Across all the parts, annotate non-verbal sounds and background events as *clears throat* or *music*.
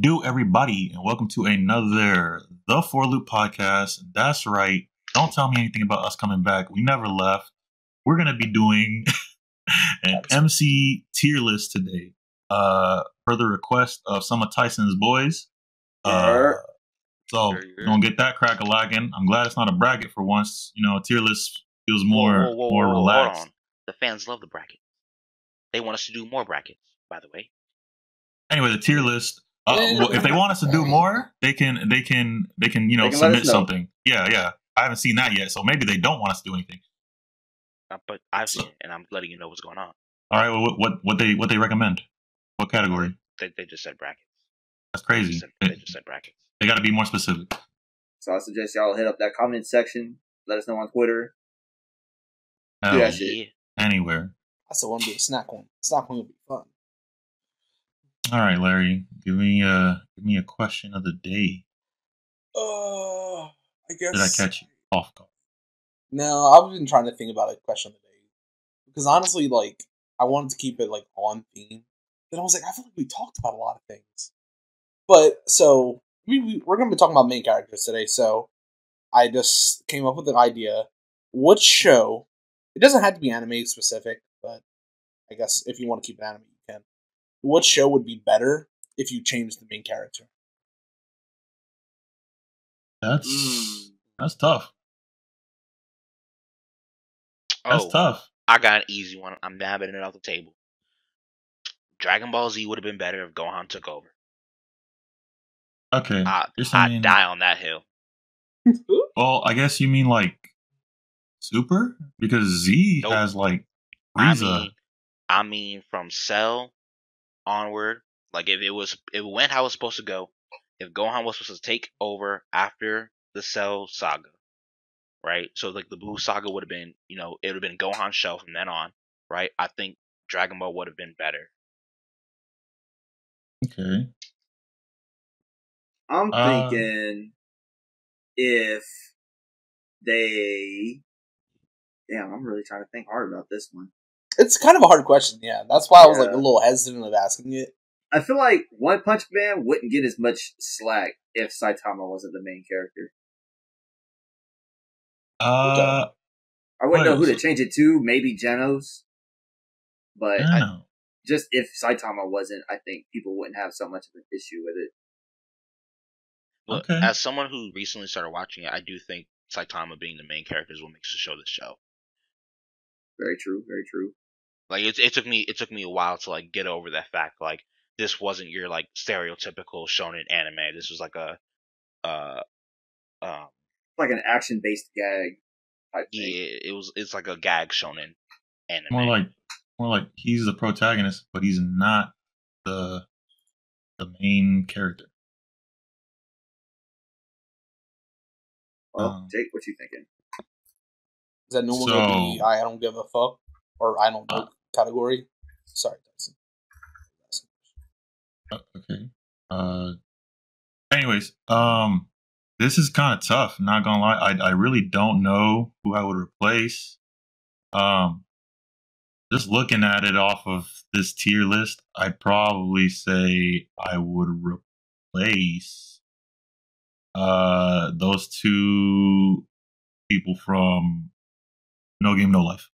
Do, everybody, and welcome to another The FourLoop podcast. That's right. Don't tell me anything about us coming back. We never left. We're gonna be doing *laughs* an MC tier list today, uh, per the request of some of Tyson's boys. Uh, so yeah. gonna get that crack a lagging. I'm glad it's not a bracket for once. You know, a tier list feels more Whoa, whoa, whoa, more relaxed. The fans love the brackets. They want us to do more brackets, by the way. Anyway, the tier list. Uh, well, if they want us to do more, they can they can they can you know can let us submit know. something. Yeah, yeah. I haven't seen that yet, so maybe they don't want us to do anything. Uh, but I've So- seen it, and I'm letting you know what's going on. All right, well, what what what they what they recommend? What category? They, they just said brackets. That's They crazy. just said, They, they just said brackets. They got to be more specific. So I suggest y'all hit up that comment section. Let us know on Twitter. Hell, Yeah, shit. Anywhere. I still want to do a snack one. Snack one would be fun. All right, Larry, give me uh give me a question of the day. Uh, I guess. Did I catch you off guard? No, I've been trying to think about a question of the day because honestly, like, I wanted to keep it like on theme. Then I was like, I feel like we talked about a lot of things. But so we, we we're gonna be talking about main characters today. So I just came up with an idea. What show? It doesn't have to be anime specific, but I guess if you want to keep it anime. What show would be better if you changed the main character? That's Mm. that's tough. That's Oh, tough. I got an easy one. I'm nabbing it off the table. Dragon Ball Z would have been better if Gohan took over. Okay. I, You're I'd die on that hill. *laughs* Well, I guess you mean like Super because Z Nope. has like I mean, I mean, from Cell onward, like if it was, if it went how it was supposed to go, if Gohan was supposed to take over after the Cell saga, right? So like the Buu saga would have been, you know, it would have been Gohan's shell from then on, right? I think Dragon Ball would have been better. okay. I'm Uh, thinking if they. Damn, I'm really trying to think hard about this one. It's kind of a hard question, yeah. That's why I was like a little hesitant of asking it. I feel like One Punch Man wouldn't get as much slack if Saitama wasn't the main character. Uh, I wouldn't know who to change it to. Maybe Genos. But I I, just if Saitama wasn't, I think people wouldn't have so much of an issue with it. But Okay. as someone who recently started watching it, I do think Saitama being the main character is what makes the show the show. Very true. Very true. Like it, it took me it took me a while to like get over that fact. Like this wasn't your like stereotypical shonen anime. This was like a uh um Like an action based gag type thing. yeah, it was it's like a gag shonen anime. More like more like he's the protagonist, but he's not the the main character. Well, Um, Jake, what you thinking? Is that no one gonna be So- I don't give a fuck or I don't know Uh. Category? Sorry, Tyson. Uh, okay. Uh. Anyways, um, this is kind of tough. Not gonna lie, I I really don't know who I would replace. Um, just looking at it off of this tier list, I'd probably say I would replace uh those two people from No Game No Life.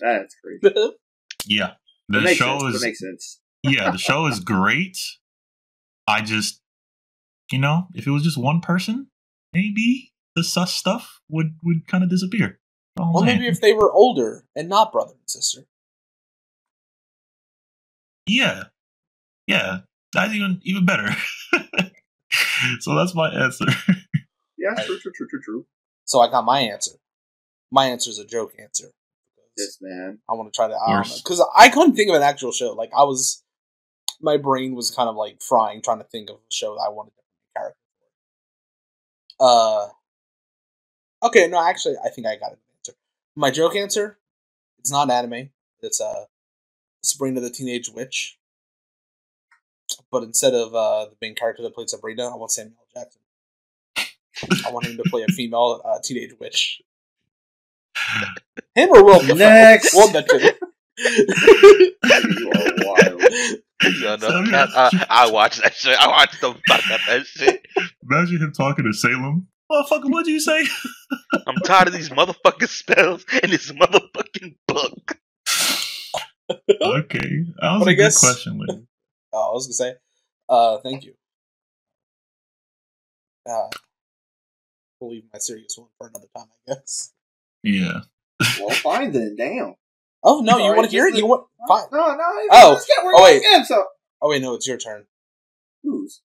That's crazy. *laughs* Yeah, That the makes show sense. is That makes sense. yeah, the show is great. I just, you know, if it was just one person, maybe the sus stuff would would kind of disappear. That's well, saying. maybe if they were older and not brother and sister. yeah, yeah, that's even even better. *laughs* so that's my answer. Yeah, true, true, true, true, true. So I got my answer. My answer is a joke answer. This man. I want to try to I don't know course. because I couldn't think of an actual show. Like I was, my brain was kind of like frying trying to think of a show that I wanted to be a character for. Uh, okay, no, actually, I think I got an answer. My joke answer, it's not anime. It's uh, Sabrina the Teenage Witch. But instead of uh, the main character that played Sabrina, I want Samuel Jackson. I want him to play a female uh, teenage witch. Him or Will Next. Will Dafoe. *laughs* You are wild. Yo, no, So, Cap- uh, I watched that shit. I watched the fuck out that shit. Imagine him talking to Salem. Motherfucker, what'd you say? I'm tired of these motherfucking spells and this motherfucking book. okay, that was But a I good guess- question, Lee. Oh, I was gonna say, uh, thank you. Uh, we'll leave my serious one for another time, I guess. Yeah. Well, fine then. Damn. Oh no, you want to hear it? You want? Fine. No, no. Oh. let's Oh, wait. Again, so Oh wait, no, it's your turn. who's?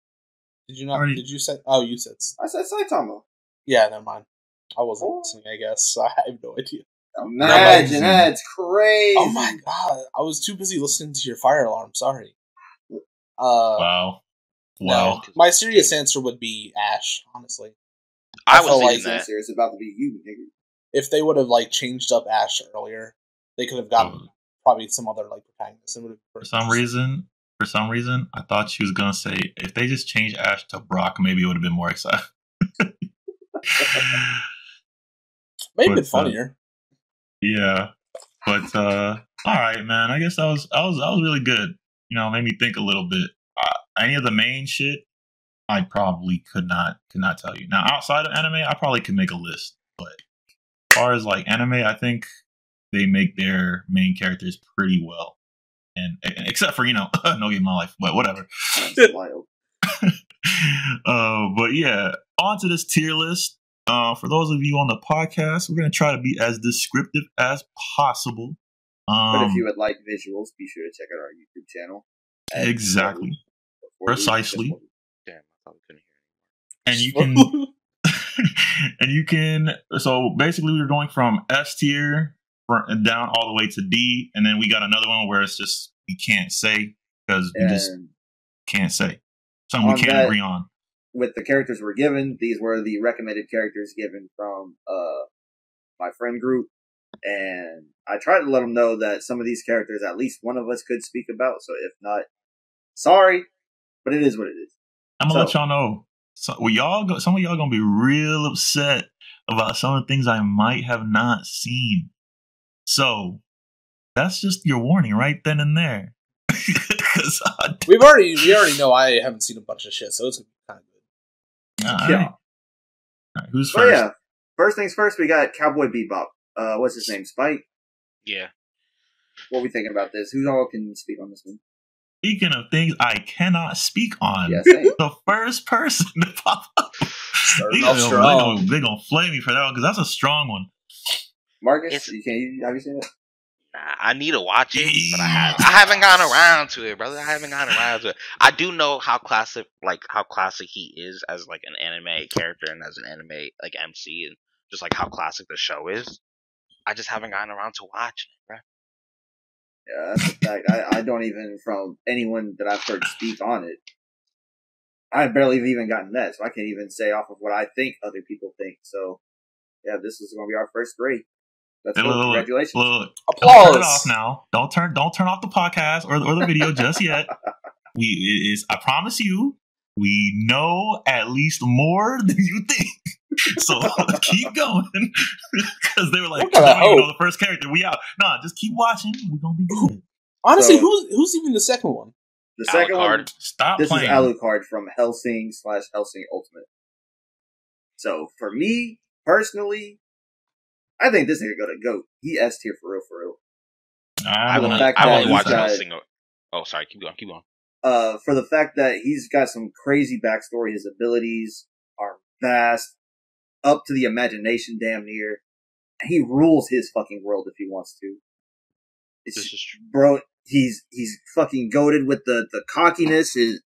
Did you not? Already- Did you say? Oh, you said. I said Saitama. Yeah, never mind. I wasn't Oh. listening. I guess *laughs* I have no idea. Imagine Amazing. that's crazy. Oh my god, I was too busy listening to your fire alarm. Sorry. Uh, Wow. Wow. no, my serious answer would be Ash. Honestly, I I was like that. serious about to be you, nigga. If they would have like changed up Ash earlier, they could have gotten Oh. probably some other like protagonist. It would have For some reason, for some reason, I thought she was gonna say if they just changed Ash to Brock, maybe it would have been more exciting. *laughs* *laughs* maybe but, uh, funnier. yeah, but uh all right, man. I guess that was that was that was really good. You know, made me think a little bit. Uh, any of the main shit, I probably could not could not tell you. Now, outside of anime, I probably could make a list. But far as like anime, I think they make their main characters pretty well. And, and except for you know, *laughs* no game in my life, but whatever. That's *laughs* wild. uh, but yeah, on to this tier list. Uh, for those of you on the podcast, we're gonna try to be as descriptive as possible. Um, But if you would like visuals, be sure to check out our YouTube channel. exactly, Precisely. Damn, I thought we couldn't hear. and you can *laughs* *laughs* and you can. So basically, we're going from S tier down all the way to D, and then we got another one where it's just we can't say because we just can't say something we can't that- agree on. with the characters we're given, these were the recommended characters given from uh my friend group, and I tried to let them know that some of these characters, at least one of us, could speak about. So if not, sorry, but it is what it is. I'm gonna let y'all know. So, well, y'all, go, some of y'all gonna be real upset about some of the things I might have not seen. So that's just your warning right then and there. *laughs* *laughs* We've already we already know I haven't seen a bunch of shit, so it's kind of good. all Yeah. right. All right, who's So first? yeah, first things first, we got Cowboy Bebop. Uh, what's his name? Spike. Yeah. What are we thinking about this? Who all can speak on this one? Speaking of things I cannot speak on, Yeah, same. the first person to pop up. They're gonna, strong. they gonna, they gonna flame me for that one because that's a strong one. Marcus, It's- you can you, have you seen it? I need to watch it, but I have I haven't gotten around to it, brother. I haven't gotten around to it. I do know how classic, like how classic he is as like an anime character and as an anime like MC, and just like how classic the show is. I just haven't gotten around to watching it, bro. Yeah, that's a fact. I, I don't even from anyone that I've heard speak on it. I barely have even gotten that, so I can't even say off of what I think other people think. So, yeah, this is going to be our first grade. Let's Hey, go. look, look, Congratulations. Look, don't turn it off Applause. now. Don't turn don't turn off the podcast or, or the video just yet. *laughs* We it is I promise you, we know at least more than you think. *laughs* So *laughs* keep going *laughs* because they were like, What kind "We of don't even know the first character. We out. Nah, just keep watching. We're gonna be good. Honestly, So- who's who's even the second one? The second one, Alucard. Stop this playing. is Alucard from Hellsing slash Hellsing Ultimate. So, for me, personally, I think this nigga gonna go. He S tier for real, for real. I'm gonna fact I've that only he's watched got- a single. Oh, sorry. Keep going. Keep going. uh, for the fact that he's got some crazy backstory. His abilities are vast, up to the imagination, damn near. He rules his fucking world if he wants to. It's, This is true. bro, he's he's fucking goaded with the the cockiness. Is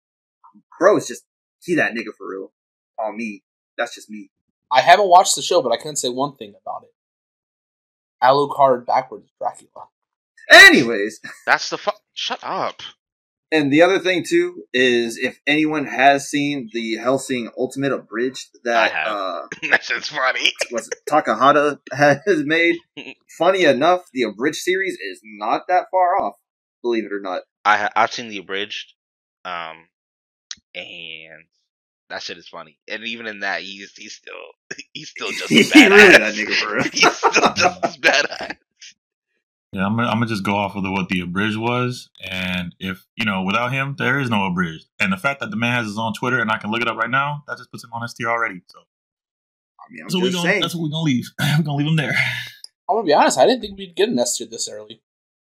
bro, it's just he that nigga for real. On me, that's just me. I haven't watched the show, but I can say one thing about it. Alucard backwards Dracula. Anyways, That's the fuck. Shut up. And the other thing too is if anyone has seen the Hellsing Ultimate Abridged that uh *laughs* that shit's funny. was Takahata has made. *laughs* Funny enough, the abridged series is not that far off, believe it or not. I ha- I've seen the abridged, um, and that shit is funny. And even in that, he's he's still *laughs* he's still just He as badass. really that nigga for real. he's still just as badass. Yeah, I'm gonna, I'm gonna just go off of the, what the abridged was, and if you know, without him, there is no abridged. And the fact that the man has his own Twitter and I can look it up right now, that just puts him on S tier already. So I mean, I'm that's what we just gonna saying, that's what we're gonna leave. *laughs* we're gonna leave him there. I'm gonna be honest. I didn't think we'd get an S tier this early.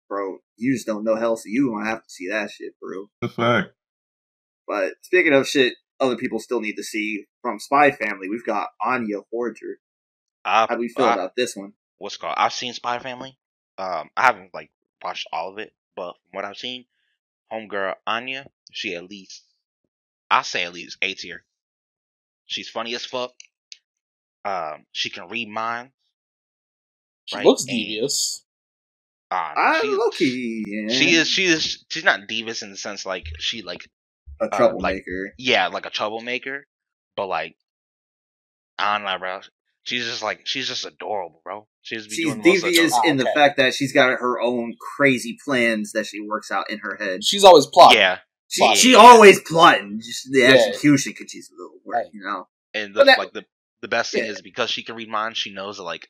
bro. You just don't know hell, so you gonna have to see that shit, bro. The fact. But speaking of shit, other people still need to see from Spy Family. We've got Anya Forger. I, How do we feel I- about this one? what's called? I've seen Spy Family. Um, I haven't like watched all of it, but from what I've seen, homegirl Anya, she at least, I say at least A tier. She's funny as fuck. Um, she can read minds. She Right, looks and- devious. Um, I she, low yeah. she is she is she's not devious in the sense like she like a uh, troublemaker. yeah like a troublemaker, but like I don't know, bro. She's just like she's just adorable, bro. She's be She's doing the most devious in the fact that she's got her own crazy plans that she works out in her head. She's always plotting. Yeah, She, Plotting. she always plotting. Just the Yeah. execution because she's a little work, Right. you know. and the that- like the the best thing Yeah. is because she can read minds, she knows that like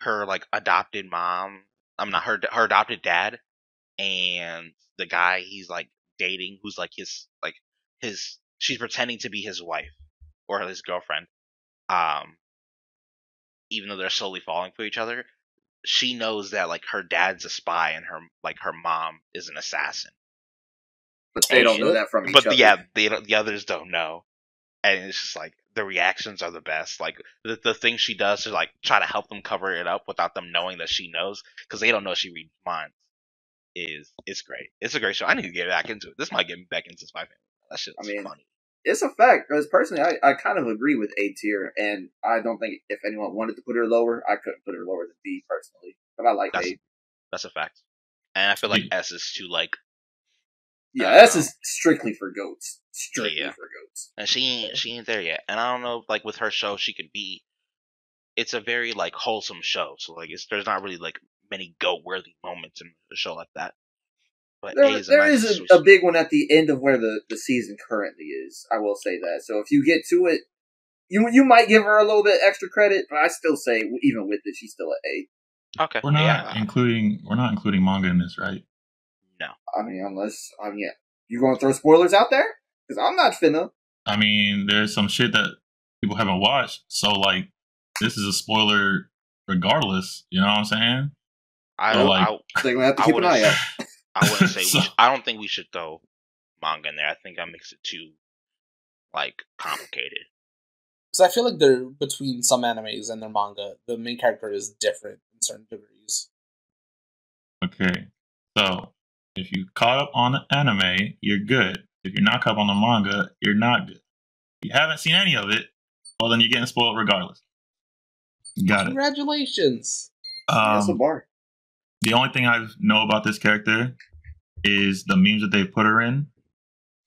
her like adopted mom, I'm not her her adopted dad, and the guy he's like dating, who's like his like his she's pretending to be his wife or his girlfriend. Um, even though they're slowly falling for each other, she knows that like her dad's a spy and her like her mom is an assassin. But they Oh, don't shit. know that from each but other. yeah, they don't, the others don't know, and it's just like the reactions are the best. Like the the thing she does to like try to help them cover it up without them knowing that she knows because they don't know she reads minds. Is it's great. It's a great show. I need to get back into it. This might get me back into Spy Family. That shit's I mean, funny. It's a fact because personally, I, I kind of agree with A tier, and I don't think if anyone wanted to put her lower, I couldn't put her lower than B personally. But I like That's A. that's a fact. And I feel like Yeah. S is too like, Yeah, uh, S is strictly for goats. Strictly Yeah. for goats. and she ain't she ain't there yet. And I don't know like with her show she could be. It's a very like wholesome show, so like it's there's not really like many goat worthy moments in a show like that. But A There, is a there nice is sweet- a, a big one at the end of where the, the season currently is. I will say that. So if you get to it, you you might give her a little bit extra credit, but I still say even with it, she's still an A. Okay. We're not yeah. including we're not including manga in this, right? No. I mean, unless I mean, yeah, you gonna throw spoilers out there? Because I'm not finna. I mean, there's some shit that people haven't watched, so like this is a spoiler regardless. You know what I'm saying? I, Or, like- I, They're gonna have to keep an eye out. *laughs* say, I wouldn't *laughs* say So- we should, I don't think we should throw manga in there. I think I makes it too like complicated. Because I feel like they're between some animes and their manga, the main character is different in certain degrees. Okay, so if you caught up on the anime, you're good. If you're not caught up on the manga, you're not good. If you haven't seen any of it, well, then you're getting spoiled regardless. Got it. Congratulations. That's a Um, bar. The only thing I know about this character is the memes that they've put her in.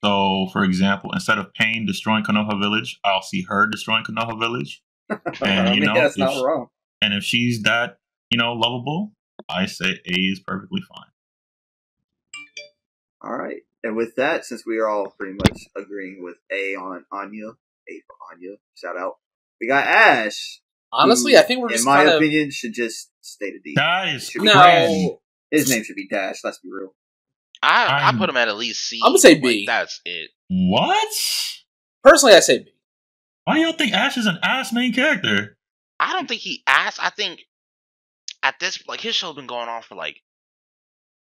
So, for example, instead of Pain destroying Konoha Village, I'll see her destroying Konoha Village. *laughs* and, I you mean, know, that's not if- wrong. And if she's that, you know, lovable, I say A is perfectly fine. All right. And with that, since we are all pretty much agreeing with A on Anya, A for Anya, shout out. We got Ash. Honestly, who, I think we're in my kind of opinion, should just stay of D. That is Should crazy. no. His name should be Dash. Let's be real. I I I'm- put him at at least C. I'm gonna say like, B. that's it. What? Personally, I say B. Why do y'all think Ash is an ass main character? I don't think he ass. I think at this like his show's been going on for like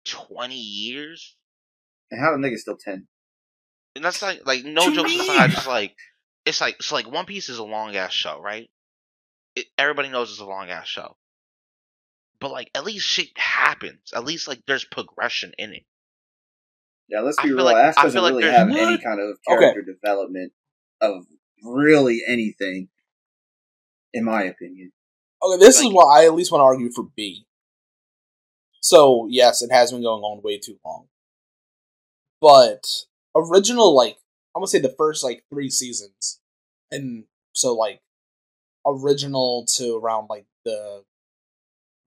twenty years. And how the nigga's still 10. And that's like like no What you jokes mean? aside, it's like it's like it's like One Piece is a long ass show, right? It, everybody knows it's a long ass show, but like at least shit happens. At least like there's progression in it. Yeah, let's be feel real. like- Ash doesn't feel like really there's- have any kind of Okay. character development of really anything, in my opinion. Okay, this is Like- what I at least want to argue for B. So yes, it has been going on way too long. But original, like I'm gonna say the first like three seasons, and so like original to around like the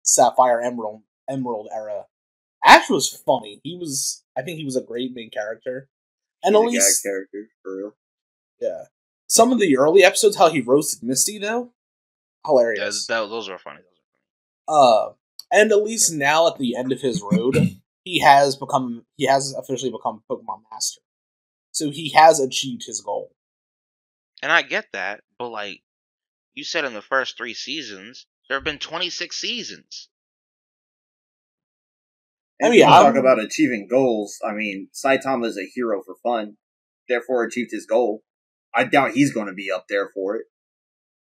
Sapphire Emerald Emerald era, Ash was funny. He was, I think, he was a great main character, and He's at a gag least character for real. yeah, some of the early episodes, how he roasted Misty though, Yeah, hilarious. that, those are funny. Uh, and at least now at the end of his road, *clears throat* he has become he has officially become Pokemon Master. So he has achieved his goal. And I get that, but like you said in the first three seasons, there have been 26 seasons. And I mean, when talk about achieving goals, I mean, Saitama is a hero for fun, therefore achieved his goal. I doubt he's going to be up there for it.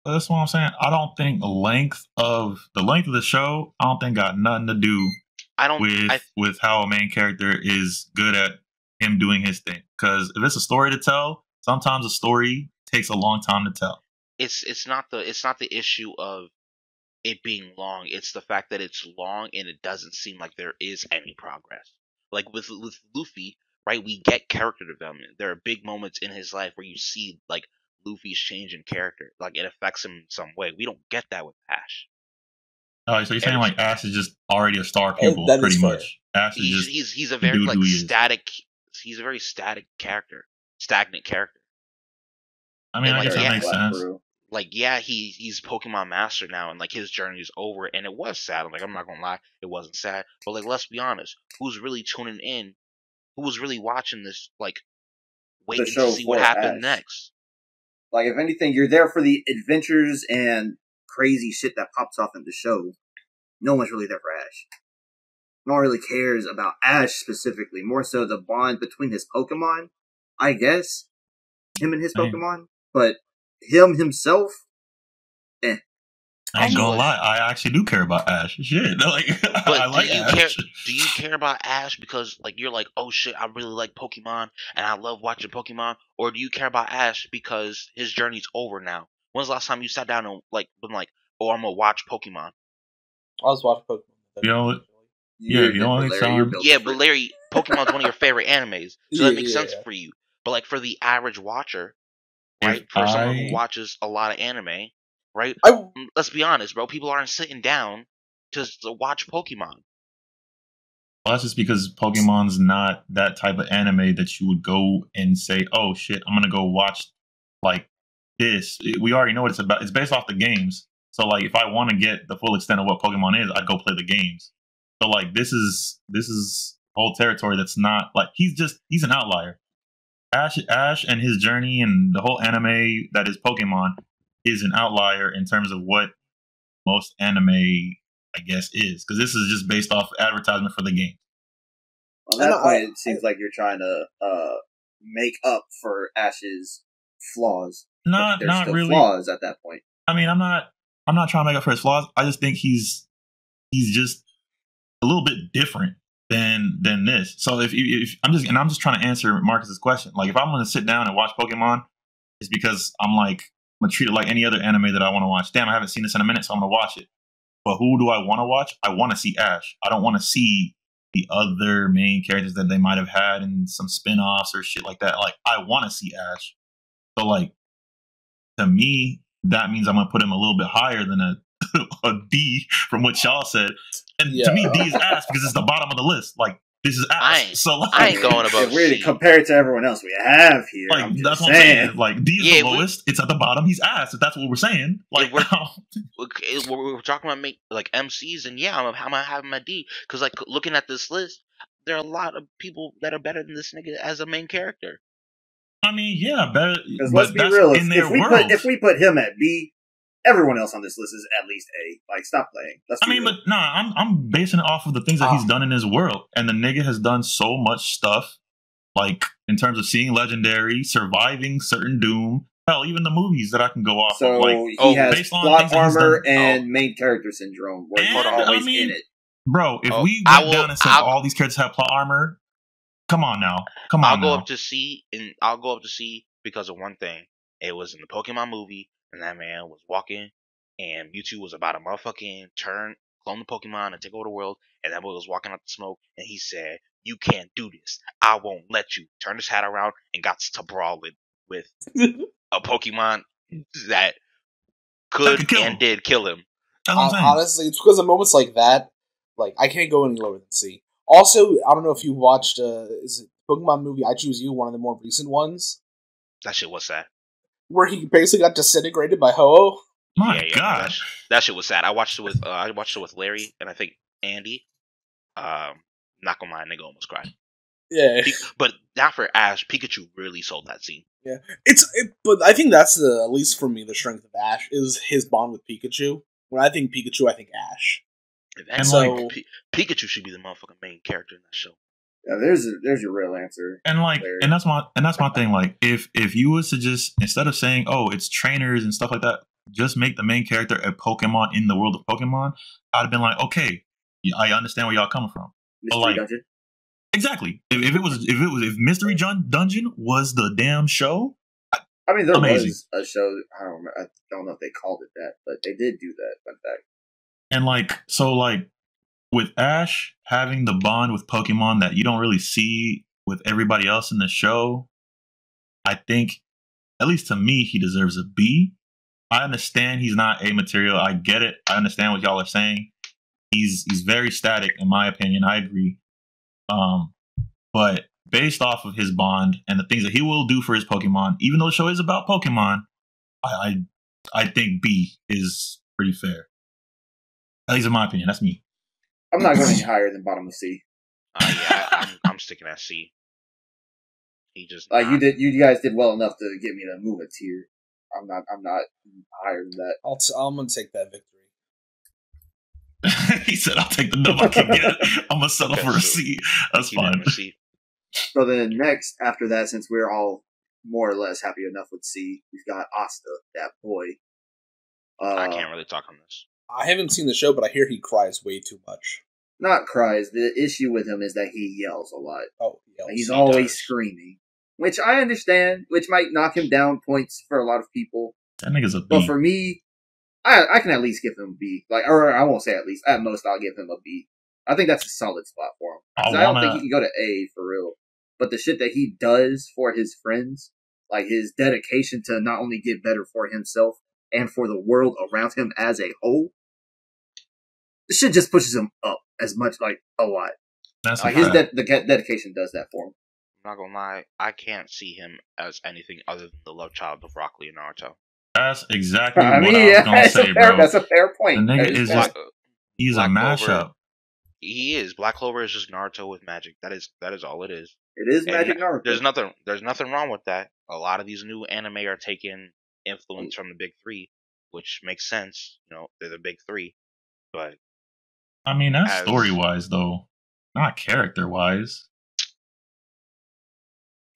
That's what I'm saying. I don't think length of the length of the show. I don't think got nothing to do I don't. with I, with how a main character is good at him doing his thing. Because if it's a story to tell, sometimes a story takes a long time to tell. it's it's not the it's not the issue of it being long. It's the fact that it's long and it doesn't seem like there is any progress. Like with with Luffy, right? We get character development. There are big moments in his life where you see like Luffy's change in character, like it affects him in some way. We don't get that with Ash. Oh, so you're saying like Ash is just already a star Oh, pupil, pretty fair. much. Ash is just he's he's a very like who he is. static. He's a very static character, stagnant character. I mean, and, I like, guess that yeah. makes sense. Brew. Like yeah he he's pokemon master now and like his journey is over and it was sad i'm like i'm not gonna lie it wasn't sad but like let's be honest who's really tuning in who was really watching this like waiting to see what happened Ash. next Like, if anything, you're there for the adventures and crazy shit that pops off in the show. No one's really there for Ash. No one really cares about Ash specifically. More so the bond between his Pokemon, I guess. Him and his. Pokemon. But him himself, eh. I ain't gonna lie, I actually do care about Ash. *laughs* Shit, *laughs* like but I like do you Ash. care do you care about ash because like you're like oh shit i really like pokemon and i love watching pokemon or do you care about ash because his journey's over now when's the last time you sat down and like been like oh i'm gonna watch pokemon I was watching Pokemon. You know? Yeah, you're the only different, time- Yeah, but. Larry, Pokemon's one of your favorite animes, so Yeah, that makes yeah, sense yeah. for you. But like for the average watcher, If right? For someone I- who watches a lot of anime, right? I Let's be honest, bro. People aren't sitting down to, to watch Pokemon. Well, that's just because Pokemon's not that type of anime that you would go and say, "Oh shit, I'm gonna go watch like this." It- We already know what it's about. It's based off the games. So like, if I want to get the full extent of what Pokemon is, I'd go play the games. So like, this is this is whole territory that's not like he's just he's an outlier. Ash Ash and his journey and the whole anime that is Pokemon is an outlier in terms of what most anime I guess is because this is just based off advertisement for the game. On I that point, it seems like you're trying to uh, make up for Ash's flaws. Not there's not still really. flaws at that point. I mean, I'm not I'm not trying to make up for his flaws. I just think he's he's just a little bit different than than this. So if, if I'm just and I'm just trying to answer Marcus's question. Like if I'm going to sit down and watch Pokemon, it's because I'm like I'm gonna treat it like any other anime that I want to watch. Damn, I haven't seen this in a minute, so I'm gonna watch it. But who do I want to watch? I want to see Ash. I don't want to see the other main characters that they might have had in some spin-offs or shit like that. Like I want to see Ash. So like to me, that means I'm gonna put him a little bit higher than a *laughs* a D from what y'all said. And Yeah. to me, D is ass because it's the bottom of the list. Like this is ass. I so like, I ain't going above If we're to C. compare it to everyone else we have here, like I'm that's what I'm saying. saying. Like D is Yeah, the we- lowest. It's at the bottom. He's ass. If that's what we're saying. Like we're- *laughs* eh, We're, we're talking about make, like MCs, and yeah, I'm, I'm gonna have him at D because like looking at this list, there are a lot of people that are better than this nigga as a main character. I mean, yeah, better. But let's be that's real, if, if we world. put if we put him at B, everyone else on this list is at least A. Like, stop playing. Let's I mean, real. but nah, I'm I'm basing it off of the things that he's Ah. done in his world, and the nigga has done so much stuff, like in terms of seeing legendary, surviving certain doom. Hell, even the movies that I can go off so of, like he oh, has based on plot things he's armor done- and main character syndrome, where he's And, I mean, in it. bro, if Oh, we I went will- down and said I'll- all these characters have plot armor, come on now, come on. I'll go now. up to C, and I'll go up to C because of one thing. It was in the Pokemon movie, and that man was walking, and Mewtwo was about to motherfucking turn, clone the Pokemon, and take over the world. And that boy was walking out the smoke, and he said, "You can't do this. I won't let you." Turned his hat around and got to brawling with *laughs* a Pokemon that could could and him. did kill him. That's what I'm Hon- saying. honestly, it's because of moments like that, like I can't go any lower than C. Also, I don't know if you watched uh is it Pokemon movie I Choose You, one of the more recent ones, That shit was sad. Where he basically got disintegrated by Ho-Oh. My yeah, yeah, God, That, that shit was sad. I watched it with uh, I watched it with Larry, and I think Andy. Um, not gonna lie, nigga almost cried. Yeah, But not for Ash. Pikachu really sold that scene. Yeah, it's it, but I think that's the at least for me the strength of Ash is his bond with Pikachu. When I think Pikachu, I think Ash. If And, anything, like- Pi- Pikachu should be the motherfucking main character in that show. Yeah, there's a, there's your real answer. And like, There. and that's my and that's my thing. Like, if if you was to just instead of saying, "Oh, it's trainers and stuff like that," just make the main character a Pokemon in the world of Pokemon, I'd have been like, okay, I understand where y'all coming from. Mystery like- Dungeon. Exactly. If, if it was if it was if Mystery Jun- Dungeon was the damn show, I mean, there Amazing. was a show. I don't. I don't know if they called it that, but they did do that. Fun fact. and like so like with Ash having the bond with Pokemon that you don't really see with everybody else in the show, I think at least to me he deserves a B. I understand he's not a material. I get it. I understand what y'all are saying. He's he's very static in my opinion. I agree. Um but based off of his bond and the things that he will do for his Pokemon, even though the show is about Pokemon, I I, I think B is pretty fair. At least in my opinion. That's me. I'm not going any *laughs* higher than bottom of C. Uh, yeah, I, I'm, I'm sticking at C. He just Like you did, you guys did well enough to get me to move a tier. I'm not. I'm not higher than that. I'll t- I'm gonna take that victory. *laughs* he said, "I'll take the dub I can get. I'm gonna settle Okay, for a so That's keep fine." C. So then next after that, since we're all more or less happy enough with C, we've got Asta, that boy. Uh, I can't really talk on this. I haven't seen the show, but I hear he cries way too much. Not cries. The issue with him is that he yells a lot. Oh, he yells. He's he always does. screaming, which I understand, which might knock him down points for a lot of people. That nigga's a But for me, I I can at least give him a B. Like, or I won't say at least. At most, I'll give him a B. I think that's a solid spot for him. I 'Cause I, don't think he can go to A for real. But the shit that he does for his friends, like his dedication to not only get better for himself and for the world around him as a whole, the shit just pushes him up as much, like a lot. That's a Like his de- the ge- dedication does that for him. I'm not gonna lie, I can't see him as anything other than the love child of Rock Lee and Naruto. That's exactly *laughs* I what mean, I was yeah, gonna that's, say, a fair, bro. that's a fair point. The nigga is fair. just- Black, He's a Black Clover. mashup. he is Black Clover is just Naruto with magic. That is that is all it is. it is And Magic Naruto. There's nothing there's nothing wrong with that. A lot of these new anime are taking influence mm. from the big three, which makes sense. You know, they're the big three. But I mean, that's As- story wise though, not character wise.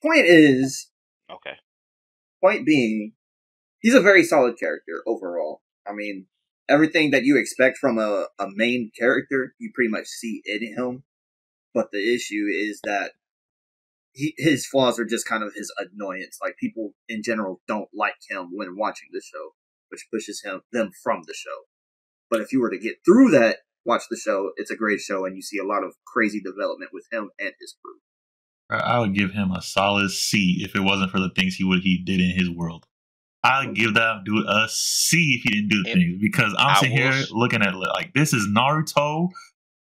Point is, okay. point being, he's a very solid character overall. I mean, everything that you expect from a, a main character, you pretty much see in him. But the issue is that he, his flaws are just kind of his annoyance. Like people in general don't like him when watching the show, which pushes him them from the show. But if you were to get through that, watch the show, it's a great show, and you see a lot of crazy development with him and his crew. I would give him a solid C if it wasn't for the things he would he did in his world. I'd give that dude a C if he didn't do the things because I'm I sitting here will looking at it like this is Naruto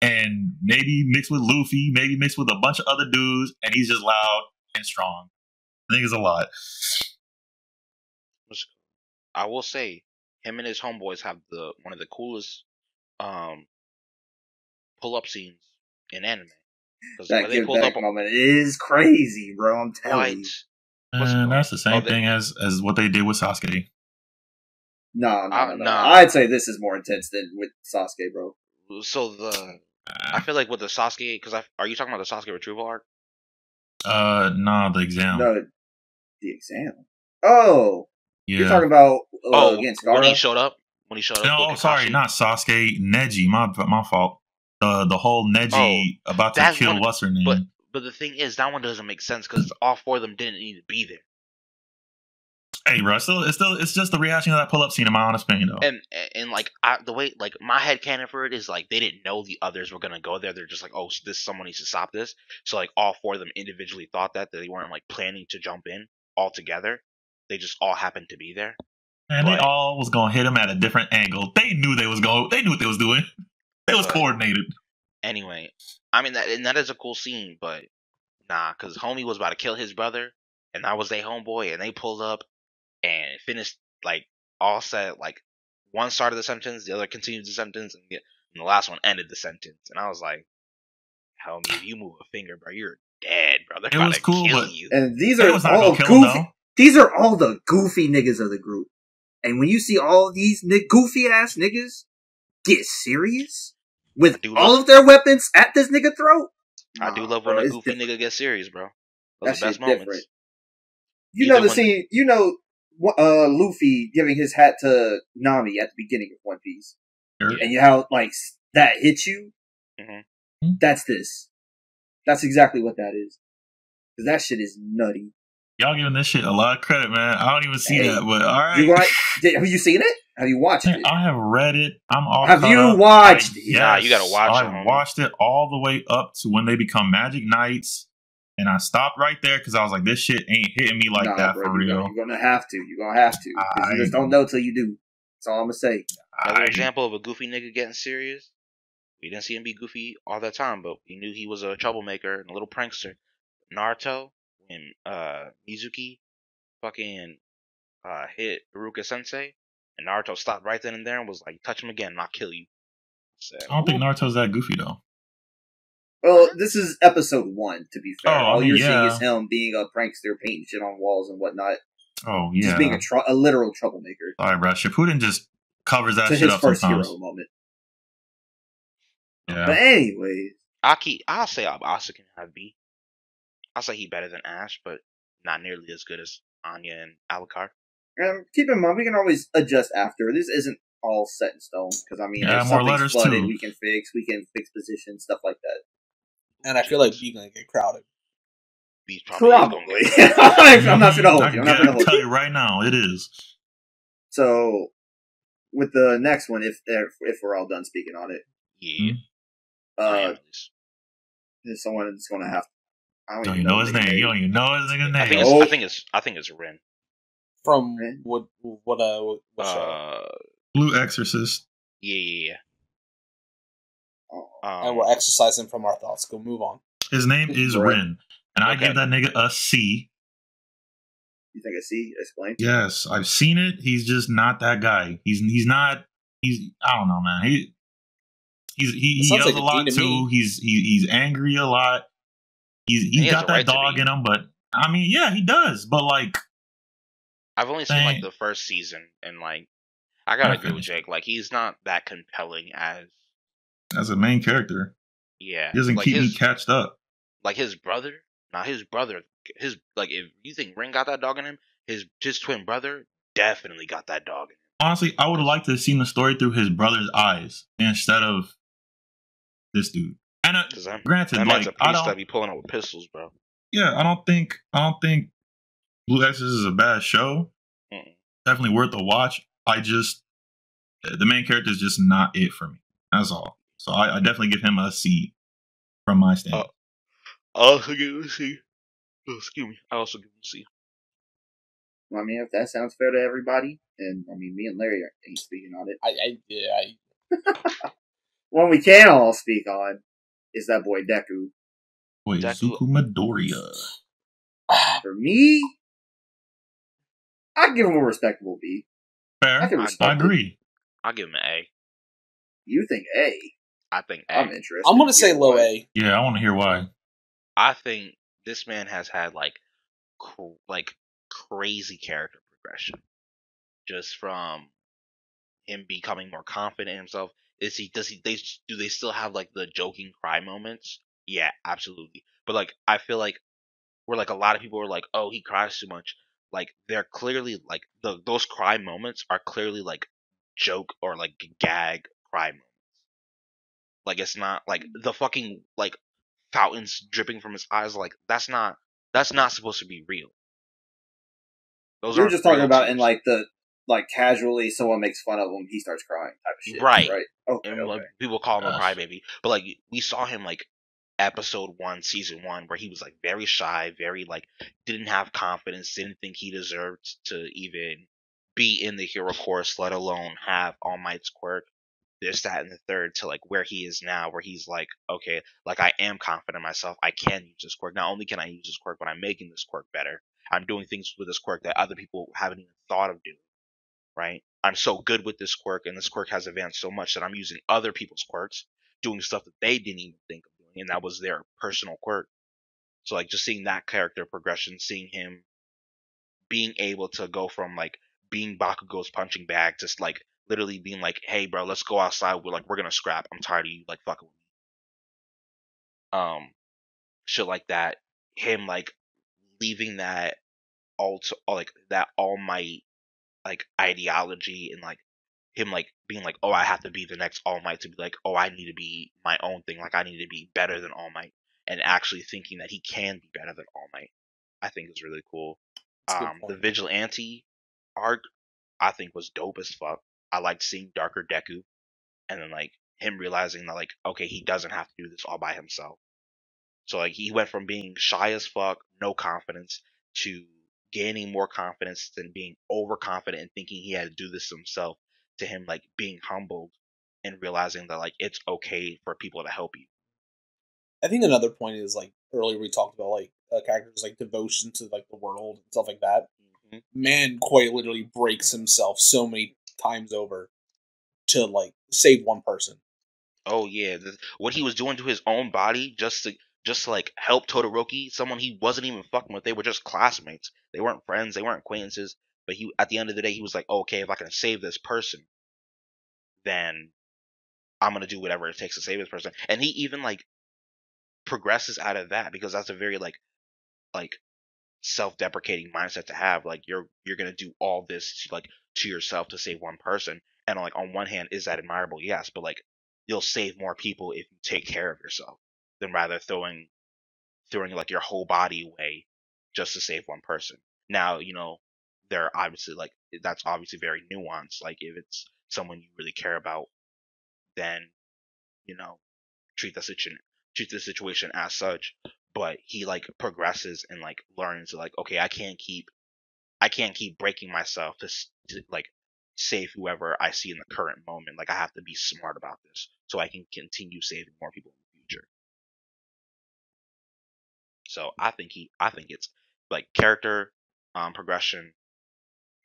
and maybe mixed with Luffy, maybe mixed with a bunch of other dudes, and he's just loud and strong. I think it's a lot. I will say, him and his homeboys have the one of the coolest um pull up scenes in anime. Because That when they give pulled back up moment is crazy, bro. I'm telling White, you. And called? that's the same Oh, they- thing as as what they did with Sasuke. No, no, Uh, no, no. nah. I'd say this is more intense than with Sasuke, bro. so the I feel like with the Sasuke, because are you talking about the Sasuke retrieval arc? Uh, nah, the exam. No, the exam. Oh, yeah. you're talking about uh, oh, against when he showed up, when he showed up. No, oh, sorry, not Sasuke. Neji. My my fault. The the whole Neji oh, about to Oh, kill one- what's her name. but- But the thing is, that one doesn't make sense because all four of them didn't need to be there. hey, bro, it's still it's still it's just the reaction of that pull up scene. In my honest opinion, though. And and like I, the way like my head canon for it is like they didn't know the others were gonna go there. They're just like, oh, this someone needs to stop this. So like all four of them individually thought that that they weren't like planning to jump in all together. They just all happened to be there. and they all was gonna hit him at a different angle. They knew they was going. They knew what they was doing. They was coordinated. Anyway, I mean that and that is a cool scene, but nah, because homie was about to kill his brother, and I was their homeboy, and they pulled up and finished like all said like one started the sentence, the other continued the sentence, and the, and the last one ended the sentence, and I was like, "Hell, me, if you move a finger, bro, you're dead, bro. They're It about was to cool, kill but- you." And these are all gonna him, goofy. These are all the goofy niggas of the group. And when you see all these ni- goofy ass niggas get serious with I all love- of their weapons at this nigga throat, I do nah, love bro, when a goofy different. nigga gets serious, bro. Those That are the best shit's moments. different. You Even know the when- scene. You know uh, Luffy giving his hat to Nami at the beginning of One Piece, Sure. and you how like that hits you. Mhm. That's this. That's exactly what that is. Because that shit is nutty. Y'all giving this shit a lot of credit, man. I don't even see Hey, that, but all right. You right? Did, have you seen it? Have you watched it? I have read it. I'm all Have you up. watched I- it? Nah, you gotta watch it. I it, homie. watched it all the way up to when they become Magic Knights, and I stopped right there because I was like, "This shit ain't hitting me like Nah, that bro, for real." Gonna, you're gonna have to. You're gonna have to. 'Cause you just don't know till you do. That's all I'm gonna say. Another I- example of a goofy nigga getting serious. We didn't see him be goofy all the time, but we knew he was a troublemaker and a little prankster. Naruto, when uh Mizuki fucking uh hit Iruka Sensei, and Naruto stopped right then and there and was like, "Touch him again, and I'll kill you." Said, I don't think Naruto's that goofy though. Well, this is episode one. To be fair, Oh, all you're yeah. seeing is him being a prankster, painting shit on walls and whatnot. Oh yeah. Just being a, tr- a literal troublemaker. Sorry, bro. Shippuden just covers that To shit his up first sometimes. hero moment. Yeah. But anyways, Aki, I'll say Asta can have B. I'll say he better than Ash, but not nearly as good as Anya and Alucard. Um, keep in mind we can always adjust after. This isn't all set in stone because I mean, Yeah, if more something's letters, flooded, too. we can fix. We can fix position stuff like that. And I feel like B gonna get crowded. B's probably, is gonna Probably. get- *laughs* I'm not gonna hold I you. I'm not I gonna can hold tell you. you right now, it is. So, with the next one, if if, if we're all done speaking on it, Yeah, uh, am at least. there's someone that's gonna have. I don't, Don't even you know his the name? You don't even know his nigga's I think name. it's. Oh. I think it's. I think it's Rin. From what what uh what, what show? Uh, Blue Exorcist. yeah, yeah, Oh, yeah. and Um, we're exercising from our thoughts. Go move on. His name is Right. Rin, and I give that nigga a C. you think a C? see? Explain. Yes, I've seen it. He's just not that guy. He's he's not. He's I don't know, man. He he's he, he sounds yells like a a lot to too. He's he, he's angry a lot. He's He he's has got that right dog in him, but I mean, yeah, he does. But like, I've only seen like the first season, and like, I gotta I agree with. Jake. Like, he's not that compelling as. as a main character, Yeah, he doesn't like keep his, me catched up. like his brother. not his brother, his like if you think Rin got that dog in him, his his twin brother definitely got that dog in him. Honestly, I would have liked to have seen the story through his brother's eyes instead of this dude. And uh, granted, that like a I don't, be pulling out with pistols, bro. yeah, I don't think I don't think Blue Exorcist is a bad show. Mm-mm. Definitely worth a watch. I just the main character is just not it for me. That's all. So I, I definitely give him a C from my uh, stand. Oh. I also give him a C. Oh, excuse me. I also give him a C. I mean, if that sounds fair to everybody, and I mean, me and Larry ain't speaking on it. I I yeah I *laughs* One we can all speak on is that boy Deku. Wait, Deku- Izuku Midoriya. For me, I give him a respectable B. Fair. I can I, respect it. agree. I'll give him an A. You think A? I think A. I'm interested. I'm gonna say low why? A. Yeah, I want to hear why. I think this man has had like, cr- like crazy character progression, just from him becoming more confident in himself. Is he? Does he? They do they still have like the joking cry moments? Yeah, absolutely. But like, I feel like where like a lot of people are like, oh, he cries too much. Like they're clearly like the those cry moments are clearly like joke or like gag cry moments. Like it's not like mm. the fucking like fountains dripping from his eyes. Like that's not that's not supposed to be real. Those You're just talking about in like the like casually someone makes fun of him, he starts crying type of shit. Right. Right. Okay. and okay. like, people call him a crybaby. But like we saw him like episode one, season one, where he was like very shy, very like didn't have confidence, didn't think he deserved to even be in the hero course, let alone have All Might's quirk. This, that, and the third to like where he is now, where he's like, okay, like I am confident in myself. I can use this quirk. Not only can I use this quirk, but I'm making this quirk better. I'm doing things with this quirk that other people haven't even thought of doing. right? I'm so good with this quirk, and this quirk has advanced so much that I'm using other people's quirks, doing stuff that they didn't even think of and that was their personal quirk. So like just seeing that character progression, seeing him being able to go from like being Bakugo's punching bag, just like literally being like, "Hey, bro, let's go outside. We're like, we're gonna scrap. I'm tired of you like fucking with me." Um, shit like that. Him like leaving that all to, like that All Might like ideology and like him like being like, "Oh, I have to be the next All Might," to be like, "Oh, I need to be my own thing. Like I need to be better than All Might," and actually thinking that he can be better than All Might. I think is really cool. Um, the vigilante arc, I think was dope as fuck. I liked seeing Darker Deku, and then like him realizing that like okay, he doesn't have to do this all by himself. So like he went from being shy as fuck, no confidence, to gaining more confidence than being overconfident and thinking he had to do this himself, to him like being humbled and realizing that like it's okay for people to help you. I think another point is like earlier we talked about like uh, characters like devotion to like the world and stuff like that. Mm-hmm. Man quite literally breaks himself so many times over to like save one person. Oh yeah, what he was doing to his own body just to just to, like help Todoroki, someone he wasn't even fucking with. They were just classmates. They weren't friends. They weren't acquaintances. But he, at the end of the day, he was like, oh, okay, if I can save this person, then I'm gonna do whatever it takes to save this person. And he even like progresses out of that because that's a very like like self-deprecating mindset to have like you're you're going to do all this to, like to yourself to save one person. And like on one hand is that admirable? Yes but like you'll save more people if you take care of yourself than rather throwing throwing like your whole body away just to save one person. Now you know they're obviously like that's obviously very nuanced like if it's someone you really care about then you know treat the situation treat the situation as such but he like progresses and like learns like okay i can't keep i can't keep breaking myself to, to like save whoever i see in the current moment like i have to be smart about this so i can continue saving more people in the future. So i think he i think it's like character um progression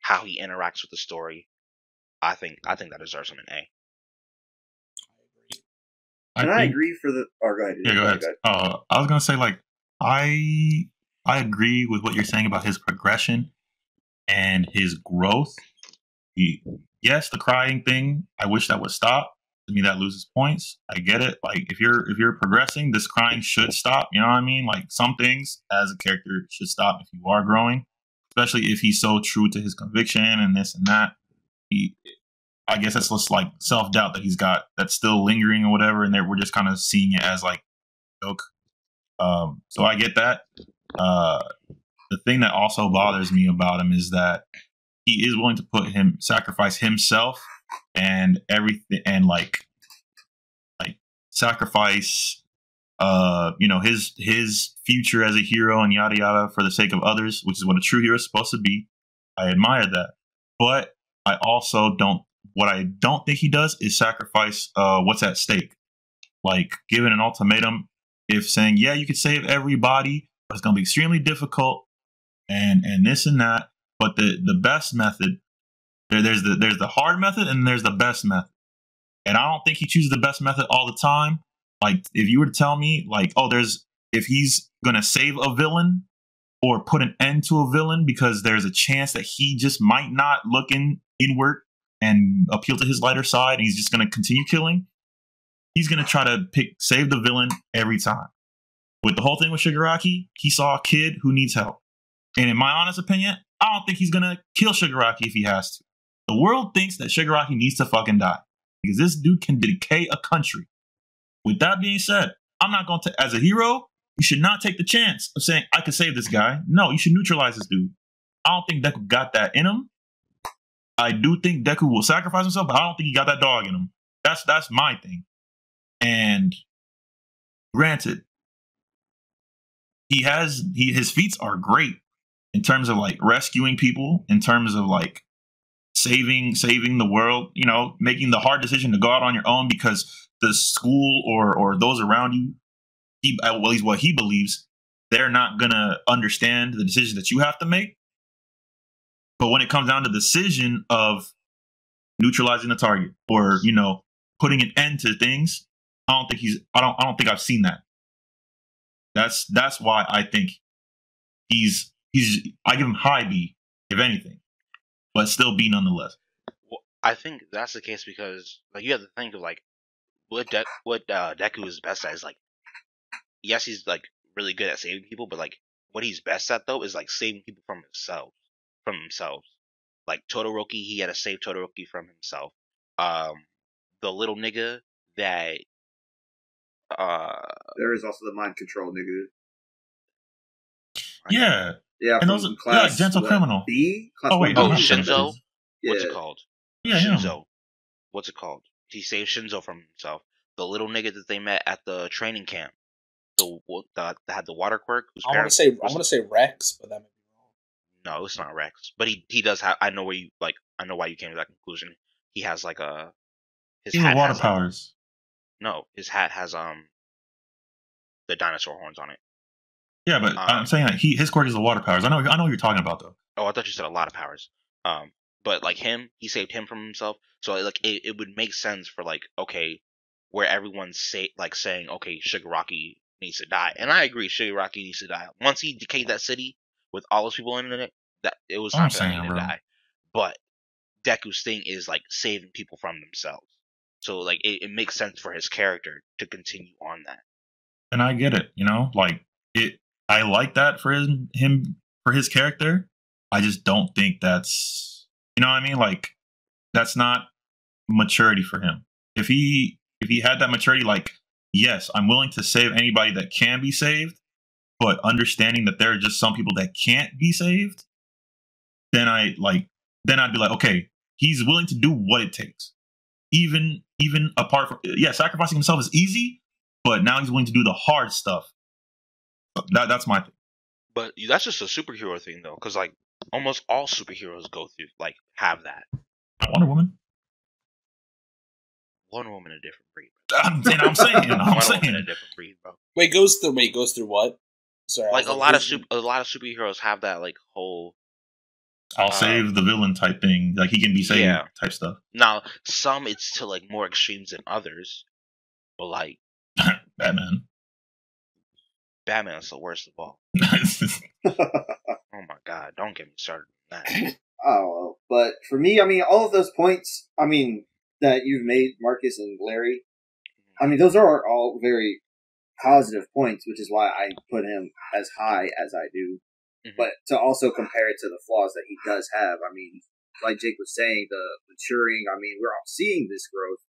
how he interacts with the story i think i think that deserves him an a and I, I agree for the. Or oh, go ahead. Yeah, go, go ahead. ahead. Uh, I was gonna say like I I agree with what you're saying about his progression and his growth. He, yes, the crying thing. I wish that would stop. To me, that loses points. I get it. Like if you're if you're progressing, this crying should stop. You know what I mean? Like some things as a character should stop if you are growing, especially if he's so true to his conviction and this and that. He I guess that's just like self doubt that he's got that's still lingering or whatever, and we're just kind of seeing it as like joke. Um, so I get that. Uh, the thing that also bothers me about him is that he is willing to put him sacrifice himself and everything and like like sacrifice uh you know his his future as a hero and yada yada for the sake of others which is what a true hero is supposed to be i admire that but i also don't what I don't think he does is sacrifice uh, what's at stake. Like giving an ultimatum, if saying, yeah, you could save everybody, but it's going to be extremely difficult and and this and that. But the the best method, there, there's the there's the hard method and there's the best method. And I don't think he chooses the best method all the time. Like if you were to tell me, like, oh, there's if he's gonna save a villain or put an end to a villain because there's a chance that he just might not look in inward and appeal to his lighter side and he's just to continue killing, he's to try to pick save the villain every time. With the whole thing with Shigaraki, he saw a kid who needs help. And in my honest opinion, I don't think he's to kill Shigaraki if he has to. The world thinks that Shigaraki needs to fucking die because this dude can decay a country. With that being said, I'm not going to, as a hero, you should not take the chance of saying, I could save this guy. No, you should neutralize this dude. I don't think Deku got that in him. I do think Deku will sacrifice himself, but I don't think he got that dog in him. That's that's my thing. And granted, he has he his feats are great in terms of like rescuing people, in terms of like saving saving the world, you know, making the hard decision to go out on your own because the school or or those around you, he at least what he believes, they're not gonna understand the decision that you have to make. But when it comes down to the decision of neutralizing the target or you know putting an end to things. I don't think he's. I don't. I don't think I've seen that. That's that's why I think he's he's. I give him high B if anything, but still B nonetheless. Well, I think that's the case because like you have to think of like what De- what uh, Deku is best at is like yes he's like really good at saving people, but like what he's best at though is like saving people from himself from himself. Like Todoroki, he had to save Todoroki from himself. Um, the little nigga that uh There is also the mind control nigga. Yeah, Yeah, and those those yeah, class gentle what, criminal. B. Class Oh wait, one Oh, no, Shinso? Shinso. what's Yeah. it called? Yeah, yeah. Shinso. What's it called? He saved Shinso from himself. The little nigga that they met at the training camp. The what the, that had the water quirk. Whose I want to parents say I was- want to say Rex, but that may be wrong. No, it's not Rex. But he he does have. I know where you like. I know why you came to that conclusion. He has like a. His He has hat water has, powers. No, his hat has um. The dinosaur horns on it. Yeah, but Um, I'm saying that he his quirk is the water powers. I know. I know what you're talking about though. Oh, I thought you said a lot of powers. Um, but like him, he saved him from himself. So like it, it would make sense for like okay, where everyone's say like saying okay, Shigaraki needs to die, and I agree, Shigaraki needs to die. Once he decayed that city with all those people in it, that it was I'm time for nigga to die. But Deku's thing is like saving people from themselves. So like it, it makes sense for his character to continue on that. and I get it. You know, like it. I like that for his, him for his character. I just don't think that's you know what I mean. Like that's not maturity for him. If he if he had that maturity, like yes, I'm willing to save anybody that can be saved, but understanding that there are just some people that can't be saved, then I like then I'd be like, okay, he's willing to do what it takes. Even even apart from yeah, sacrificing himself is easy, but now he's willing to do the hard stuff. That that's my thing. But that's just a superhero thing though, because like almost all superheroes go through like have that. Wonder Woman. Wonder Woman a different breed. *laughs* I'm, saying, I'm saying, I'm Wonder Woman a different breed, bro. Wait, goes through wait goes through what? Sorry, Like a lot of super, a lot of superheroes have that like whole. I'll Um, save the villain type thing. Like he can be saved Yeah. type stuff. Now some it's to like more extremes than others, but like *laughs* Batman. Batman's the worst of all. *laughs* Don't get me started on that. *clears throat* Oh, but for me, I mean, all of those points, I mean, that you've made, Marcus and Larry, I mean, those are all very positive points, which is why I put him as high as I do. Mhm. But to also compare it to the flaws that he does have, I mean, like Jake was saying, the maturing, I mean, we're all seeing this growth,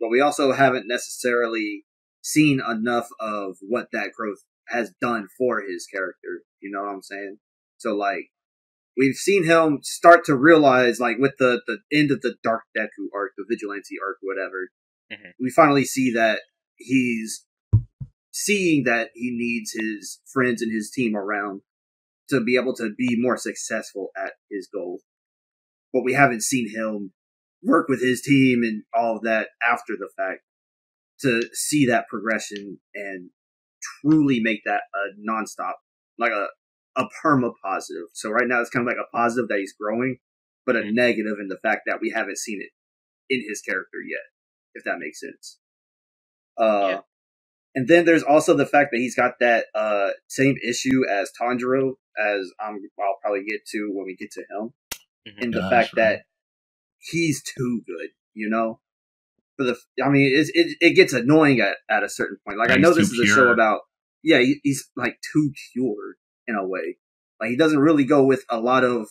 but we also haven't necessarily seen enough of what that growth has done for his character. You know what I'm saying? So, like, we've seen him start to realize, like, with the, the end of the Dark Deku arc, the Vigilante arc, whatever, Mhm. we finally see that he's seeing that he needs his friends and his team around to be able to be more successful at his goal. But we haven't seen him work with his team and all of that after the fact to see that progression and truly make that a nonstop, like a, a perma positive. So right now it's kind of like a positive that he's growing, but a Mhm. negative in the fact that we haven't seen it in his character yet, if that makes sense. Uh, Yeah. and then there's also the fact that he's got that uh, same issue as Tanjiro, as I'm, I'll probably get to when we get to him, Mhm. and the Yeah, fact right. that he's too good, you know. For the, I mean, it's, it it gets annoying at, at a certain point. Like Yeah, I know this too is a show about, yeah, he, he's like too pure in a way. Like he doesn't really go with a lot of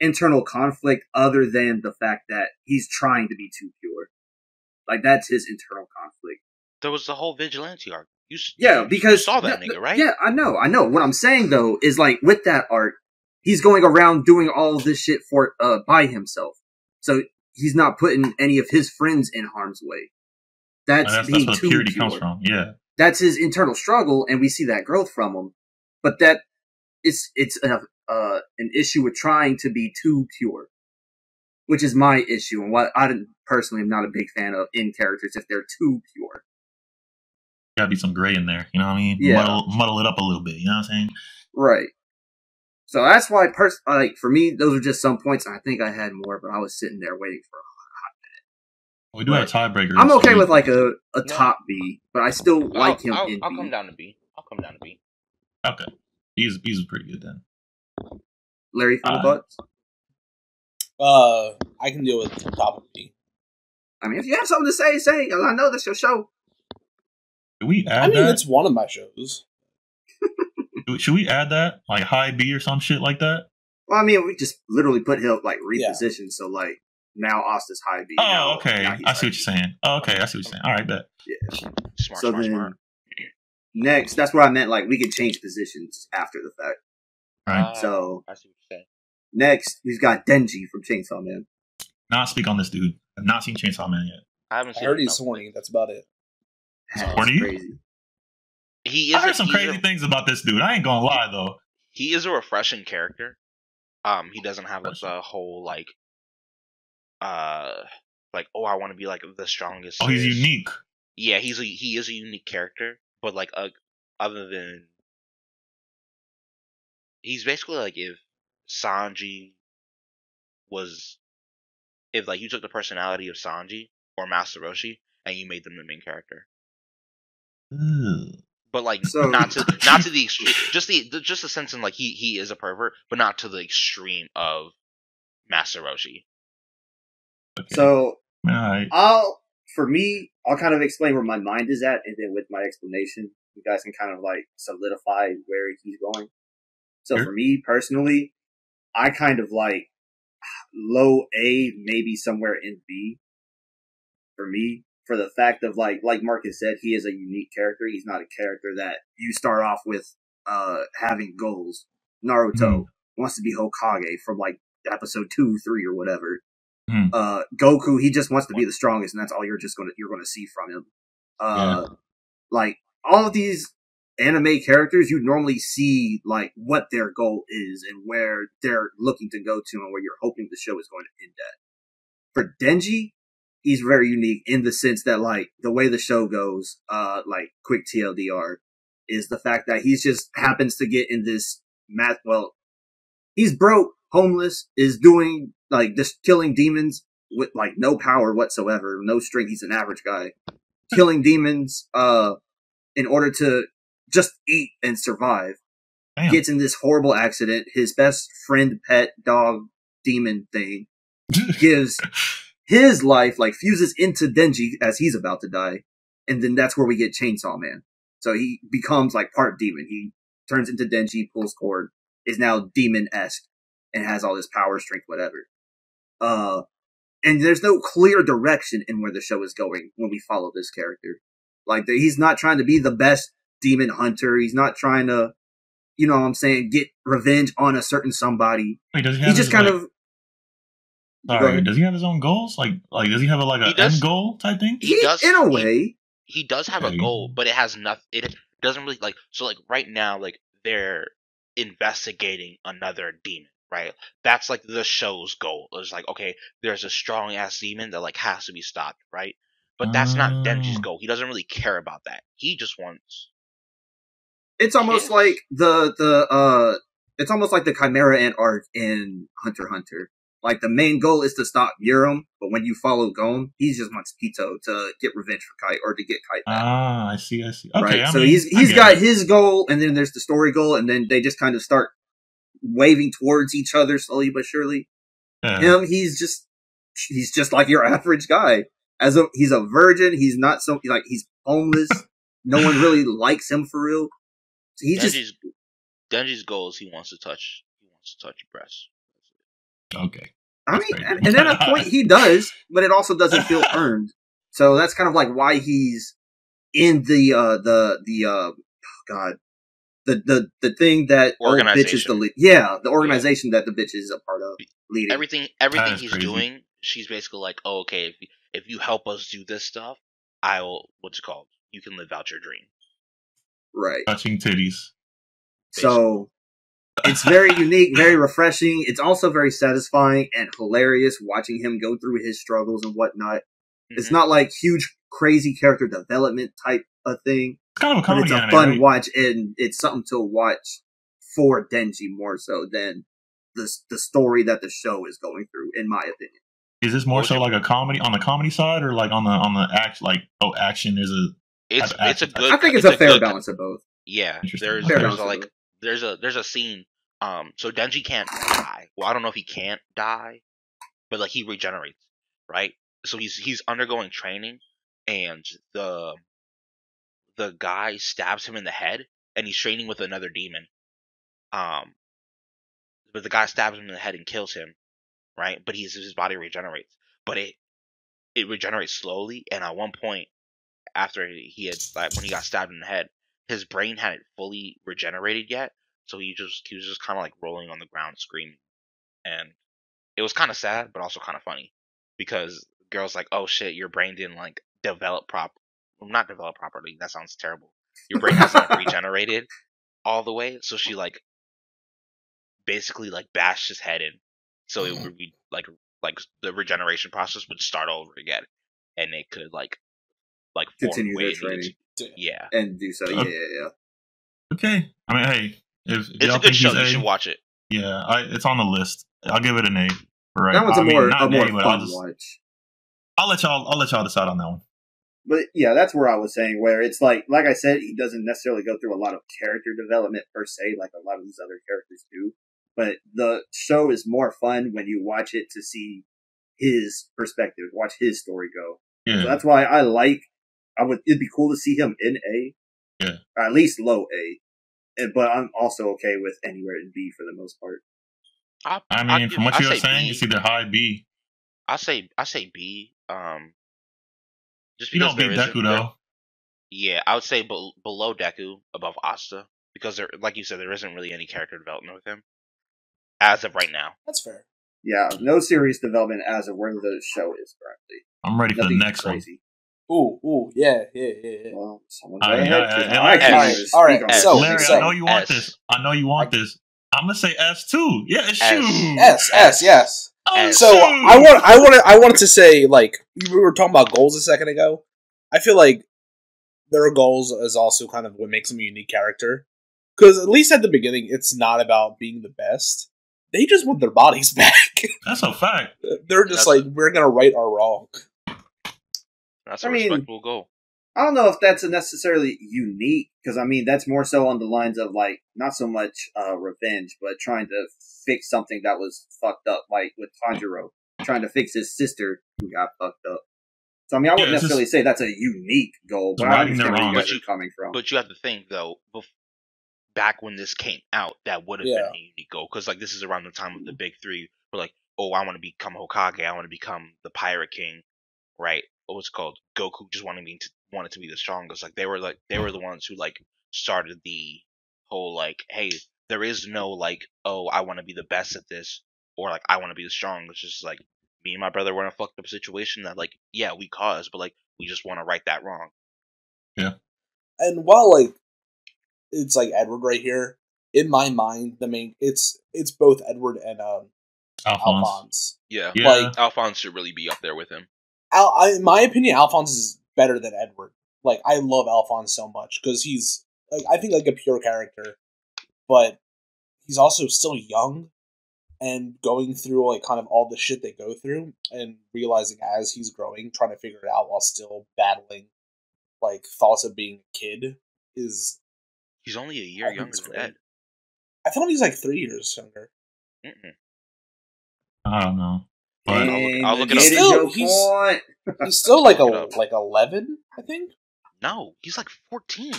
internal conflict other than the fact that he's trying to be too pure. Like that's his internal conflict. There was the whole vigilante arc. You s- Yeah, you- because you saw that no, nigga, right? Yeah, I know, I know. What I'm saying though is like with that art, he's going around doing all of this shit for uh by himself. So he's not putting any of his friends in harm's way. That's, And that's, being that's where too purity pure. comes from. Yeah. That's his internal struggle, and we see that growth from him. But that it's it's a, uh, an issue with trying to be too pure, which is my issue, and what I personally am not a big fan of in characters if they're too pure. Gotta be some gray in there. You know what I mean? Yeah. Muddle, muddle it up a little bit. You know what I'm saying? Right. So that's why, pers- like for me, those are just some points. I think I had more, but I was sitting there waiting for a hot minute. We do have a tiebreaker. I'm so okay we- with like a, a No. top B, but I still like him I'll, I'll, in I'll B. come down to B. I'll come down to B. Okay, he's he's pretty good then. Larry, final Uh, thoughts? Uh, I can deal with top of B. I mean, if you have something to say, say. 'cause I know this your show. Should we add I mean, that? it's one of my shows. Should we add that like high B or some shit like that? Well, I mean, we just literally put him like Yeah. repositioned, so like now Austin's high B. now- Oh, okay. now I see high what you're saying. Oh, okay, I see what you're saying. All right, bet. Smart, So smart, then, smart. Next, that's what I meant. Like, we could change positions after the fact. Right. Uh, So I see what you're saying. next, we've got Denji from Chainsaw Man. Not speak on this dude. I've not seen Chainsaw Man yet. I haven't I seen heard it he's horny. That's about it. That's Horny? crazy. He is. I a- heard some crazy a- things about this dude. I ain't gonna lie though. he is a refreshing character. Um, he doesn't have like the whole like, uh, like oh, I want to be like the strongest. Oh, he's unique. Yeah, he's a he is a unique character, but like uh, other than he's basically like if Sanji was if like you took the personality of Sanji or Master Roshi and you made them the main character. Ugh. But like So- not to *laughs* not to the extreme, just the the- just the sense in like he he is a pervert, but not to the extreme of Master Roshi. Okay. So all right. I'll, for me, I'll kind of explain where my mind is at, and then with my explanation, you guys can kind of like solidify where he's going. So Sure. for me personally, I kind of like low A, maybe somewhere in B. For me, for the fact of like, like Marcus said, he is a unique character. He's not a character that you start off with uh having goals. Naruto Mhm. wants to be Hokage from like episode two, three, or whatever Mhm. uh Goku he just wants to be the strongest and that's all you're just gonna you're gonna see from him. Uh like all of these anime characters you normally see like what their goal is and where they're looking to go to and where you're hoping the show is going to end at. For Denji, he's very unique in the sense that like the way the show goes, uh like quick TLDR, is the fact that he's just happens to get in this math well he's broke, homeless, is doing like just killing demons with like no power whatsoever, no strength. He's an average guy, *laughs* killing demons uh in order to just eat and survive. Damn. Gets in this horrible accident. His best friend, pet, dog, demon thing *laughs* gives his life like fuses into Denji as he's about to die, and then that's where we get Chainsaw Man. So he becomes like part demon. He turns into Denji, pulls cord, is now demon esque, and has all this power, strength, whatever. Uh, and there's no clear direction in where the show is going when we follow this character. Like the, he's not trying to be the best demon hunter. He's not trying to, you know, what I'm saying, get revenge on a certain somebody. Wait, does he have He's just kind like- of Sorry, does he have his own goals? Like, like does he have a, like He a does. end goal type thing? He he, does- in a he- way. he does have Okay. a goal, but it has nothing. It doesn't really like so like right now like they're investigating another demon, right? That's like the show's goal. It's like okay, there's a strong ass demon that like has to be stopped, right? But that's not Denji's Oh. goal. He doesn't really care about that. He just wants It's almost Yes. like the the uh it's almost like the Chimera Ant arc in Hunter Hunter. Like the main goal is to stop Meruem, but when you follow Gon, he just wants Pitou to get revenge for Kite or to get Kite back. Ah, I see, I see. Okay, right. I so mean, he's he's got it. his goal and then there's the story goal and then they just kind of start waving towards each other slowly but surely. Yeah. Him, he's just he's just like your *laughs* average guy. As a he's a virgin, he's not so like he's homeless. no one really *laughs* likes him for real. So he just Denji's Denji's goal is he wants to touch he wants to touch breasts. Okay. I mean, and, and at a point he does, *laughs* but it also doesn't feel earned. So that's kind of like why he's in the uh the the uh God the the the thing that old bitch is the Organization. lead. Yeah, the organization that the bitch is a part of leading. Everything everything he's crazy. doing, she's basically like, oh, okay, if you, if you help us do this stuff, I'll what's it called? You can live out your dream. right. Touching titties. So it's very *laughs* unique, very refreshing. It's also very satisfying and hilarious watching him go through his struggles and whatnot. It's Mhm. not like huge, crazy character development type of thing. It's kind of a but comedy it's a anime, fun right? watch and it's something to watch for Denji more so than the the story that the show is going through, in my opinion. Is this more so like a comedy on the comedy side, or like on the on the act like oh action is a It's it's a good. I think it's, a fair good- balance of both. Yeah, there's Fair there's a, like there's a there's a scene. Um, so Denji can't die. Well, I don't know if he can't die, but like he regenerates, right? So he's he's undergoing training, and the the guy stabs him in the head, and he's training with another demon. Um, but the guy stabs him in the head and kills him, right? But he's his body regenerates, but it it regenerates slowly, and at one point after he had like when he got stabbed in the head, his brain hadn't fully regenerated yet, so he just he was just kind of like rolling on the ground screaming, and it was kind of sad, but also kind of funny because girls like, oh shit, your brain didn't like develop prop, well, not develop properly. That sounds terrible. Your brain hasn't *laughs* regenerated all the way, so she like basically like bashed his head in, so it mm-hmm. would be like like the regeneration process would start over again, and it could like like form Continue way their training to. Yeah, and do so. Uh, yeah, yeah, yeah. okay. I mean, hey, if, if it's y'all a good think show. You A, should watch it. yeah, I, it's on the list. I'll give it an A. For right. That one's I a mean, more not a an more A, but I'll fun just watch. I'll let y'all I'll let y'all decide on that one. But yeah, that's where I was saying where it's like, like I said, he doesn't necessarily go through a lot of character development per se, like a lot of these other characters do. But the show is more fun when you watch it to see his perspective, watch his story go. Yeah, So that's why I like. I would. It'd be cool to see him in A, Yeah. or at least low A. And, but I'm also okay with anywhere in B for the most part. I, I mean, give- from what I'll you were say saying, B. it's either high B. I say I say B. Um, just you don't beat there isn't- Deku there- though. Yeah, I would say bel below Deku, above Asta, because there, like you said, there isn't really any character development with him as of right now. That's fair. Yeah, no serious development as of where the show is currently. I'm ready for the next crazy. Ooh, ooh, yeah, yeah, yeah, yeah. Well, someone Uh, go ahead. yeah, yeah. All right, all right. S. so- Larry, so- I know you want S. this. I know you want this. I'm gonna say S too. Yeah, S. shoot. S, S, yes. Oh, So. I want, I wanted, I wanted to say like we were talking about goals a second ago. I feel like their goals is also kind of what makes them a unique character. Because at least at the beginning, it's not about being the best. They just want their bodies *laughs* back. That's a fact. They're just That's- like, we're gonna right our wrong. That's a I mean- respectable goal. I don't know if that's a necessarily unique because I mean that's more so on the lines of like not so much uh, revenge, but trying to fix something that was fucked up, like with Tanjiro trying to fix his sister who got fucked up. So I mean, I wouldn't Yeah, it's necessarily say that's a unique goal, but I understand where you wrongs. guys are coming from. But you have to think though, bef- back when this came out, that would have Yeah. been a unique goal because like this is around the time of the mm-hmm. big three. We're like, oh, I want to become Hokage. I want to become the Pirate King, right? What was it called? Goku just wanted me to wanted to be the strongest. Like they were like they were the ones who like started the whole like, hey, there is no like, oh, I want to be the best at this, or like I want to be the strongest. It's just like me and my brother were in a fucked up situation that like, yeah, we caused, but like we just want to right that wrong. Yeah. And while like it's like Edward right here, in my mind, the main it's it's both Edward and um Alphonse. Alphonse. Yeah, Yeah. Like- Alphonse should really be up there with him. Al, I, in my opinion, Alphonse is better than Edward. Like I love Alphonse so much because he's like I think like a pure character, but he's also still young and going through like kind of all the shit they go through and realizing as he's growing, trying to figure it out while still battling like thoughts of being a kid is. He's only a year think younger it's than great. Ed. I thought he's like three years younger. Mm-mm. I don't know. But I'll look- I'll look it up. Still, he's- He's still like a Look it up. like eleven, I think. No, he's like 14.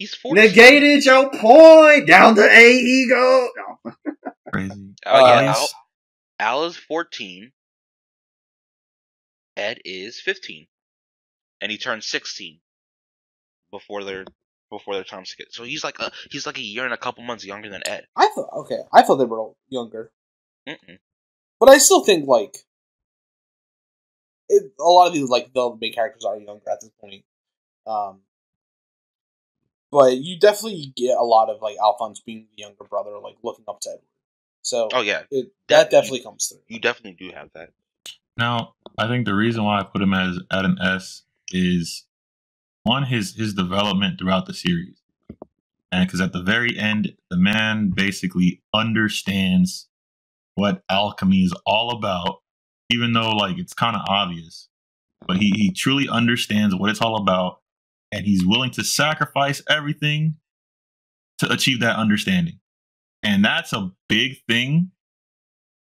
He's 14. Negated your point. Down to A he go. No. *laughs* crazy. Oh, yeah, Uh, Al, Al is 14. Ed is 15. And he turned 16 before their before their time to get. So he's like a he's like a year and a couple months younger than Ed. I thought okay, I thought they were all younger. Mm-mm. But I still think like it, a lot of these like the main characters are younger at this point. Um, but you definitely get a lot of like Alphonse being the younger brother, like looking up to Edward. So Oh yeah, it, Def- that definitely comes through. you definitely do have that. Now, I think the reason why I put him as at an S is one his his development throughout the series, and because at the very end, the man basically understands what alchemy is all about, even though like it's kind of obvious. But he he truly understands what it's all about, and he's willing to sacrifice everything to achieve that understanding. And that's a big thing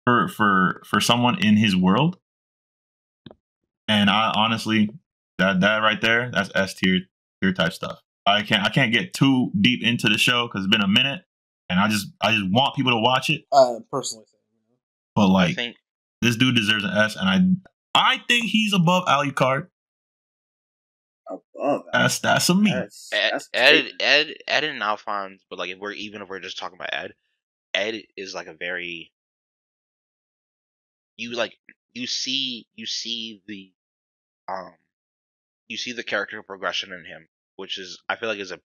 for for for someone in his world. And I honestly, that that right there, that's S tier tier type stuff. I can't I can't get too deep into the show because it's been a minute, and I just I just want people to watch it. Uh, personally, But I like think this dude deserves an S, and I I think he's above Alucard. Above. That's that's a me. That's, Ed, that's a Ed. Ed, Ed, and Alphonse, but like if we're even if we're just talking about Ed, Ed is like a very you like you see you see the um you see the character progression in him, which is I feel like is a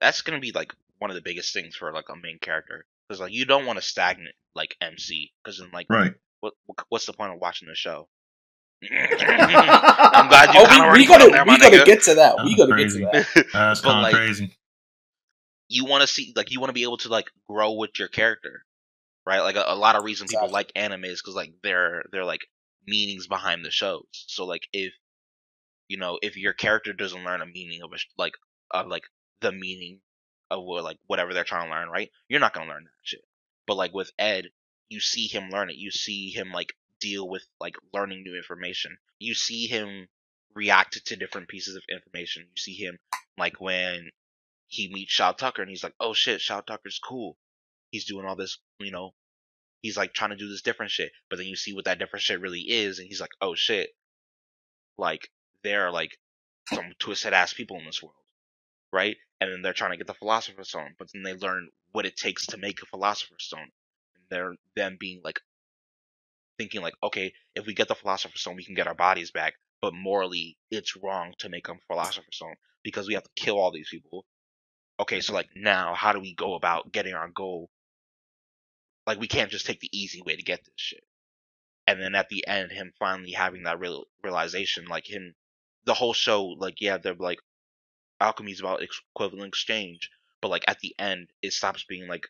that's gonna be like one of the biggest things for like a main character because like you don't want a stagnant like MC because then like Right. what what's the point of watching the show? I'm glad *laughs* you oh, kind we, we gotta there, we gotta nigga. get to that. We That's gotta get to that. *laughs* That's kind like, crazy. you want to see like you want to be able to like grow with your character right like a, a lot of reason people like anime is because like they're they're like meanings behind the shows so like if you know if your character doesn't learn a meaning of a like of like the meaning of what like whatever they're trying to learn right you're not gonna learn that shit but like with ed you see him learn it you see him like deal with like learning new information you see him react to different pieces of information you see him like when he meets Shou Tucker and he's like, oh shit, Shou Tucker's cool. He's doing all this, you know, he's like trying to do this different shit. But then you see what that different shit really is, and he's like, oh shit, like there are like some twisted ass people in this world, right? And then they're trying to get the Philosopher's Stone, but then they learn what it takes to make a Philosopher's Stone. And they're them being like thinking like, okay, if we get the Philosopher's Stone, we can get our bodies back. But morally, it's wrong to make a Philosopher's Stone because we have to kill all these people okay, so mm-hmm. like now, how do we go about getting our goal? Like we can't just take the easy way to get this shit. And then at the end, him finally having that real realization, like him, the whole show, like yeah, they're like alchemy is about equivalent exchange, but like at the end, it stops being like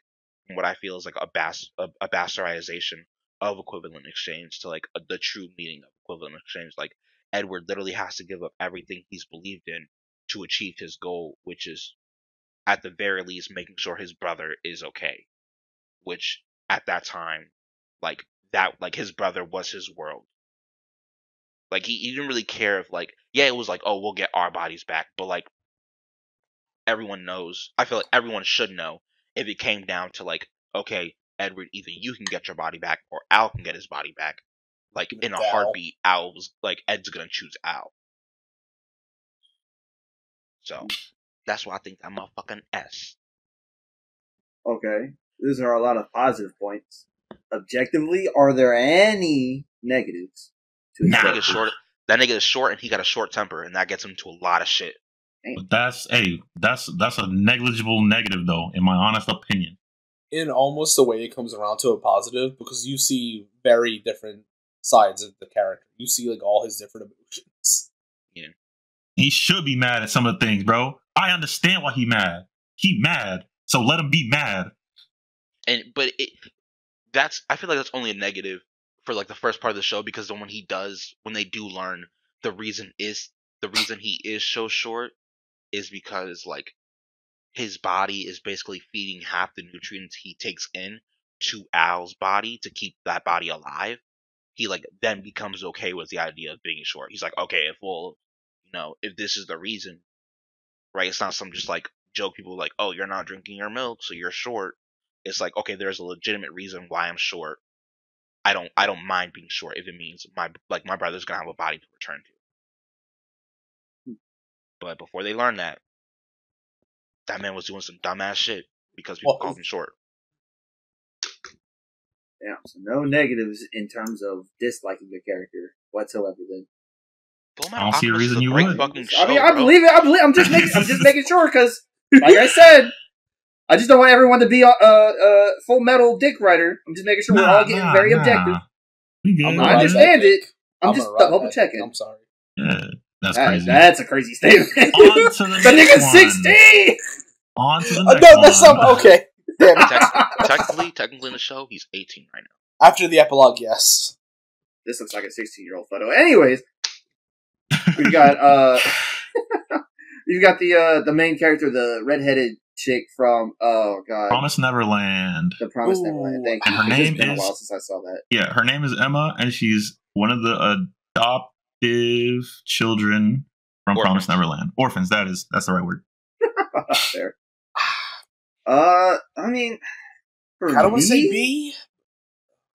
what I feel is like a bas a, a bastardization of equivalent exchange to like a, the true meaning of equivalent exchange. Like Edward literally has to give up everything he's believed in to achieve his goal, which is at the very least making sure his brother is okay which at that time like that like his brother was his world like he, he didn't really care if like yeah it was like oh we'll get our bodies back but like everyone knows i feel like everyone should know if it came down to like okay edward either you can get your body back or al can get his body back like in a Al. heartbeat al was like ed's gonna choose al so that's why i think i'm a fucking s Okay, These are a lot of positive points. Objectively, are there any negatives? To Nah. That express? nigga's short. That nigga is short, and he got a short temper, and that gets him to a lot of shit. But that's hey, that's that's a negligible negative though, in my honest opinion. In almost a way it comes around to a positive because you see very different sides of the character. You see like all his different emotions. Yeah. He should be mad at some of the things, bro. I understand why he mad. He mad, so let him be mad. And but it, that's I feel like that's only a negative for like the first part of the show because then when he does, when they do learn, the reason is the reason he is so short is because like his body is basically feeding half the nutrients he takes in to Al's body to keep that body alive. He like then becomes okay with the idea of being short. He's like, okay, if well, you know, if this is the reason, right? It's not some just like joke people like, oh, you're not drinking your milk, so you're short. It's like, okay, there's a legitimate reason why I'm short. I don't I don't mind being short if it means my like my brother's gonna have a body to return to. Hmm. But before they learn that, that man was doing some dumbass shit because people Well, called him short. Yeah, so no negatives in terms of disliking the character whatsoever. Then Full I don't see a Alchemist is reason you would. fucking show, I mean, I bro. believe it. I believe. I'm just making. I'm just *laughs* making sure because, like I said, I just don't want everyone to be a uh, uh, full metal dick writer. I'm just making sure we're all getting nah, very nah. objective. I'm I gonna ride understand it. I'm, I'm just double checking. I'm sorry. Yeah, that's That- crazy. that's a crazy statement. On to the *laughs* the next nigga's one. sixteen. On to the Uh, next no, one. that's some okay. Damn it. Tec- technically, technically in the show, he's 18 right now. After the epilogue, yes. this looks like a 16 year old photo. Anyways, we've got uh, *laughs* we've got the uh the main character, the redheaded chick from oh god, Promise Neverland. the Promise Ooh. Neverland. Thank you. And her It's name been a is- while since I saw that. Yeah, her name is Emma, and she's one of the adoptive children from Promise Orphans. Neverland. Orphans. That is that's the right word. *laughs* there. Uh, I mean, for I don't want me, to say B.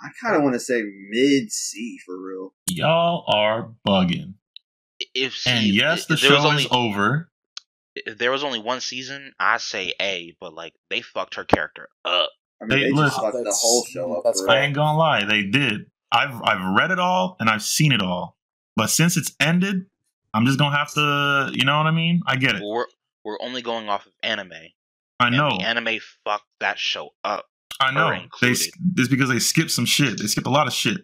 I kind of want to say mid C for real. Y'all are bugging. If see, And yes, the if there was show only, is over. If there was only one season, I say A, but like they fucked her character up. I mean, They- they, just fucked the whole show up. I ain't gonna lie, they did. I've I've read it all and I've seen it all. But since it's ended, I'm just gonna have to. You know what I mean? I get it. We're we're only going off of anime. I know. the anime fucked that show up. I know. They it's because they skipped some shit. They skipped a lot of shit.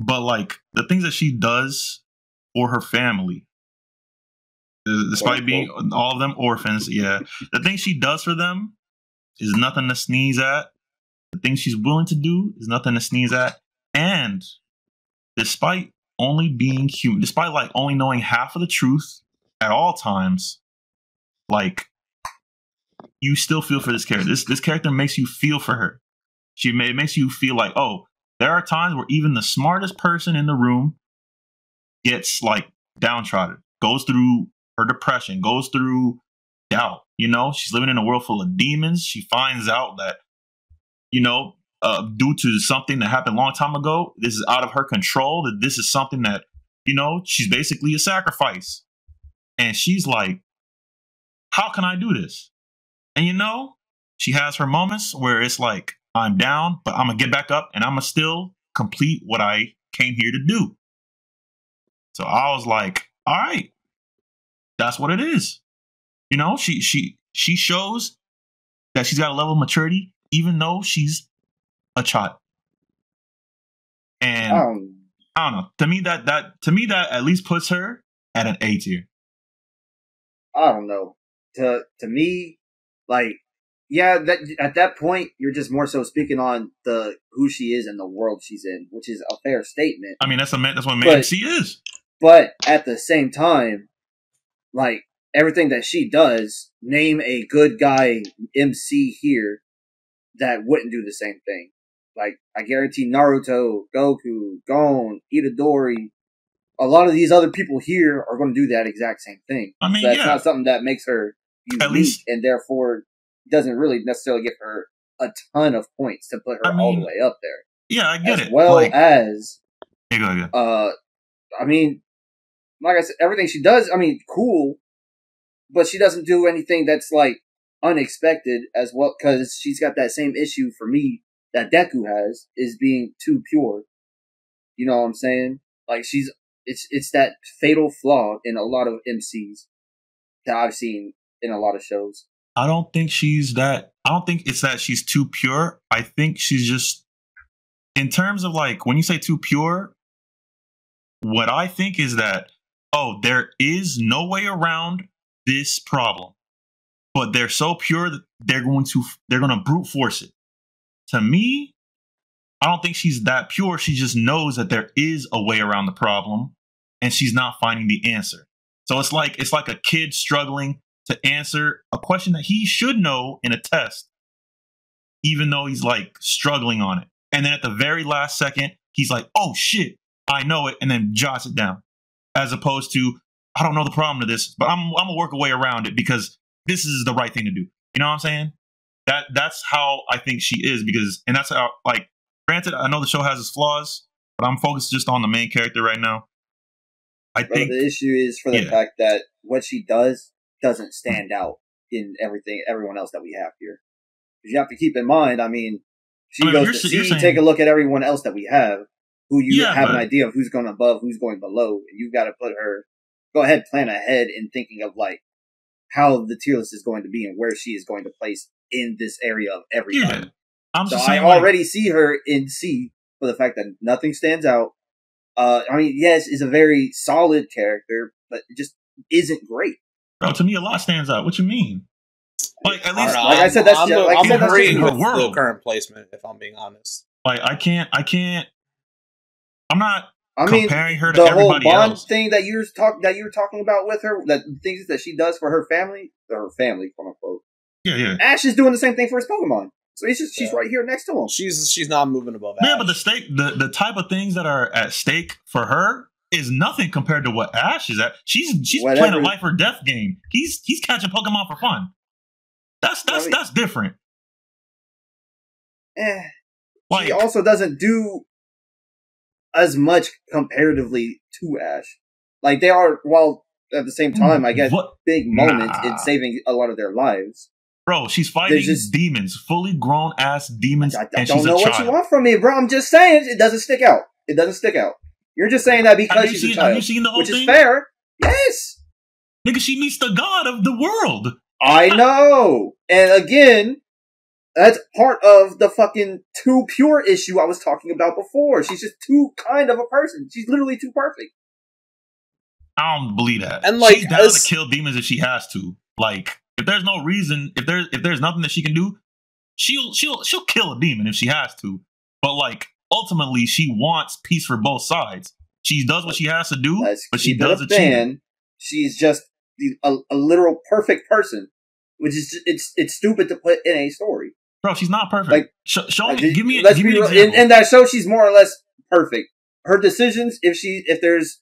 But like the things that she does for her family, uh, despite Quote, being all of them orphans, yeah, the things she does for them is nothing to sneeze at. The things she's willing to do is nothing to sneeze at. And despite only being human, despite like only knowing half of the truth at all times, like you still feel for this character. This this character makes you feel for her. She may, makes you feel like, oh, there are times where even the smartest person in the room gets like downtrodden, goes through her depression, goes through doubt. You know, she's living in a world full of demons. She finds out that, you know, uh, due to something that happened a long time ago, this is out of her control. That this is something that, you know, she's basically a sacrifice. And she's like, how can I do this? And you know, she has her moments where it's like, I'm down, but I'm gonna get back up and I'm gonna still complete what I came here to do. So I was like, all right, that's what it is. You know, she she she shows that she's got a level of maturity, even though she's a child. And Um, I don't know. To me, that that to me that at least puts her at an A tier. I don't know. To to me, like, yeah, that at that point you're just more so speaking on the who she is and the world she's in, which is a fair statement. I mean, that's a man. That's what But- MC is. But at the same time, like everything that she does, name a good guy MC here that wouldn't do the same thing. Like I guarantee Naruto, Goku, Gon, Itadori, a lot of these other people here are going to do that exact same thing. I mean, So that's yeah. not something that makes her unique, least- and therefore doesn't really necessarily give her a ton of points to put her I all the way up there. Yeah, I get as it. well like, as yeah, go ahead. uh, I mean, like I said, everything she does, I mean, cool, but she doesn't do anything that's like unexpected as well because she's got that same issue for me that Deku has is being too pure. You know what I'm saying? Like she's it's it's that fatal flaw in a lot of MCs that I've seen in a lot of shows. I don't think she's that. I don't think it's that she's too pure. I think she's just, in terms of like, when you say too pure, what I think is that, oh, there is no way around this problem, but they're so pure that they're going to, they're going to brute force it. To me, I don't think she's that pure. She just knows that there is a way around the problem and she's not finding the answer. So it's like, it's like a kid struggling to answer a question that he should know in a test, even though he's like struggling on it. And then at the very last second, he's like, oh shit, I know it, and then jots it down. As opposed to, I don't know the problem to this, but I'm I'm gonna work a way around it because this is the right thing to do. You know what I'm saying? That that's how I think she is because and that's how like granted, I know the show has its flaws, but I'm focused just on the main character right now. I But think the issue is for the yeah. fact that what she does doesn't stand out in everything everyone else that we have here. You have to keep in mind. I mean, she I mean, goes to see, saying- take a look at everyone else that we have, who you Yeah, have an idea of who's going above, who's going below, and you've got to put her. Go ahead, plan ahead in thinking of like how the tier list is going to be and where she is going to place in this area of everything. yeah. I'm So I saying like, already see her in C for the fact that nothing stands out. Uh, I mean, yes, is a very solid character, but it just isn't great. bro, to me a lot stands out. What you mean? Like at least Alright, like I said, that's I'm, just- like I I'm said, that's just with her world. the current placement. If I'm being honest, like I can't I can't I'm not I mean, comparing her to the whole everybody bond else. thing that you're talk that you're talking about with her, that things that she does for her family, or her family, quote unquote. Yeah, yeah. Ash is doing the same thing for his Pokemon, so he's just she's Yeah. right here next to him. She's she's not moving above. Yeah, Ash. but the stake, the the type of things that are at stake for her is nothing compared to what Ash is at. She's she's playing a life or death game. He's he's catching Pokemon for fun. That's that's I mean- that's different. Eh, Like she also doesn't do as much comparatively to Ash. Like they are, while at the same time, I guess what, big moments in saving a lot of their lives. Bro? She's fighting just- demons, fully grown ass demons, I, I and don't she's know a what child. you want from me, bro. I'm just saying it doesn't stick out. It doesn't stick out. You're just saying that because you, she's seen, a have you child, seen the whole which is thing? fair. Yes, Nigga, she meets the god of the world. I know. And again, that's part of the fucking too pure issue I was talking about before. She's just too kind of a person. She's literally too perfect. I don't believe that. And, like, she's down as- to kill demons if she has to. Like, if there's no reason, if there's if there's nothing that she can do, she'll she'll she'll kill a demon if she has to. But like, ultimately, she wants peace for both sides. She does what she has to do, Let's but she does it. fan. She's just the- a, a literal perfect person, which is it's it's stupid to put in a story. Bro, she's not perfect. Like, Sh- show me, give me, let's give be me an real. In, in that show, she's more or less perfect. Her decisions, if she if there's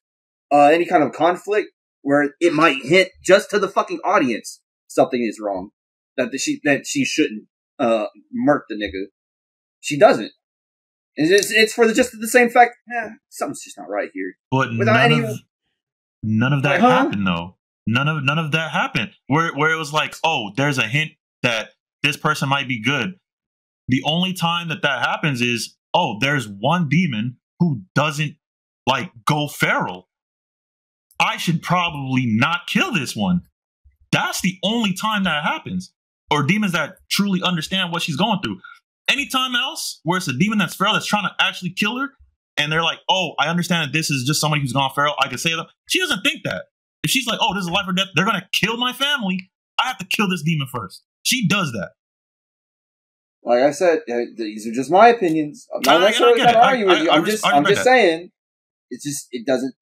uh, any kind of conflict where it might hint just to the fucking audience something is wrong, that she that she shouldn't uh murk the nigga, she doesn't. It's, it's, it's for the, just the same fact. Eh, something's just not right here. but without none any- of none of that huh? happened though. None of none of that happened. Where where it was like, oh, there's a hint that this person might be good. The only time that that happens is, oh, there's one demon who doesn't like go feral. I should probably not kill this one. That's the only time that happens. Or demons that truly understand what she's going through. Anytime else where it's a demon that's feral that's trying to actually kill her, and they're like, "Oh, I understand that this is just somebody who's gone feral. I can say them." She doesn't think that. If she's like, "Oh, this is life or death," they're gonna kill my family. I have to kill this demon first. She does that. Like I said, uh, these are just my opinions. I'm not I necessarily going to. I- argue with you. I I'm just, I'm just that. saying, it's just, it doesn't,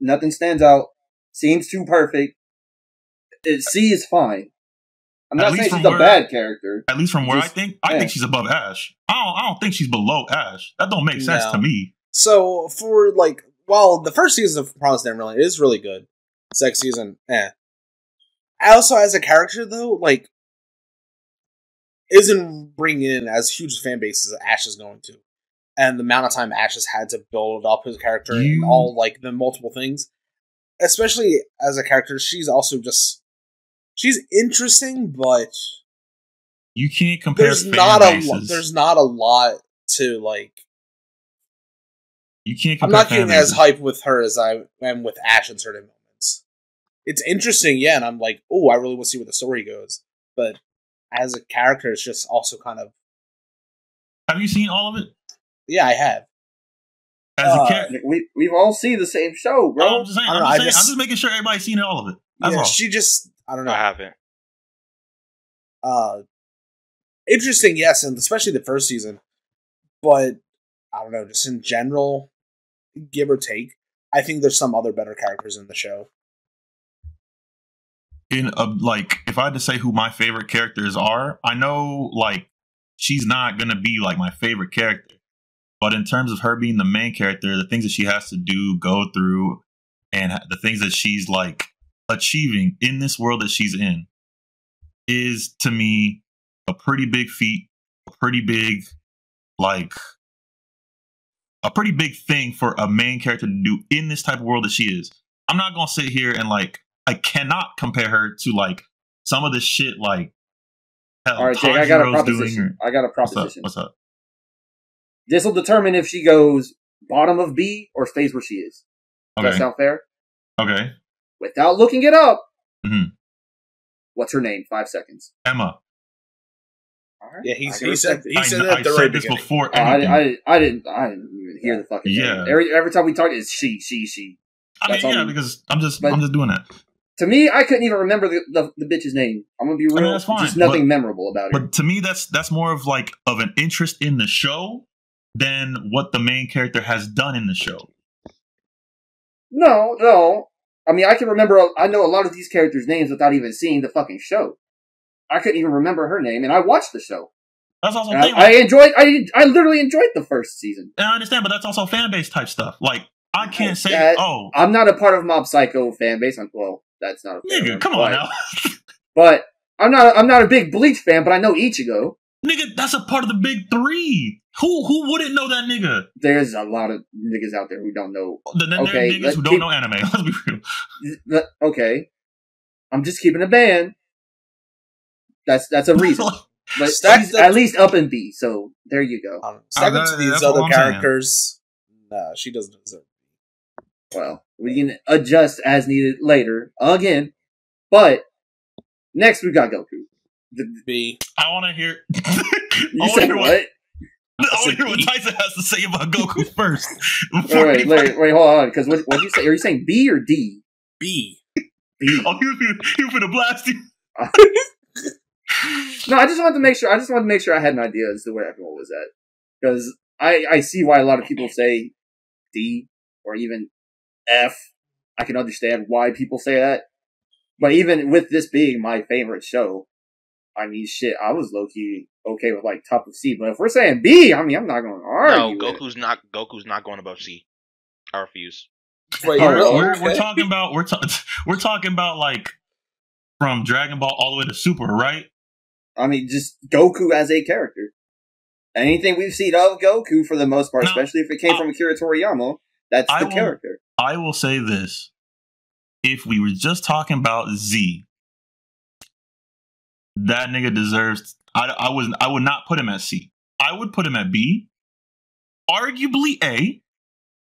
nothing stands out. Seems too perfect. It, C is fine. I'm not least saying from she's a where- bad character. At least from where I think, I yeah. think she's above Ash. I don't. I don't think she's below Ash. That don't make sense No. to me. So for like, well, the first season of Promised Neverland is really good. Second season, eh. I also, as a character though, like, isn't bringing in as huge a fan base as Ash is going to, and the amount of time Ash has had to build up his character and all like the multiple things, especially as a character, she's also just she's interesting, but You can't compare there's fan not a lo- there's not a lot to like you can't I'm not fan getting as bases. hype with her as I am with Ash in certain moments. It's interesting, yeah, and I'm like, oh, I really want to see where the story goes. But as a character, it's just also kind of Have you seen all of it? yeah, I have. As Uh, a character, We, we've all seen the same show, bro. I'm just saying. I I'm just, saying just- I'm just making sure everybody's seen all of it. That's yeah, all. she just I don't know. I haven't. Uh, interesting, yes, and especially the first season. But I don't know, just in general, give or take, I think there's some other better characters in the show. in a, like if I had to say who my favorite characters are, I know like she's not gonna be like my favorite character, but in terms of her being the main character, the things that she has to do, go through, and the things that she's like achieving in this world that she's in, is to me a pretty big feat, a pretty big like a pretty big thing for a main character to do in this type of world that she is. I'm not gonna sit here and like I cannot compare her to like some of the shit like hell, all right, Jake, I got a proposition. I got a What's up? proposition. What's up? This will determine if she goes bottom of B or stays where she is. Does Okay. that sound fair? Okay. Without looking it up, Mhm. what's her name? Five seconds. Emma. All right. Yeah, he, he said he I, said kn- that I at the very said this beginning. before Oh, I. I, I didn't. I didn't even hear the fucking Yeah. name. Every every time we talk, it's she, she, she. I mean, that's all yeah, me. because I'm just But- I'm just doing that. To me, I couldn't even remember the, the, the bitch's name. I'm gonna be mean, real. that's fine, just nothing but- memorable about it. But to me, that's that's more of like of an interest in the show than what the main character has done in the show. No, no. I mean, I can remember. I know a lot of these characters' names without even seeing the fucking show. I couldn't even remember her name, and I watched the show. That's also thing. I, I enjoyed. I I literally enjoyed the first season. I understand, but that's also fan base type stuff. Like I can't say, That- oh, I'm not a part of Mob Psycho fan base. I'm, well, that's not a nigga, one, come on but- now, *laughs* But I'm not. I'm not a big Bleach fan, but I know Ichigo. Nigga. That's a part of the big three. Who who wouldn't know that nigga? There's a lot of niggas out there who don't know. Then then Okay, are niggas who don't keep- know anime. *laughs* Let's be real. Th- Okay, I'm just keeping a band. That's that's a reason. But Stack she's at least up in B, so there you go. I don't know. Second that- to these other I'm saying. characters, nah, she doesn't deserve. Well, we can adjust as needed later again. But next we got Goku. The, B. I want to hear. *laughs* you I want said hear what? what. *laughs* I want to hear what Tyson has to say about Goku *laughs* first. Wait, wait, wait, wait, hold on. Because what what you say? Are you saying B or D? B. B. Oh, he was finna- he was finna blast you. No, I just wanted to make sure. I just wanted to make sure I had an idea as to where everyone was at. Because I I see why a lot of people say D or even F. I can understand why people say that. But even with this being my favorite show, I mean, shit, I was low key okay with like top of C. But if we're saying B, I mean, I'm not going to No, argue. with it. Goku's not. Goku's not going above C. I refuse. Wait, Oh, we're, really? we're, we're talking about we're ta- *laughs* we're talking about like from Dragon Ball all the way to Super, right? I mean, just Goku as a character. Anything we've seen of Goku, for the most part, No, especially if it came I- from Akira Toriyama, that's I the will- character. I will say this: if we were just talking about Z, that nigga deserves. I I was I would not put him at C. I would put him at B, arguably A.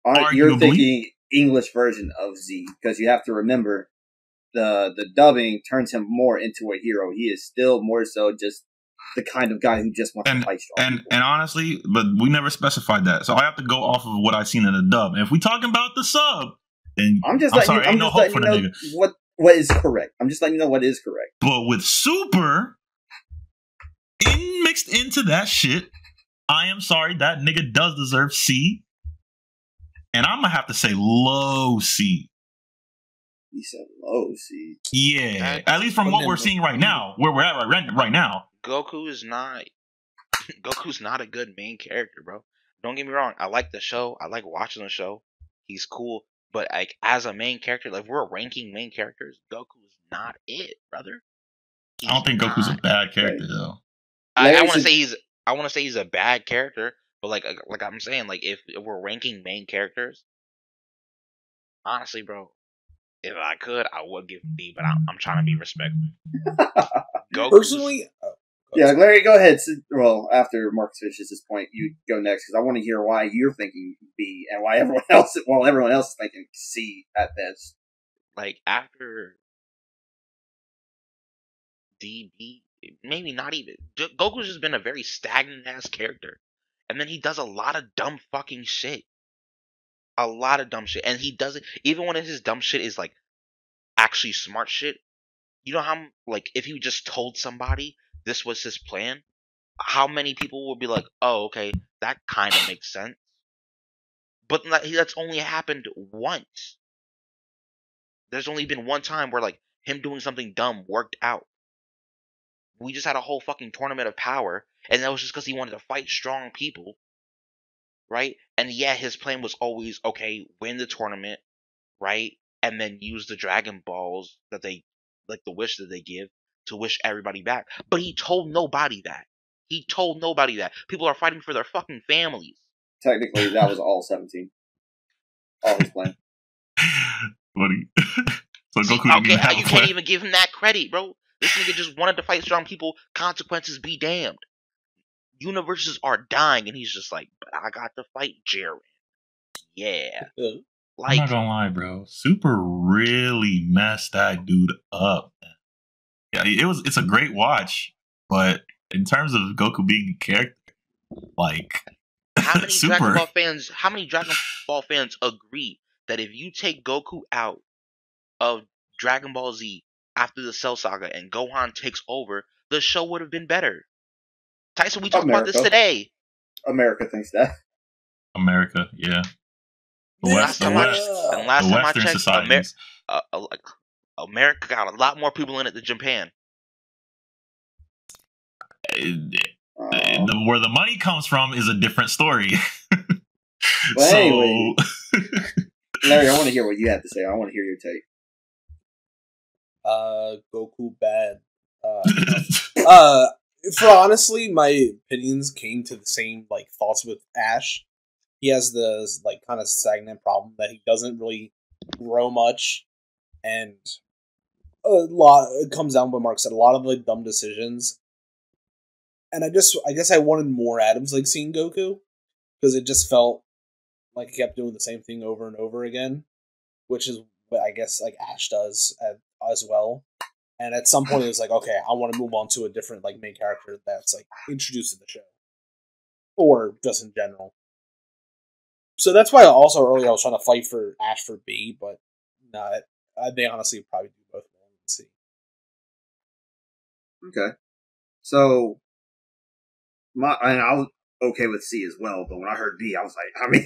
Uh, you're Arguably. thinking English version of Z because you have to remember the the dubbing turns him more into a hero. He is still more so just the kind of guy who just wants to fight strong. And people. and honestly, but we never specified that, so I have to go off of what I seen in the dub. And if we talking about the sub, then I'm just I'm sorry, you, I'm ain't no hope for the know nigga. what what is correct. I'm just letting you know what is correct. But with Super in mixed into that shit, I am sorry that nigga does deserve C. And I'm gonna have to say low C. He said low C. Yeah, That- at least from what we're seeing right now, where we're at right, right, right now. Goku is not. *laughs* Goku's not a good main character, bro. Don't get me wrong. I like the show. I like watching the show. He's cool, but like as a main character, like we're ranking main characters, Goku's not it, brother. I don't think He's Goku's a bad character though. I, I want to say he's. I want to say he's a bad character, but like like I'm saying, like if, if we're ranking main characters, honestly, bro, if I could, I would give him B, but I'm, I'm trying to be respectful. *laughs* Goku's- Personally, oh, Yeah, Larry, go ahead. Well, after Marcus finishes this point, you go next because I want to hear why you're thinking B and why everyone *laughs* else, well, everyone else is thinking C at best. like after DB, maybe not even. Goku's just been a very stagnant ass character, and then he does a lot of dumb fucking shit. A lot of dumb shit, and he does it even when his dumb shit is like actually smart shit. You know how like if he just told somebody this was his plan, how many people would be like, "Oh, okay, that kind of makes sense." But that, that's only happened once there's only been one time where like him doing something dumb worked out. We just had a whole fucking tournament of power, and that was just because he wanted to fight strong people, right? And yeah, his plan was always okay, win the tournament, right, and then use the Dragon Balls that they, like the wish that they give, to wish everybody back. But he told nobody that. He told nobody that. People are fighting for their fucking families. Technically, that was all 17. All his plan. Buddy. *laughs* so Goku didn't Okay, even how have you a plan. can't even give him that credit, bro? This nigga just wanted to fight strong people. Consequences be damned. Universes are dying, and he's just like, but I got to fight Jiren. Yeah, uh, *laughs* I'm like not gonna lie, bro. Super really messed that dude up. Yeah, it was. It's a great watch, but in terms of Goku being a character, like how many *laughs* Dragon super. Ball fans? How many Dragon Ball fans agree that if you take Goku out of Dragon Ball Z after the Cell Saga and Gohan takes over, the show would have been better. Tyson, we talked about this today. America thinks that. America, yeah. The Yeah, West, the last time I West, checked- and the last time I checked, Amer- societies. uh, uh, like America got a lot more people in it than Japan. Uh, the, where the money comes from is a different story. *laughs* So, anyway. *laughs* Larry, I want to hear what you have to say. I want to hear your take. Uh, Goku bad. Uh, *laughs* uh, for honestly, my opinions came to the same like thoughts with Ash. He has the like kind of stagnant problem that he doesn't really grow much, and a lot it comes down what Mark said. A lot of like dumb decisions, and I just I guess I wanted more Adams like seeing Goku because it just felt like he kept doing the same thing over and over again, which is what I guess like Ash does as well. And at some point, it was like, okay, I want to move on to a different like main character that's like introduced in the show, or just in general. So that's why also earlier I was trying to fight for Ash for B, but not. nah, they honestly probably do both well in C. Okay. So, my and I was okay with C as well, but when I heard B, I was like, *laughs* I mean,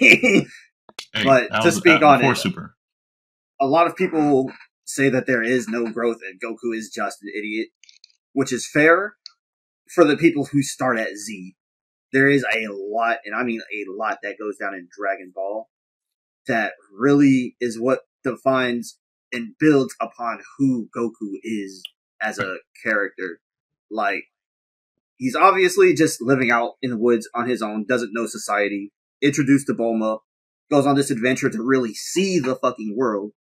hey, but to was- speak uh, on before it- Super. a lot of people say that there is no growth and Goku is just an idiot, which is fair for the people who start at Z. There is a lot, and I mean a lot, that goes down in Dragon Ball that really is what defines and builds upon who Goku is as a character. Like, he's obviously just living out in the woods on his own, doesn't know society, introduced to Bulma, goes on this adventure to really see the fucking world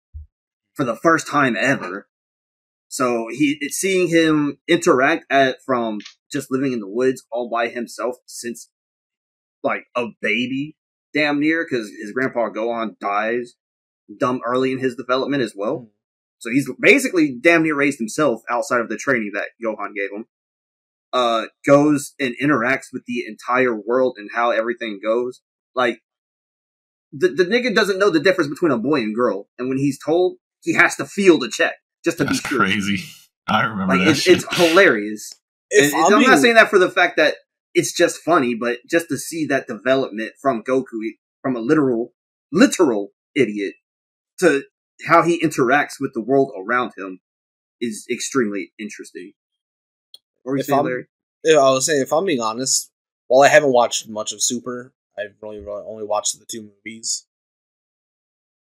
for the first time ever. So he seeing him interact at from just living in the woods all by himself since like a baby, damn near, because his grandpa Gohan dies dumb early in his development as well. So he's basically damn near raised himself outside of the training that Gohan gave him. Uh, goes and interacts with the entire world and how everything goes. Like, the, the nigga doesn't know the difference between a boy and girl. And when he's told, he has to feel the check just to That's be sure. crazy. I remember Like, that it's, shit. it's hilarious. If And- and I'm, not saying that for the fact that it's just funny, but just to see that development from Goku, from a literal, literal idiot to how he interacts with the world around him is extremely interesting. What were you If saying, Larry? Yeah, I was saying, if I'm being honest, while I haven't watched much of Super, I've really, really only watched the two movies.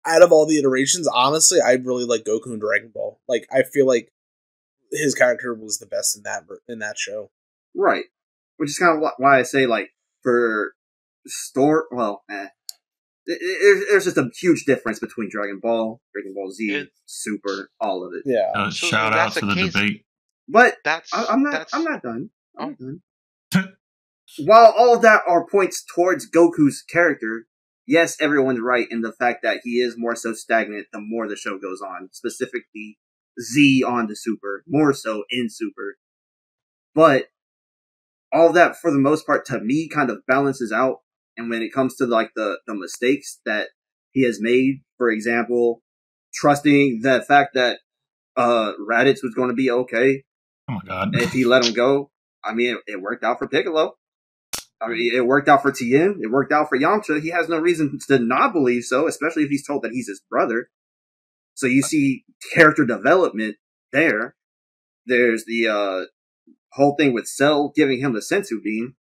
Out of all the iterations, honestly, I really like Goku and Dragon Ball. Like, I feel like his character was the best in that in that show. Right. Which is kind of why I say, like, for store, well, eh. It- it- There's there's just a huge difference between Dragon Ball, Dragon Ball Z, It- Super, all of it. Yeah, Uh, So shout out to the the case- debate. But That's I, I'm not. That's, I'm not done. I'm Oh. done. *laughs* While all of that are points towards Goku's character, yes, everyone's right in the fact that he is more so stagnant the more the show goes on. Specifically, Z on the Super, more so in Super. But all of that, for the most part, to me, kind of balances out. And when it comes to like the the mistakes that he has made, for example, trusting the fact that uh Raditz was going to be okay Oh my god. if he let him go, I mean, it, it worked out for Piccolo. I mean, it worked out for Tien. It worked out for Yamcha. He has no reason to not believe so, especially if he's told that he's his brother. So you see character development there. There's the uh, whole thing with Cell giving him the senzu bean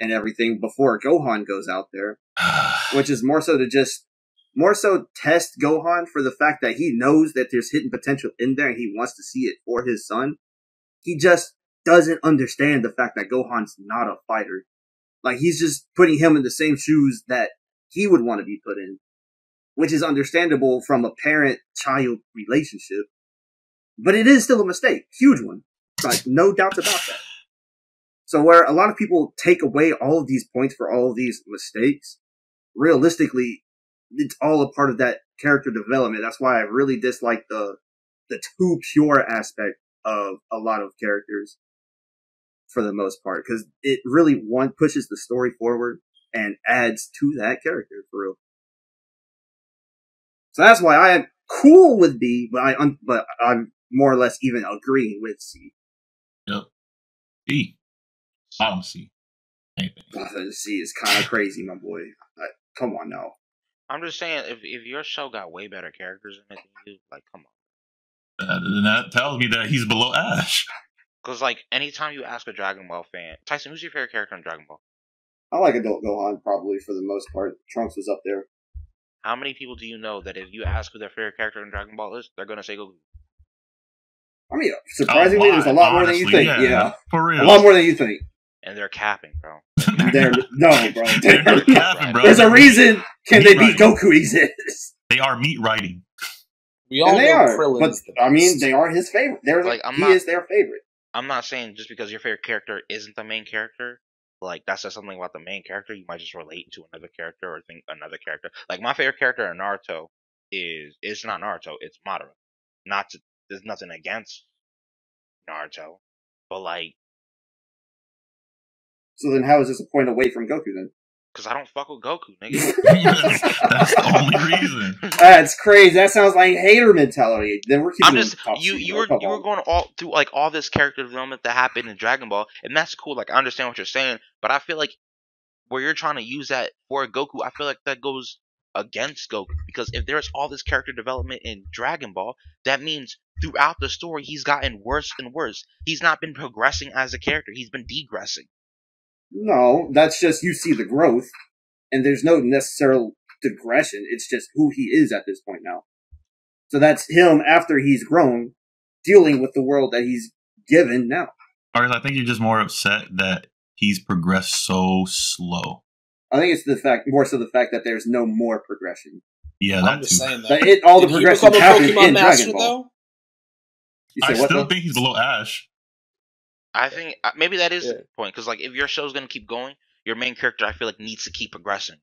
and everything before Gohan goes out there *sighs* which is more so to just more so test Gohan for the fact that he knows that there's hidden potential in there and he wants to see it for his son. He just doesn't understand the fact that Gohan's not a fighter. Like he's just putting him in the same shoes that he would want to be put in, which is understandable from a parent-child relationship. But it is still a mistake, huge one. Like no doubts about that. So where a lot of people take away all of these points for all of these mistakes, realistically, it's all a part of that character development. That's why I really dislike the the too pure aspect of a lot of characters for the most part because it really one pushes the story forward and adds to that character for real. So that's why I am cool with B, but I but I'm more or less even agreeing with C. B. I don't see anything. Uh, C is kind of crazy, my boy. come on now. I'm just saying, if if your show got way better characters in it than you, like, come on. Uh, then that tells me that he's below Ash. *laughs* Because like, anytime you ask a Dragon Ball fan, Tyson, who's your favorite character in Dragon Ball? I like Adult Gohan probably for the most part. Trunks was up there. How many people do you know that if you ask who their favorite character in Dragon Ball is, they're gonna say Goku? I mean, surprisingly, there's a lot more than you honestly, think. Yeah, for real. a lot more than you think. And they're capping, bro. *laughs* There, no, bro. They're There- capping, bro. There's a reason. Can they beat Right. Goku exists? They are meat writing. We all And they know are, Krillin's but the I mean, they are his favorite. They're Like, I'm he not- is their favorite. I'm not saying just because your favorite character isn't the main character, like that says something about the main character. You might just relate to another character or think another character. Like my favorite character in Naruto is it's not Naruto, it's Madara. Not to, there's nothing against Naruto, but like So then, how is this a point away from Goku then? because I don't fuck with Goku, nigga. *laughs* That's the only reason. That's crazy. That sounds like hater mentality. Then we're keeping. I'm just you you were you were going all through like all this character development that happened in Dragon Ball, and that's cool. Like I understand what you're saying, but I feel like where you're trying to use that for Goku, I feel like that goes against Goku because if there's all this character development in Dragon Ball, that means throughout the story he's gotten worse and worse. He's not been progressing as a character; he's been degressing. No, that's just you see the growth, and there's no necessary digression. It's just who he is at this point now. So that's him after he's grown, dealing with the world that he's given now. Or I think you're just more upset that he's progressed so slow. I think it's the fact, more so the fact that there's no more progression. Yeah, I'm just too. saying that. That it, all the Did he progression become a happened Pokemon in master Dragon Ball. though? You I say what? still think he's below Ash. I think uh, maybe that is Yeah. the point because like if your show's gonna keep going, your main character I feel like needs to keep progressing.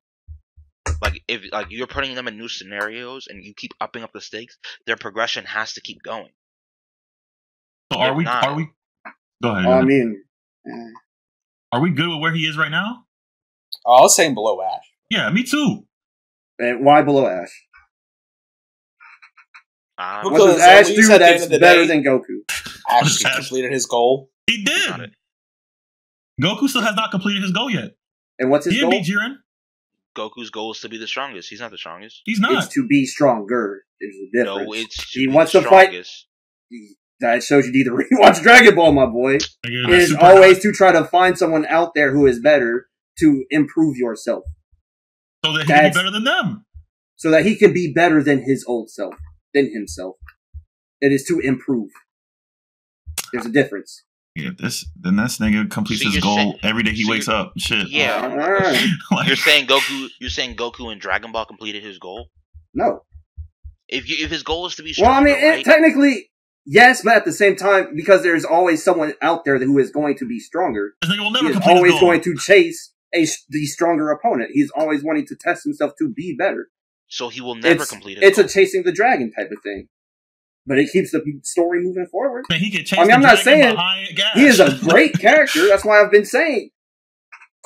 Like if like you're putting them in new scenarios and you keep upping up the stakes, their progression has to keep going. So are If we? not- Are we? Go ahead. go I mean, eh, Are we good with where he is right now? Oh, I was saying below Ash. Yeah, me too. and why below Ash? Um, Because What does Ash least do at that's better day- than Goku? *laughs* Ash Ash- completed his goal. He did. Got it. Goku still has not completed his goal yet. And what's his He goal? didn't beat Jiren. Goku's goal is to be the strongest. He's not the strongest. He's not. It's to be stronger. There's a difference. No, it's to He be wants the to fight- strongest. that shows you need to rewatch Dragon Ball, my boy. It is super- always to try to find someone out there who is better to improve yourself, so that he can be better than them. so that he can be better than his old self, than himself. It is to improve. There's a difference. Yeah, this then this nigga completes So his goal saying- every day he so wakes up. Shit. Yeah. *laughs* Like, You're saying Goku? You're saying Goku and Dragon Ball completed his goal? No. If you if his goal is to be strong. Well, I stronger, mean, it, right? technically, yes, but at the same time, because there's always someone out there who is going to be stronger, this nigga will never complete always his goal. going to chase a s- the stronger opponent. He's always wanting to test himself to be better. so he will never it's, complete his It's goal. a chasing the dragon type of thing, but it keeps the story moving forward. Man, he can chase I mean, I'm not saying. He is a *laughs* great character. That's why I've been saying,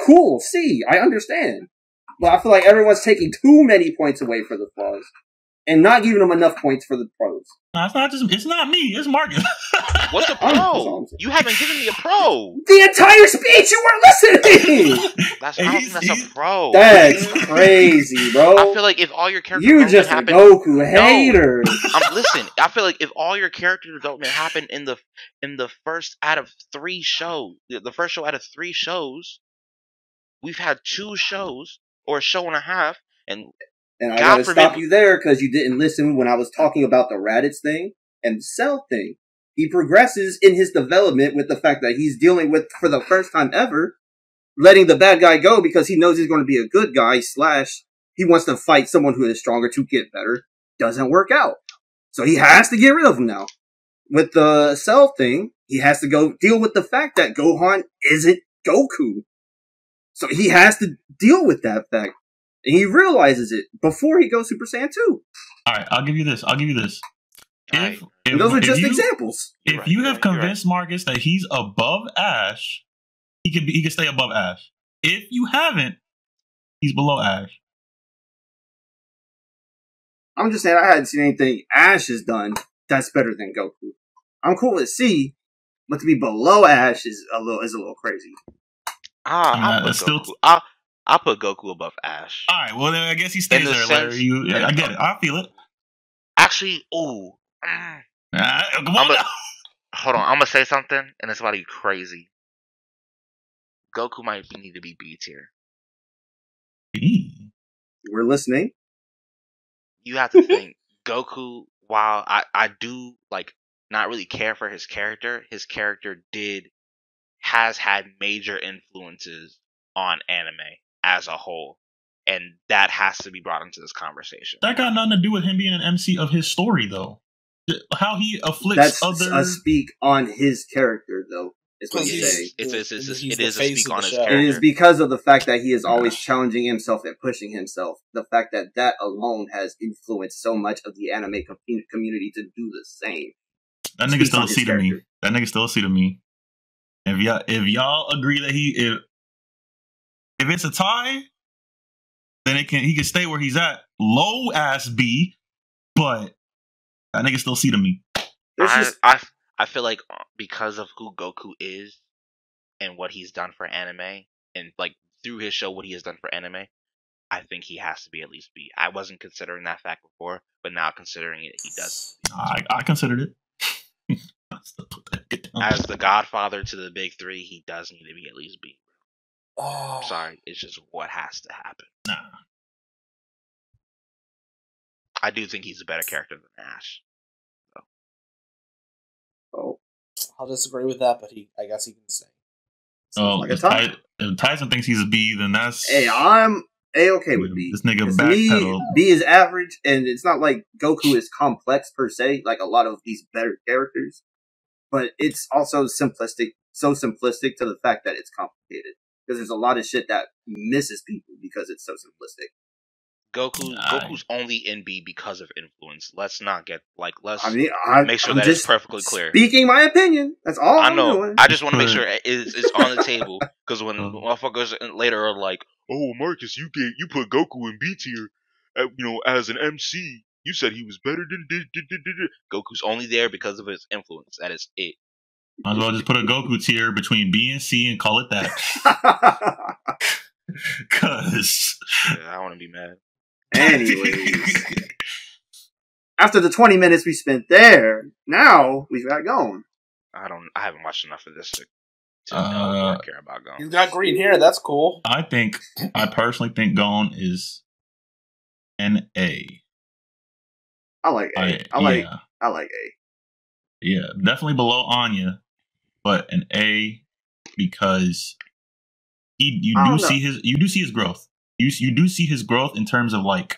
cool. See, I understand, but I feel like everyone's taking too many points away for the flaws and not giving them enough points for the pros. No, it's not just. It's not me. It's Marcus. *laughs* What's a I'm- that's all pro? You haven't given me a pro. The entire speech you weren't listening. *laughs* That's I don't think that's a pro. That's crazy, bro. I feel like if all your character you just a happened, Goku hater. *laughs* um, listen, I feel like if all your character development happened in the in the first out of three shows, the the first show out of three shows, we've had two shows or a show and a half, and And I gotta forbid- stop you there because you didn't listen when I was talking about the Raditz thing and the Cell thing. He progresses in his development with the fact that he's dealing with, for the first time ever, letting the bad guy go because he knows he's going to be a good guy, slash, he wants to fight someone who is stronger to get better. Doesn't work out. So he has to get rid of him now. With the Cell thing, he has to go deal with the fact that Gohan isn't Goku. So he has to deal with that fact. And he realizes it before he goes Super Saiyan 2. All right, I'll give you this. I'll give you this. Alright. If, if, And those are if just you, examples. If You're right, you have right, you're right. convinced Marcus that he's above Ash, he can be, he can stay above Ash. If you haven't, he's below Ash. I'm just saying I hadn't seen anything Ash has done that's better than Goku. I'm cool with C, but to be below Ash is a little is a little crazy. ah, I'll put it's still- Goku. I'll, I'll put Goku above Ash. All right, well then I guess he stays the there. sense- Larry. You, yeah, I get it. I feel it. Actually, ooh. mm, Ah, come I'm on. a- now. Hold on, I'm gonna say something, and it's about to be crazy. Goku might be, need to be B tier. We're listening. You have to *laughs* think Goku. While I I do like not really care for his character, his character did has had major influences on anime as a whole, and that has to be brought into this conversation. That got nothing to do with him being an MC of his story, though. How he afflicts That's other. a speak on his character, though. Is what Because you he's- say. It's, it's, it's, it's, He's it the is a speak on his character. It is because of the fact that he is always Gosh. challenging himself and pushing himself. The fact that that alone has influenced so much of the anime com- community to do the same. that nigga still on a his C to me. That nigga still a C to me. If y'all if y'all agree that he if if it's a tie, then it can he can stay where he's at. Low ass B, but that nigga still C to me. I, just I I feel like uh, because of who Goku is and what he's done for anime and like through his show what he has done for anime, I think he has to be at least B. I wasn't considering that fact before, but now considering it, he does. I I considered it. *laughs* I still put that nigga down. As the godfather to the big three, he does need to be at least B. Oh, I'm sorry, it's just what has to happen. Nah. I do think he's a better character than Ash. oh, I'll disagree with that, but he, I guess he can stay. Oh, like if. Ty- if Tyson thinks he's a B, then that's hey, I'm a okay with B. This nigga to me, backpedal. B is average, and it's not like Goku is complex per se, like a lot of these better characters. But it's also simplistic, so simplistic to the fact that it's complicated. Because there's a lot of shit that misses people because it's so simplistic. Goku Aye. Goku's only in B because of influence. Let's not get like let's I mean, I, make sure I'm that it's perfectly clear. Speaking my opinion. That's all I I'm know. doing. I just want to make sure it is it's on the table *laughs* because when Uh. motherfuckers later are like, "Oh, Marcus, you get you put Goku in B tier, uh, you know, as an MC. You said he was better than did, did, did, did. Goku's only there because of his influence. That is it. Might as well just put a Goku tier between B and C and call it that. *laughs* Cause Yeah, I want to be mad. Anyways, *laughs* after the 20 minutes we spent there, now we've got going. I don't. I haven't watched enough of this to, to know Uh, or care about He's Gon. got green hair. That's cool. I think I personally think Gon is an A. I like A. I, I like yeah, I like A. yeah, definitely below Anya, but an A because he you do see his you do see his growth. You you do see his growth in terms of like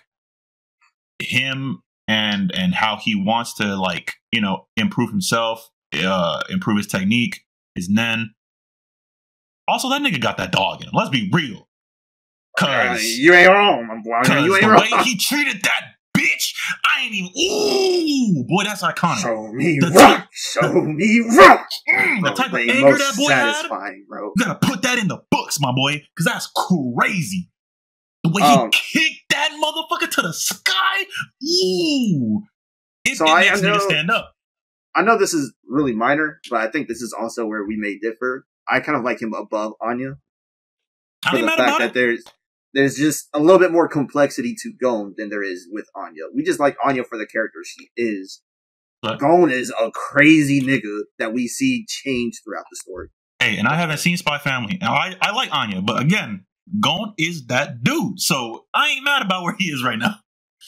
him and and how he wants to like you know improve himself, uh, improve his technique, his nen. Also, that nigga got that dog in him. Let's be real. Uh, Cause you ain't wrong. Cause You ain't the wrong. way he treated that bitch, I ain't even. Ooh, boy, that's iconic. Show me The rock. Show me rock. Mm, the type of anger that boy had, bro. you gotta put that in the books, my boy, because that's crazy. The way Um, he kicked that motherfucker to the sky, ooh, it, So it I- makes I know- stand up. I know this is really minor, but I think this is also where we may differ. I kind of like him above Anya I for the fact about that it. there's there's just a little bit more complexity to Gon than there is with Anya. We just like Anya for the character she is. But- Gon is a crazy nigga that we see change throughout the story. Hey, and I haven't seen Spy Family. Now I, I like Anya, but again, Gon is that dude. So I ain't mad about where he is right now.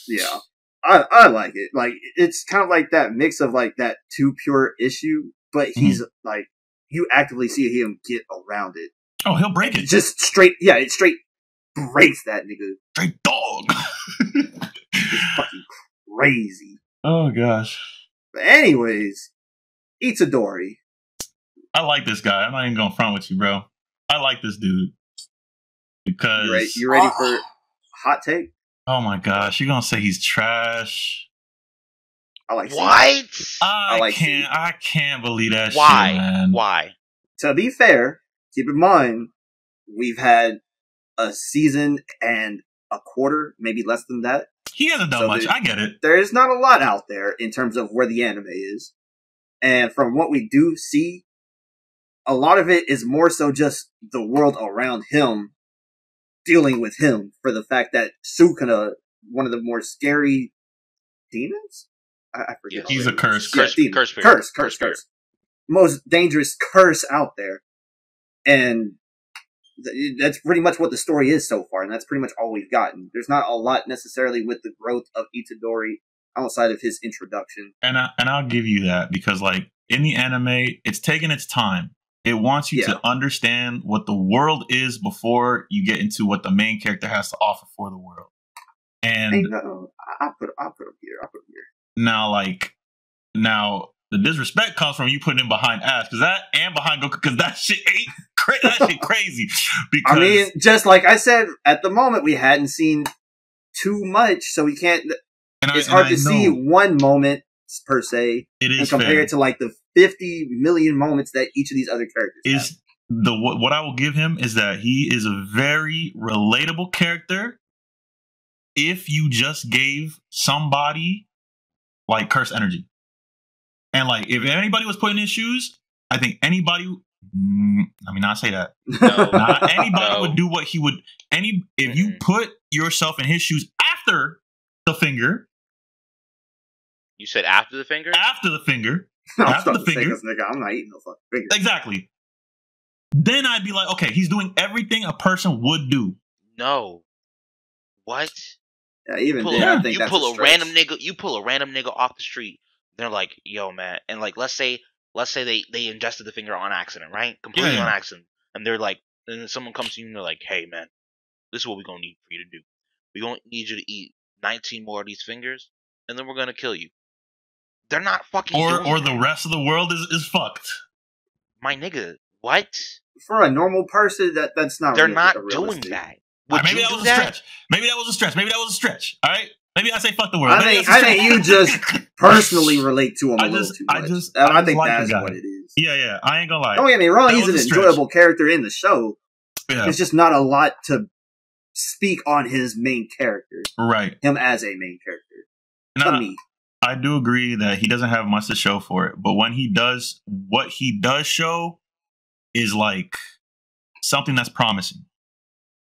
Yeah. I, I like it. Like it's kind of like that mix of like that too pure issue, but mm-hmm. he's like you actively see him get around it. Oh, he'll break it. Just straight yeah, it straight breaks that nigga. Straight dog. It's fucking crazy. oh gosh. But anyways, Itadori. I like this guy. I'm not even gonna front with you, bro. I like this dude because You ready, you ready Ah. for hot take? oh my gosh, you're gonna say he's trash. I like C. What? I, like can't. I can't believe that Why? shit, man. Why? To be fair, keep in mind we've had a season and a quarter, maybe less than that. He hasn't done So much. I get it. There is not a lot out there in terms of where the anime is. And from what we do see, a lot of it is more so just the world around him dealing with him for the fact that Sukuna, one of the more scary demons, I, I forget. Yes. He's a curse. Yeah, Curse- demon. curse curse, curse, Curse curse. Most dangerous curse out there, and th- that's pretty much what the story is so far, and that's pretty much all we've gotten. There's not a lot necessarily with the growth of Itadori outside of his introduction. and I, and I'll give you that because like in the anime, it's taking its time. It wants you Yeah. to understand what the world is before you get into what the main character has to offer for the world. And Hey, no, I put I put him here. I put him here. now, like now, the disrespect comes from you putting him behind Ash because that and behind Goku because that *laughs* shit ain't cra- that shit crazy. Because I mean, just like I said, at the moment we hadn't seen too much, so we can't. I- It's hard I to see know one moment per se it is fair. to like the 50 million moments that each of these other characters have. is the what, what I will give him is that he is a very relatable character. If you just gave somebody like curse energy, and like if anybody was put in his shoes, I think anybody. Mm, I mean, not say that. No. *laughs* Not anybody No. would do what he would. Any if you put yourself in his shoes after the finger, You said after the finger? after the finger, *laughs* I'm after the to say, finger. 'cause, nigga, I'm not eating no fucking finger. exactly. Then I'd be like, okay, he's doing everything a person would do. No. What? Yeah, even pull, then, Yeah. I think you that's pull a, stretch. random nigga you pull a random nigga off the street they're like yo man and like let's say let's say they they ingested the finger on accident right completely Yeah. on accident and they're like and then someone comes to you and they're like hey man this is what we're gonna need for you to do we're gonna need you to eat 19 more of these fingers and then we're gonna kill you they're not fucking Or doing or the rest of the world is, is fucked. my nigga what For a normal person, that that's not. they're real- not realistic. doing that would right, maybe that do was a stretch. Maybe that was a stretch. Maybe that was a stretch. All right. Maybe I say fuck the world. I Maybe think a I think you just *laughs* personally relate to him a I little just- too I just- I I, just think like that's what it is. yeah, yeah. I ain't gonna lie. Don't get me wrong; That he's an a enjoyable character in the show. Yeah, There's just not a lot to speak on his main character, right. him as a main character. To me, I do agree that he doesn't have much to show for it, but when he does, what he does show is like something that's promising,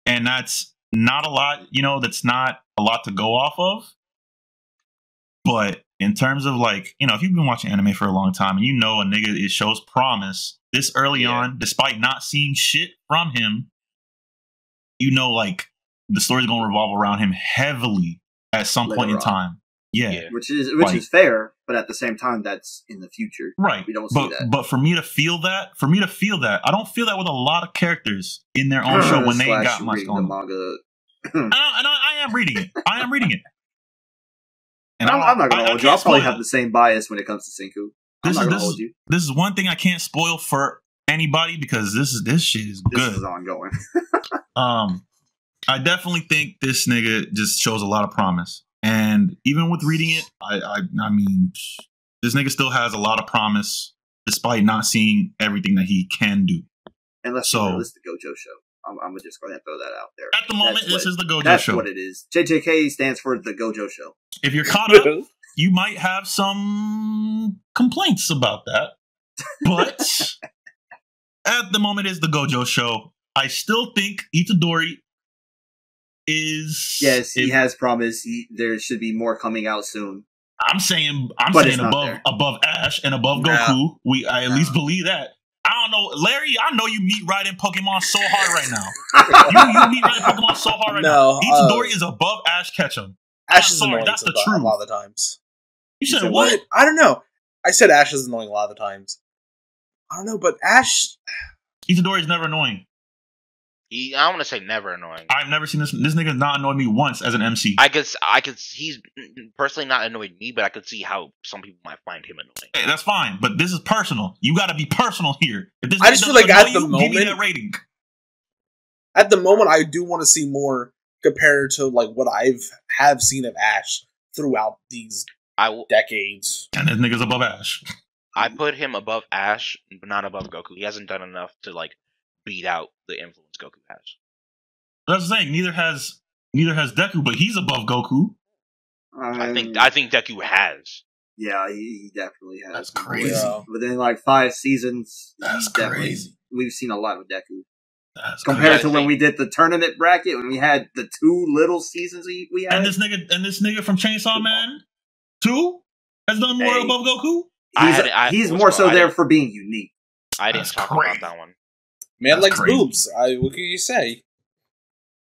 and that's not a lot. You know, that's not a lot to go off of. But in terms of like, you know, if you've been watching anime for a long time and you know a nigga it shows promise this early Yeah. on, despite not seeing shit from him, you know, like the story's gonna revolve around him heavily at some point in on. time. Yeah. Yeah. which is which Like- is fair, but at the same time, that's in the future. Right. We don't see but that. but for me to feel that, for me to feel that, I don't feel that with a lot of characters in their own show when they ain't got much reading going the on. manga. And, *laughs* I, *laughs* and I, I am reading it. I am reading it. *laughs* And I'm, I- I'm not gonna I- I hold you. I'll probably spoil have the same bias when it comes to Senku. I'm This not is this hold is, you. this is one thing I can't spoil for anybody because this is this shit is This good. is ongoing. Um, I definitely think this nigga just shows a lot of promise, and even with reading it, I, I, I mean, this nigga still has a lot of promise despite not seeing everything that he can do. And let's So- be real, it's the Gojo show. I'm, I'm just going to throw that out there. At the moment, That's this what- is the Gojo That's show. what it is. JJK stands for the Gojo show. If you're caught up, *laughs* you might have some complaints about that, but *laughs* at the moment, it's the Gojo show. I still think Itadori is Yes, he if- has promised. He, there should be more coming out soon. I'm saying I'm But saying above there. above Ash and above No. Goku. We I at No. least believe that. I don't know, Larry. I know you meet riding Pokemon so *laughs* hard right now. You you meet riding *laughs* Pokemon so hard right No, now. Itadori uh, is above Ash Ketchum. Ash I'm is sorry, annoying that's the truth. a lot of the times. You You said said what? What? I don't know. I said Ash is annoying a lot of the times. I don't know, but Ash. Itadori is never annoying. He, I want to say never annoying. I've never seen this. This nigga not annoyed me once as an MC. I could, s- I could. He's personally not annoyed me, but I could see how some people might find him annoying. Hey, that's fine, but this is personal. You got to be personal here. If this I just feel like at the you, give me moment- that rating. At the moment, I do want to see more compared to like what I've have seen of Ash throughout these I, w- decades. And this nigga's above Ash. I put him above Ash, but not above Goku. He hasn't done enough to like beat out the influence Goku has. That's the I'm. Neither has neither has Deku, but he's above Goku. I think, Um, I think Deku has. Yeah, he, he definitely has. That's crazy. Yeah. Within like five seasons, That's crazy. We've seen a lot of Deku. That's compared crazy. to when we did the tournament bracket when we had the two little seasons we, we had. And this nigga and this nigga from Chainsaw Man two has done more Hey. above Goku. I he's had- I- he's more so there for being unique. I didn't That's talk crazy. about that one. Man That's likes crazy. boobs. I, what can you say?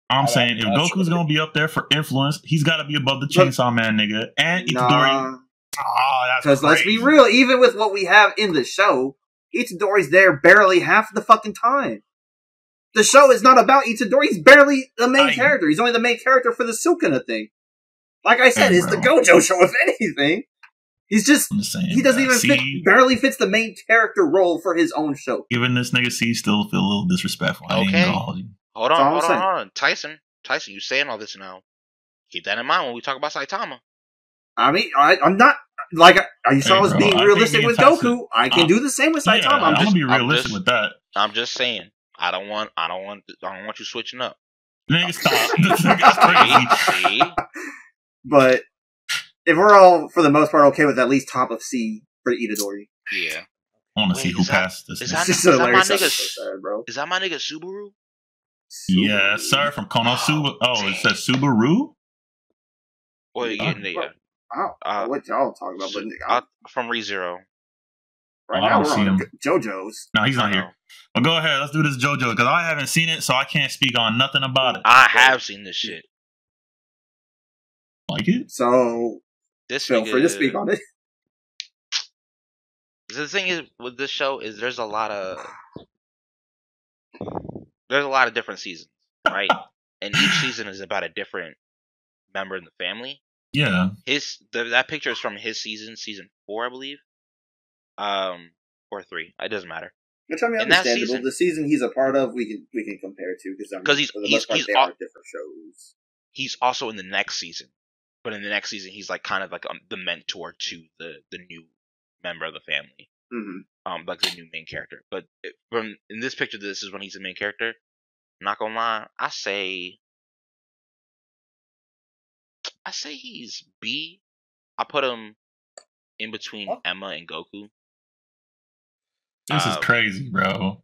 I'm I- saying if Goku's true. gonna be up there for influence, he's got to be above the Look- Chainsaw Man nigga and Itadori. Nah, Ah, that's because let's be real. Even with what we have in the show, Itadori's there barely half the fucking time. The show is not about Itadori. He's barely the main I- character. He's only the main character for the Sukuna thing. Like I said, Hey, it's the bro. Gojo show. If anything, he's just I'm just saying. he doesn't bro. even fit, barely fits the main character role for his own show. Even this nigga C still feel a little disrespectful. Okay. hold you. Hold That's on, hold on, hold on. Tyson, Tyson, you saying all this now. Keep that in mind when we talk about Saitama. I mean, I, I'm not like I, you saw Hey, I was bro, being I realistic with Tyson- Goku. I can Uh, do the same with Yeah, Saitama. I'm, I'm just gonna be realistic just- with that. I'm just saying. I don't want. I don't want. I don't want you switching up. Nigga, stop. *laughs* this nigga's *laughs* crazy. See, see? *laughs* But if we're all, for the most part, okay with at least top of C for the Itadori, Yeah. I want to Wait, see who is that- passed this. is nigga. that- it's just is that my hilarious. I'm nigga- so sad, bro. Is that my nigga Subaru? Yeah, sir, from Konosuba. Oh, it says Subaru. Well, yeah, yeah. I don't Uh, what y'all talking about, but Uh, from ReZero. right I now don't we're see on him. JoJo's. No, he's not here. know. Well, go ahead. Let's do this JoJo because I haven't seen it, so I can't speak on nothing about it. I have seen this shit. Like it? So This feel nigga, free to speak on it. *laughs* The thing is with this show is there's a lot of there's a lot of different seasons, right? *laughs* and each season is about a different member in the family. Yeah. His the, that picture is from his season, season four, I believe, um, or three. It doesn't matter. Which I mean, understandable. season- the season he's a part of, we can we can compare to because because he's- he's- part he's all- different shows. He's also in the next season, but in the next season he's like kind of like um, the mentor to the the new member of the family. hmm um like the new main character. But from in this picture, this is when he's the main character. I'm not gonna lie, I say, I say he's B. I put him in between Oh. Emma and Goku. This is Um, crazy, bro.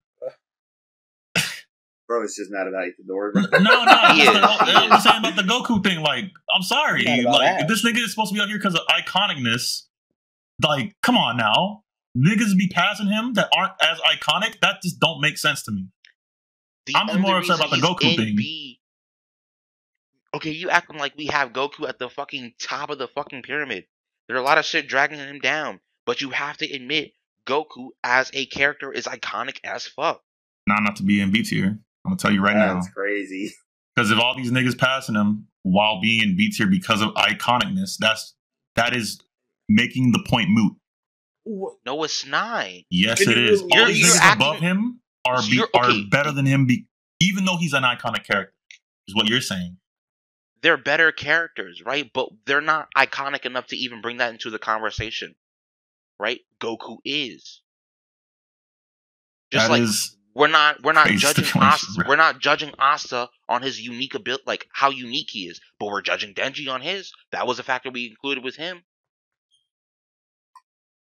Bro, it's just mad about Itadori. *laughs* No, no, I'm He just, is, I'm he just saying about the Goku thing. Like, I'm sorry. Like, Ash. this nigga is supposed to be out here because of iconicness. Like, come on now. Niggas be passing him that aren't as iconic. That just don't make sense to me. The I'm just more upset about the Goku in thing. B- okay, you acting like we have Goku at the fucking top of the fucking pyramid. There are a lot of shit dragging him down, but you have to admit Goku as a character is iconic as fuck. Not not to be in B tier. I'm gonna tell you right now. That's crazy. *laughs* Because if all these niggas passing him while being in B tier because of iconicness, that's that is making the point moot. No, it's not. Yes, Can it you All these niggas acting- above him are be, You're- are okay. better than him, be, even though he's an iconic character. Is what you're saying. they're better characters, right? But they're not iconic enough to even bring that into the conversation, right? Goku is. Just That like is we're not we're not crazy judging stipulation, Asta, we're not judging Asta on his unique ability, like how unique he is, but we're judging Denji on his. That was a factor we included with him,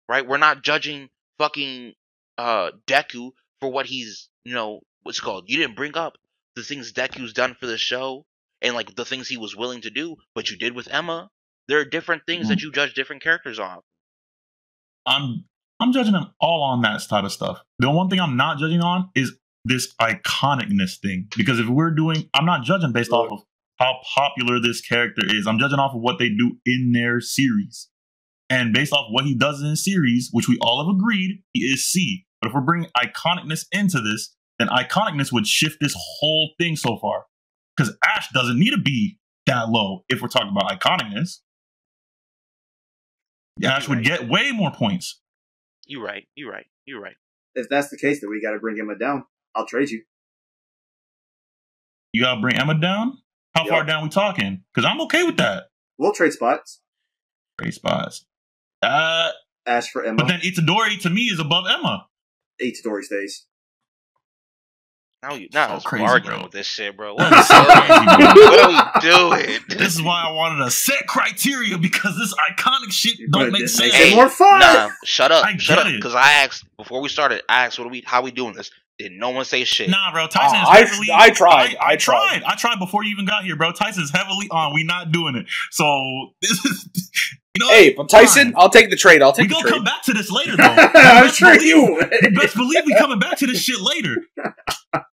right? We're not judging fucking uh Deku for what he's you know what's called. You didn't bring up the things Deku's done for the show and like the things he was willing to do, but you did with Emma. There are different things that you judge different characters on. I'm I'm judging them all on that type of stuff. The one thing I'm not judging on is this iconicness thing. Because if we're doing I'm not judging based off of how popular this character is. I'm judging off of what they do in their series. And based off what he does in the series, which we all have agreed, he is C. But if we're bringing iconicness into this, then iconicness would shift this whole thing so far. Because Ash doesn't need to be that low if we're talking about iconicness. Ash would get way more points. You right, You're right, You're right. If that's the case, then we got to bring Emma down. I'll trade you. You gotta bring Emma down. How Yep. far down we talking? Because I'm okay with that. We'll trade spots. Trade spots. Uh, Ash for Emma. but then Itadori to me is above Emma. Itadori stays. Now you now So crazy, arguing bro. with this shit, bro. *laughs* What are so we doing? crazy, bro. what are we doing? *laughs* This is why I wanted a set criteria because this iconic shit don't it make sense. makes it more fun. Nah, shut up, I shut get up. Because I asked before we started. I asked, "What are we? How we doing this?" Did no one say shit? Nah, bro. Uh, Tyson is I- heavily. I tried, I, I tried. tried. I tried before you even got here, bro. Tyson's heavily on. We not doing it. So *laughs* this is. You know. Hey, but Tyson, fine. I'll take the trade. I'll we take the gonna trade. come back to this later, though. I'm sure believe- you You best believe we coming back to this shit later.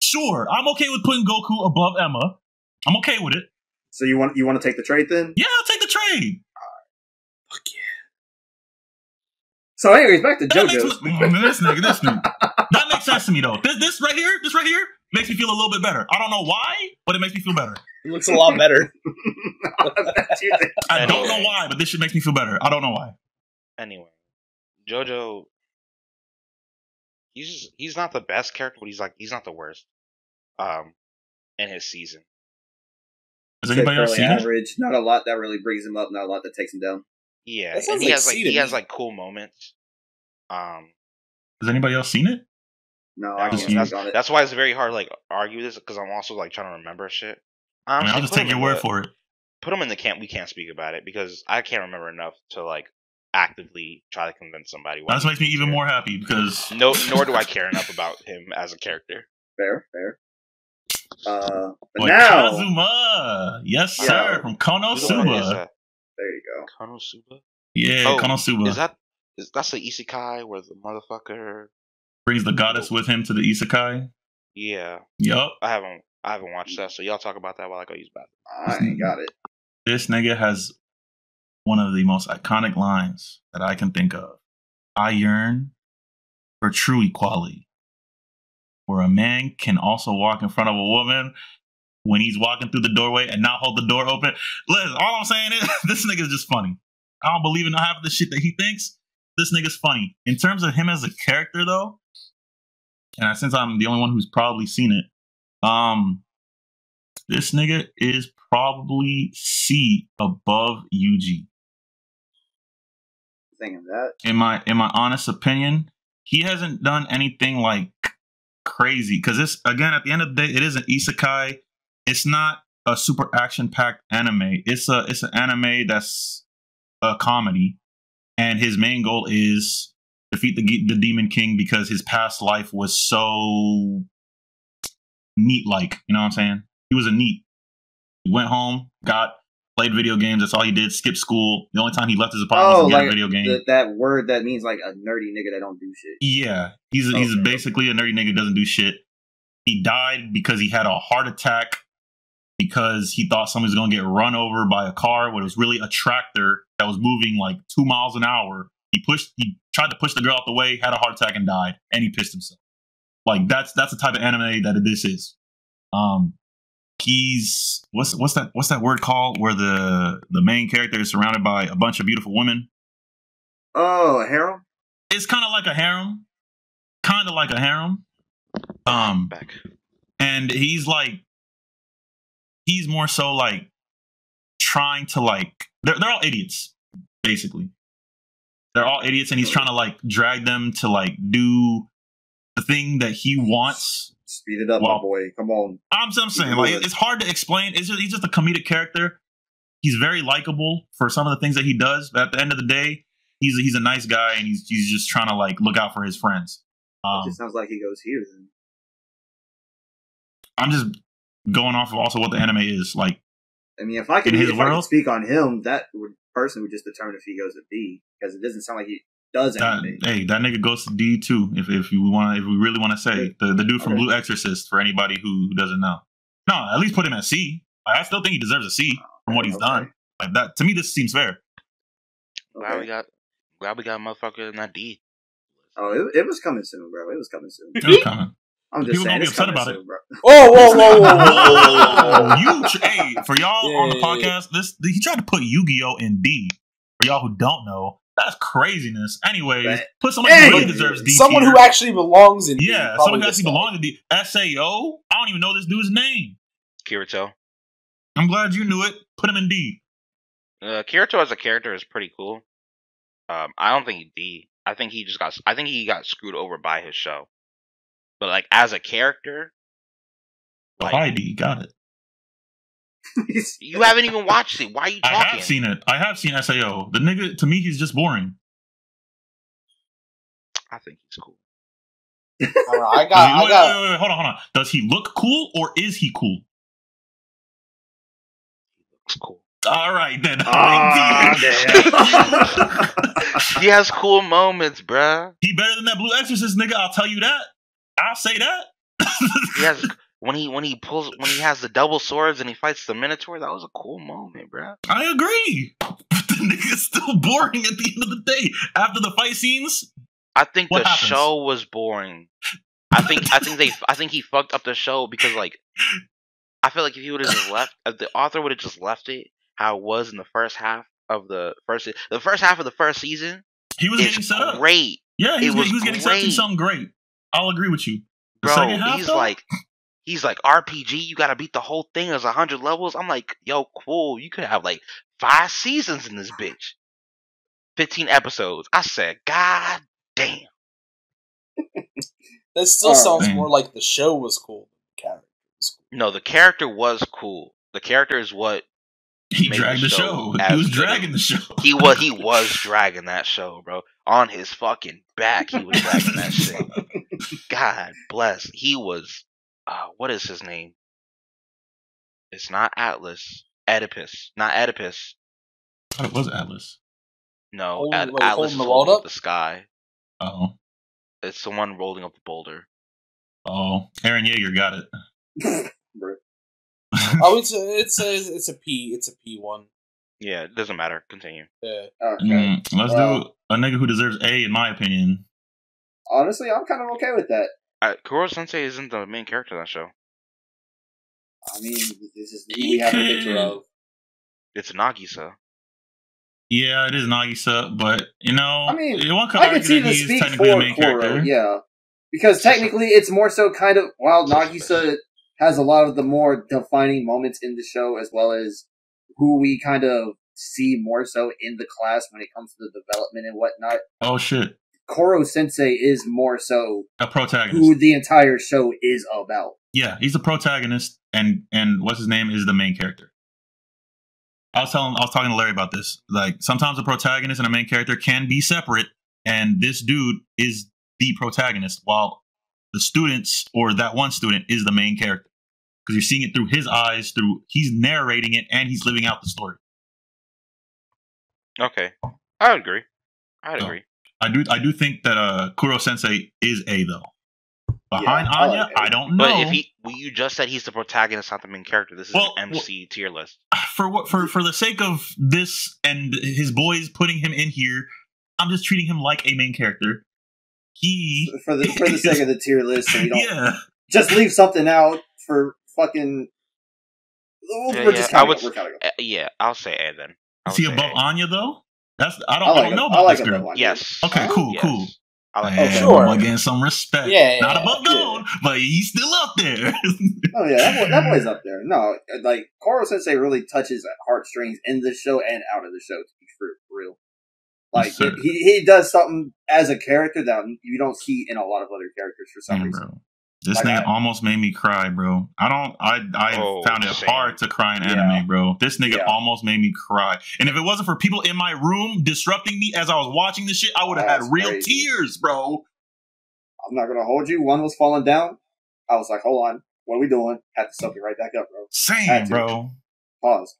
Sure, I'm okay with putting Goku above Emma. I'm okay with it. So you want you want to take the trade then? Yeah, I'll take the trade. Fuck yeah. So, anyways, back to That makes JoJo's. me, mm, this nigga, this nigga. That makes sense to me though. This, this right here, this right here makes me feel a little bit better. I don't know why, but it makes me feel better. It looks a lot better. That's you think. I don't know why, but this shit makes me feel better. I don't know why. Anyway, JoJo, he's just, he's not the best character, but he's like he's not the worst. Um, in his season, Has anybody else Fairly seen it? average. Not a lot that really brings him up. Not a lot that takes him down. yeah, That and sounds he like has like C to he has like cool moments. Um, Has anybody else seen it? No, No, I can't Just that's, it. that's why it's very hard like argue this because I'm also like trying to remember shit. I mean, I'll just take your word the- for it. Put him in the camp. We can't speak about it because I can't remember enough to like actively try to convince somebody. That makes me even care. more happy because No, nor do I care enough about him as a character. fair, fair. Uh, but Boy, now Kazuma, yes Yeah. sir, from Who the fuck Konosuba. there you go. Konosuba? Yeah, Oh, Konosuba Is that is that's the isekai where the motherfucker? brings the goddess with him to the isekai. Yeah, Yup, I haven't I haven't watched that, so y'all talk about that while I go use bathroom. I ain't got it. this nigga has one of the most iconic lines that I can think of. I yearn for true equality, where a man can also walk in front of a woman when he's walking through the doorway and not hold the door open. Listen, all I'm saying is *laughs* this nigga's just funny. I don't believe in half of the shit that he thinks. This nigga's funny. In terms of him as a character, though, and since I'm the only one who's probably seen it, um, this nigga is probably C above Yugi. Thinking that. In my in my honest opinion, he hasn't done anything like crazy because this again at the end of the day, it is an isekai. It's not a super action packed anime. It's a it's an anime that's a comedy, and his main goal is defeat the the demon king because his past life was so NEET like. You know what I'm saying? He was a NEET. He went home, got played video games. That's all he did. Skipped school. The only time he left his apartment Oh, was to get a video game. th- that word that means like a nerdy nigga that don't do shit. Yeah, he's he's basically a nerdy nigga doesn't do shit. He died because he had a heart attack because he thought somebody was gonna get run over by a car when it was really a tractor that was moving like two miles an hour. He pushed he tried to push the girl out the way, had a heart attack and died, and he pissed himself. Like that's that's the type of anime that this is. Um he's what's what's that what's that word called where the the main character is surrounded by a bunch of beautiful women? Oh, a harem? It's kind of like a harem. Kind of like a harem. Um Back. and he's like he's more so like trying to like they're, they're all idiots basically they're all idiots and he's trying to like drag them to like do the thing that he wants Speed it up, Well- my boy. Come on. i'm, I'm saying like it's hard to explain it's just he's just a comedic character he's very likable for some of the things that he does but at the end of the day he's he's a nice guy and he's he's just trying to like look out for his friends it um, just sounds like he goes here then. i'm just going off of also what the anime is like I mean, if I could, if I could speak on him, that would person would just determine if he goes to B because it doesn't sound like he does That, anything. hey, that nigga goes to D too. If if you want, if we really want to say the the dude from Okay. Blue Exorcist for anybody who doesn't know. No, at least put him at C. I still think he deserves a C from what he's Okay. done. Like that to me, this seems fair. Glad we got glad we got a motherfucker in that D. Oh, it, it was coming soon, bro. It was coming soon. It was coming. I'm just People saying, gonna be it's upset coming about it. soon, bro. *laughs* Oh, whoa, whoa, whoa, whoa, whoa, whoa, whoa, whoa. *laughs* you, tr- hey, for y'all Yeah, on the yeah, yeah. podcast, this he tried to put Yu Gi Oh in D. For y'all who don't know, that's craziness. Anyways, That- put somebody who really deserves D. Someone who actually belongs in. D, yeah, probably someone who actually guy. belongs in D. Sao. I don't even know this dude's name. Kirito. I'm glad you knew it. Put him in D. Uh, Kirito as a character is pretty cool. Um, I don't think he D. I think he just got. I think he got screwed over by his show. But like as a character, like High D. Got it. He's- *laughs* you haven't even watched it. Why are you talking? I have seen it. I have seen Sao. The nigga, to me, he's just boring. I think he's cool. *laughs* I, I got, he- I wait, got. wait, wait, wait, hold on, hold on. Does he look cool or is he cool? It's cool. All right then. Ah, *laughs* He has cool moments, bruh. he better than that Blue Exorcist nigga. I'll tell you that. I'll say that. He has when he when he pulls when he has the double swords and he fights the Minotaur. That was a cool moment, bruh. I agree. *laughs* But the nigga's still boring at the end of the day. After the fight scenes, I think the happens? show was boring. I think I think they I think he fucked up the show because like I feel like if he would have just left if the author would have just left it how it was in the first half of the first the first half of the first season he was getting set up. great, Yeah, he was, was he was getting set up to something great. I'll agree with you. The bro. second half, He's though? like he's like RPG. You got to beat the whole thing as hundred levels. I'm like, yo, cool. You could have like five seasons in this bitch, fifteen episodes. I said, God damn. *laughs* That still Oh, sounds man. more like the show was cool. The character was cool. No, the character was cool. The character is what he made dragged the the show show. He was dragging as- the show. *laughs* he was. He *laughs* was dragging that show, bro. On his fucking back, he was dragging that shit. God bless. He was. Uh, what is his name? It's not Atlas. Oedipus, not Oedipus. I thought it was Atlas. No, Holding- At- like, Atlas holding is the holding world up the sky. Oh, It's the one rolling up the boulder. oh, Eren Yeager got it. *laughs* Oh, it's a, it's a, it's a P, it's a P one. Yeah, it doesn't matter. Continue. Yeah. okay. Mm, let's Well- do a nigga who deserves A, in my opinion. Honestly, I'm kind of okay with that. Uh, Koro Sensei isn't the main character of that show. I mean, this is who we have a picture of. It's Nagisa. Yeah, it is Nagisa, but you know, I mean, one could I can argue see that the he's speak technically the for main Koro, character. yeah, because technically it's more so kind of while Nagisa has a lot of the more defining moments in the show, as well as who we kind of see more so in the class when it comes to the development and whatnot. Oh shit, Koro Sensei is more so a protagonist. who the entire show is about. Yeah, he's a protagonist, and and what's his name is the main character. I was telling, I was talking to Larry about this. Like sometimes a protagonist and a main character can be separate, and this dude is the protagonist, while the students or that one student is the main character because you're seeing it through his eyes. Through he's narrating it and he's living out the story. Okay, I would agree. I'd Oh. agree. I do, I do think that uh, Koro Sensei is a though. Behind Yeah, I Anya, like A. I don't know. But if he, well, you just said he's the protagonist, not the main character. This is Well, an MC tier list. *sighs* for what for for the sake of this and his boys putting him in here, I'm just treating him like a main character. He For the for the *laughs* sake of the tier list, so we don't yeah. just leave something out for fucking. We're Yeah, just yeah, I kind would of we're kind of Uh, yeah, I'll say A then. I Is would he above A. Anya though? That's I don't I I, don't him. know I about like this girl. above Yes. Okay, cool, Yes. cool. I like And that. sure. I'm getting some respect. Yeah, Not yeah, above yeah. gold, but he's still up there. *laughs* Oh yeah, that, boy, that boy's up there. No, like Koro Sensei really touches at heartstrings in the show and out of the show. To be true, for real. Like Yes, sir. he he does something as a character that you don't see in a lot of other characters for some Man, reason. bro. This Like, nigga I- almost made me cry, bro. I don't. I I Oh, found it same. hard to cry in Yeah. anime, bro. This nigga Yeah. almost made me cry. And if it wasn't for people in my room disrupting me as I was watching this shit, I would have had real crazy. tears, bro. I'm not gonna hold you. One was falling down. I was like, hold on, what are we doing? Had to soak it right back up, bro. Same, Had bro. Pause.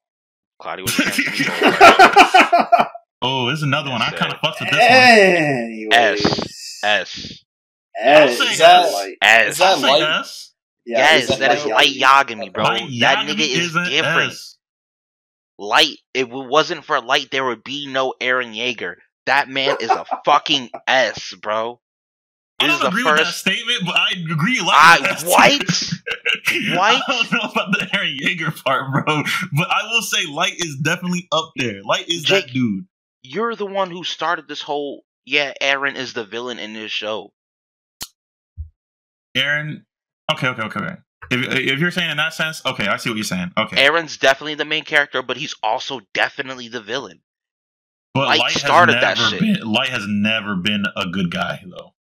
Claudia was against me. so- Oh, there's another one. I kind of sir. fucked with this one. Anyways, S. I'll S. say Is that- like, S. Is that I'll say light? S. yeah, yes, is that is light Yagami, bro. Light that nigga is different. S. Light. If it wasn't for Light, there would be no Eren Yeager. That man is a *laughs* fucking S, bro. I This is don't the agree with that statement, but I agree. Like I that what? *laughs* *laughs* What? I don't know about the Eren Yeager part, bro. But I will say Light is definitely up there. Light is that Jake- dude. You're the one who started this whole. Yeah, Eren is the villain in this show. Eren. Okay, okay, okay, okay. If, if you're saying in that sense, okay, I see what you're saying. Okay, Eren's definitely the main character, but he's also definitely the villain. but Light Light has started never that shit. been. Light has never been a good guy though.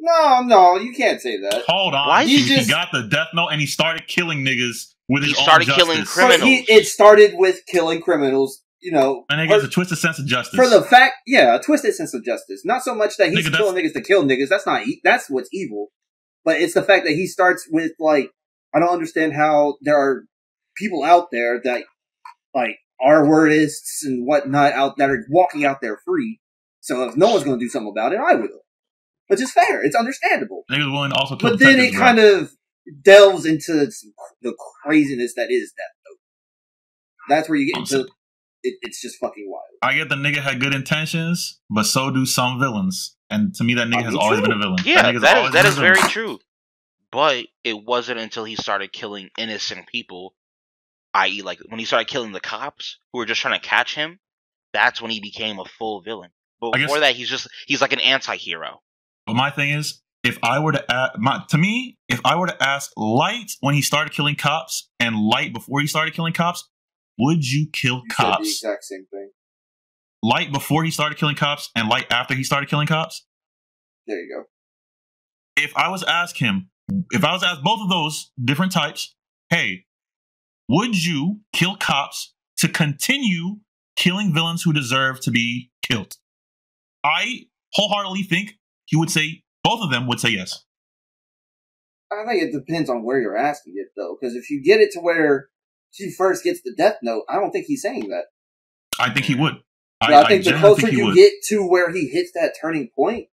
No, no, you can't say that. Hold on, Why? he, He just- got the death note and he started killing niggas with He his own started killing justice. criminals. He, it started with killing criminals. You know, And he for, gets a twisted sense of justice. for the fact, yeah, a twisted sense of justice. Not so much that he's Nigga, killing niggas to kill niggas. That's not. E- that's what's evil. But it's the fact that he starts with like, I don't understand how there are people out there that like are wordists and whatnot out that are walking out there free. So if no one's going to do something about it, I will. Which is fair. It's understandable. Niggas willing to also But then it kind of delves into the craziness that is that. Though. That's where you get into. It, it's just fucking wild. I get the nigga had good intentions, but so do some villains. And to me, that nigga I has mean, always true. been a villain. Yeah, that nigga's that is always that been a is very true. But it wasn't until he started killing innocent people, i.e., like when he started killing the cops who were just trying to catch him. That's when he became a full villain. But I guess- before that, he's just he's like an anti-hero. But my thing is, if I were to ask, my, to me, if I were to ask Light when he started killing cops and Light before he started killing cops, would you kill You cops? exact same thing. Light before he started killing cops and Light after he started killing cops? There you go. If I was to ask him, if I was to ask both of those different types, hey, would you kill cops to continue killing villains who deserve to be killed? I wholeheartedly think he would say, both of them would say yes. I think it depends on where you're asking it though, because if you get it to where she first gets the death note, I don't think he's saying that. I think he would. But I, think the closer think you would. get to where he hits that turning point,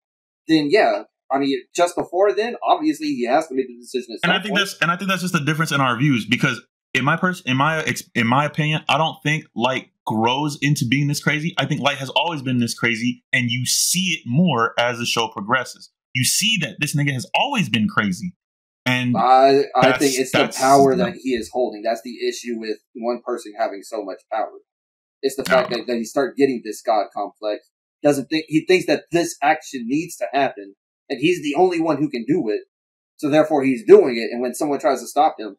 then yeah. I mean, just before then, obviously he has to make the decision. And I think point. that's and I think that's just the difference in our views because in my pers- in my ex- in my opinion, I don't think Light grows into being this crazy. I think Light has always been this crazy, and you see it more as the show progresses. You see that this nigga has always been crazy, and I I think it's the power that he is holding. That's the issue with one person having so much power. It's the fact that, that he start getting this god complex. Doesn't think he thinks that this action needs to happen, and he's the only one who can do it. So therefore, he's doing it. And when someone tries to stop him,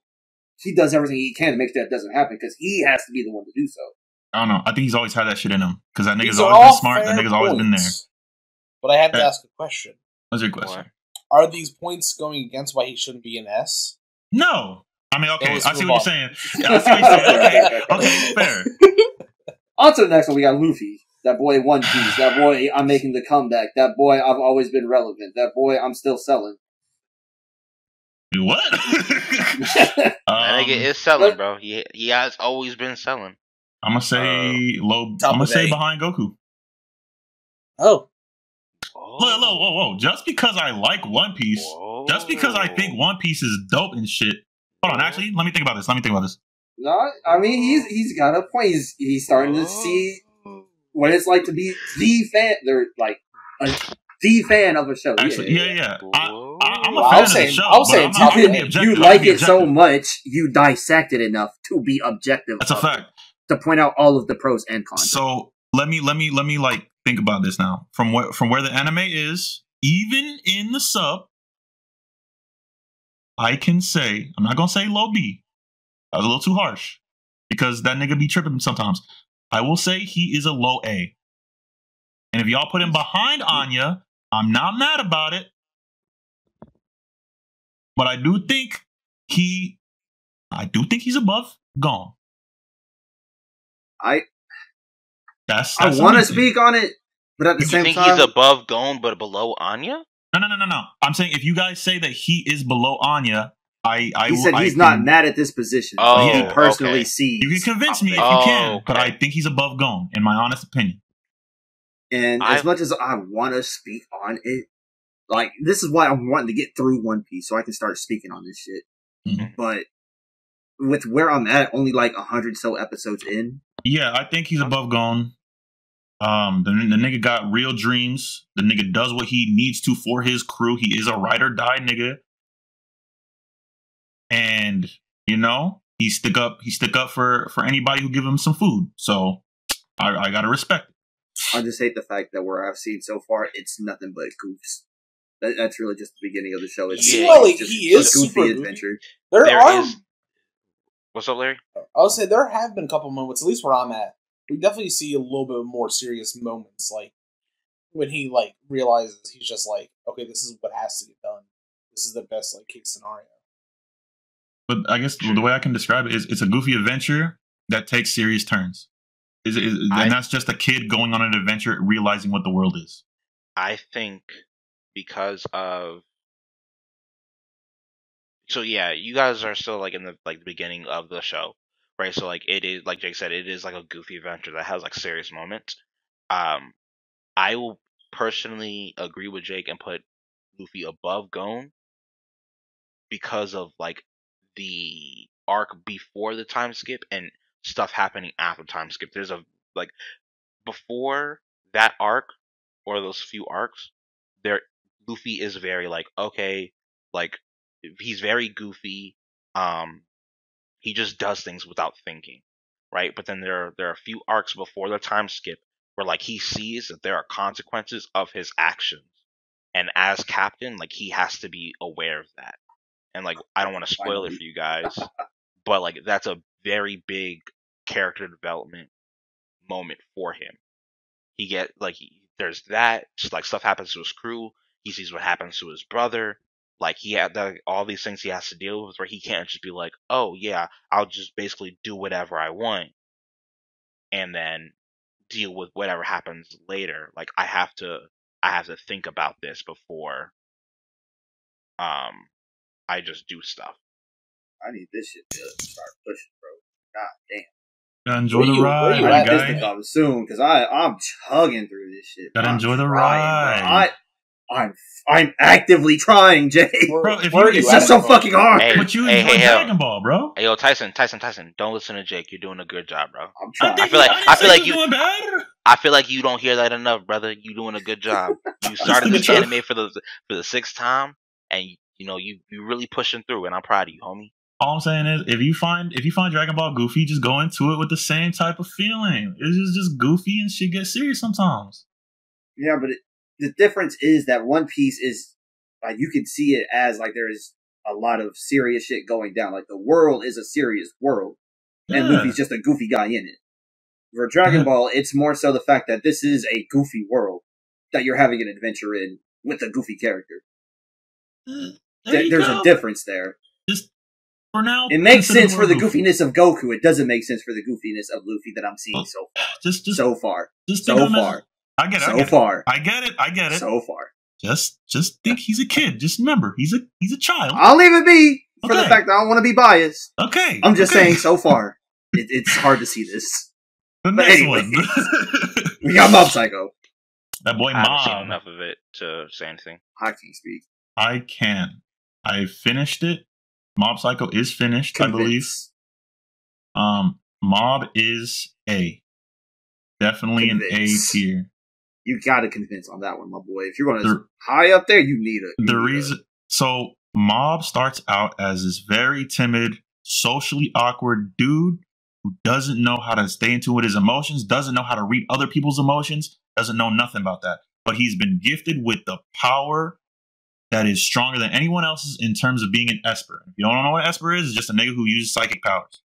he does everything he can to make sure that doesn't happen because he has to be the one to do so. I don't know. I think he's always had that shit in him because that nigga's always been smart. That fair nigga's always been there. But I have to Yeah. ask a question. What's your question? What? Are these points going against why he shouldn't be an S? No, I mean, okay, I see move what you're saying. Yeah, I see what you're saying. Okay, *laughs* okay, fair. *laughs* On to the next one. We got Luffy. That boy One Piece. That boy I'm making the comeback. That boy I've always been relevant. That boy I'm still selling. What? *laughs* That Um, nigga is selling, bro. He he has always been selling. I'm gonna say low. I'm gonna say A. behind Goku. Oh, Oh. Look, look, whoa, whoa! Just because I like One Piece, just because I think One Piece is dope and shit. Hold on, actually, let me think about this. Let me think about this. No, I mean he's he's got a point. He's he's starting to see what it's like to be the fan. They're like a, the fan of a show. Actually, yeah, yeah. I, Whoa. I, I'm a Well, I fan of saying- the show. I was but saying I'm not top gonna be objective. You I'm gonna like it so much, you dissect it enough to be objective. That's a of it, fact. To point out all of the pros and cons. So let me let me let me like think about this now. From where from where the anime is, even in the sub, I can say I'm not gonna say low B. That was a little too harsh because that nigga be tripping sometimes. I will say he is a low A. And if y'all put him behind Anya, I'm not mad about it. But I do think he, I do think he's above Gon. I That's, I that's the want to speak on it, but at the You same think time, he's above Gon but below Anya? No, no, no, no, no. I'm saying if you guys say that he is below Anya, I, I he said I he's can- not mad at this position. Oh, he personally okay. sees. You can convince me if you Oh, can, but. I think he's above Gon, in my honest opinion. And I- as much as I want to speak on it, like this is why I'm wanting to get through One Piece so I can start speaking on this shit. Mhm. But with where I'm at, only like a hundred so episodes in, Yeah, I think he's above Gon. Um, the, the nigga got real dreams. The nigga does what he needs to for his crew. He is a ride or die nigga. And you know, he stick up. He stick up for for anybody who give him some food. So I, I gotta respect. it. I just hate the fact that where I've seen so far, it's nothing but goofs. That, that's really just the beginning of the show. It's Yeah. Well, it's just he is a goofy goofy. adventure. there, There are. is- What's up, Larry? I would say there have been a couple moments, at least where I'm at. We definitely see a little bit more serious moments, like when he like realizes he's just like, okay, this is what has to get done. This is the best like case scenario. But I guess the way I can describe it is it's a goofy adventure that takes serious turns. Is, is, I- and that's just a kid going on an adventure, realizing what the world is. I think because of so yeah, you guys are still like in the like the beginning of the show, right? So like it is like Jake said, it is like a goofy adventure that has like serious moments. Um, I will personally agree with Jake and put Luffy above Gon because of like the arc before the time skip and stuff happening after time skip. There's a like before that arc or those few arcs, there Luffy is very like okay, like he's very goofy. Um, he just does things without thinking, right? But then there are there are a few arcs before the time skip where like he sees that there are consequences of his actions, and as captain, like he has to be aware of that. And like I don't want to spoil it for you guys, *laughs* but like that's a very big character development moment for him. He get like he, there's that just like stuff happens to his crew. He sees what happens to his brother. Like he had the, all these things he has to deal with, where he can't just be like, "Oh yeah, I'll just basically do whatever I want," and then deal with whatever happens later. Like I have to, I have to think about this before, um, I just do stuff. I need this shit to start pushing, bro. God damn. Gotta enjoy Where the you- ride, you I at, need this guy. to come soon because I I'm chugging through this shit. Gotta I'm enjoy the trying, ride. I I'm I'm actively trying, Jay. Bro, if you- it's It's just so bro? fucking hard. Hey, But you hey, enjoy hey, Dragon Ball, bro. Hey yo, Tyson, Tyson, Tyson, don't listen to Jake. You're doing a good job, bro. I'm trying. I feel like- didn't I feel like you- doing bad. I feel like you don't hear that enough, brother. You're doing a good job. *laughs* You started nigga this trying- anime for the for the sixth time, and you know you you really pushing through, and I'm proud of you, homie. All I'm saying is, if you find if you find Dragon Ball goofy, just go into it with the same type of feeling. It's just just goofy and shit gets serious sometimes. Yeah, but it, the difference is that One Piece is like you can see it as like there is a lot of serious shit going down. Like the world is a serious world, and Yeah. Luffy's just a goofy guy in it. For Dragon Yeah. Ball, it's more so the fact that this is a goofy world that you're having an adventure in with a goofy character. There Th- There's go. a difference there. Just for now, It makes sense for the goofy. goofiness of Goku. It doesn't make sense for the goofiness of Luffy that I'm seeing Oh, so far. Just just So far, just so think of him as- far, I get it. I so get it. far, I get it. I get it. so far. just just think he's a kid. Just remember, he's a he's a child. I'll leave it be for the fact that I don't want to be biased. Okay. I'm just okay. saying, so far, it, it's hard to see this. The but next anyway. one. *laughs* We got Mob *laughs* Psycho. that boy I haven't seen Mob. enough of it to say anything. I can't speak. I can. I finished it. Mob Psycho is finished, I believe. Um, Mob is A. Definitely an A Convince. tier. You got to convince on that one, my boy. If you're going to high up there, you need it. the reason so mob starts out as this very timid socially awkward dude who doesn't know how to stay in tune with his emotions doesn't know how to read other people's emotions doesn't know nothing about that but he's been gifted with the power that is stronger than anyone else's in terms of being an esper if you don't know what esper is it's just a nigga who uses psychic powers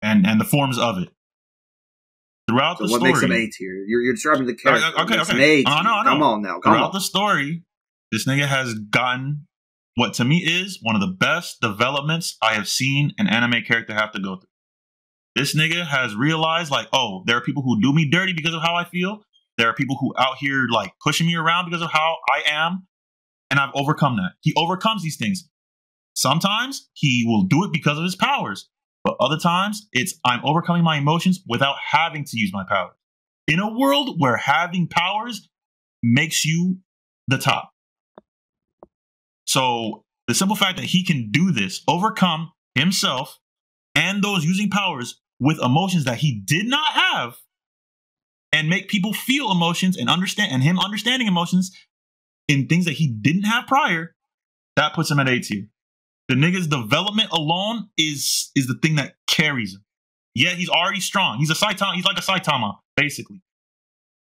and and the forms of it throughout So the what story makes him A tier? You're, you're describing the character. Okay, okay, okay. I know, I know. Come on now. Come throughout on. the story, this nigga has gotten what to me is one of the best developments I have seen an anime character have to go through. This nigga has realized, like, oh, there are people who do me dirty because of how I feel. There are people who out here like pushing me around because of how I am, and I've overcome that. He overcomes these things. Sometimes he will do it because of his powers, but other times it's I'm overcoming my emotions without having to use my powers. In a world where having powers makes you the top. So the simple fact that he can do this, overcome himself and those using powers with emotions that he did not have, and make people feel emotions and understand, and him understanding emotions in things that he didn't have prior, that puts him at A tier. The nigga's development alone is is the thing that carries him. Yeah, he's already strong. He's a Saitama. He's like a Saitama, basically.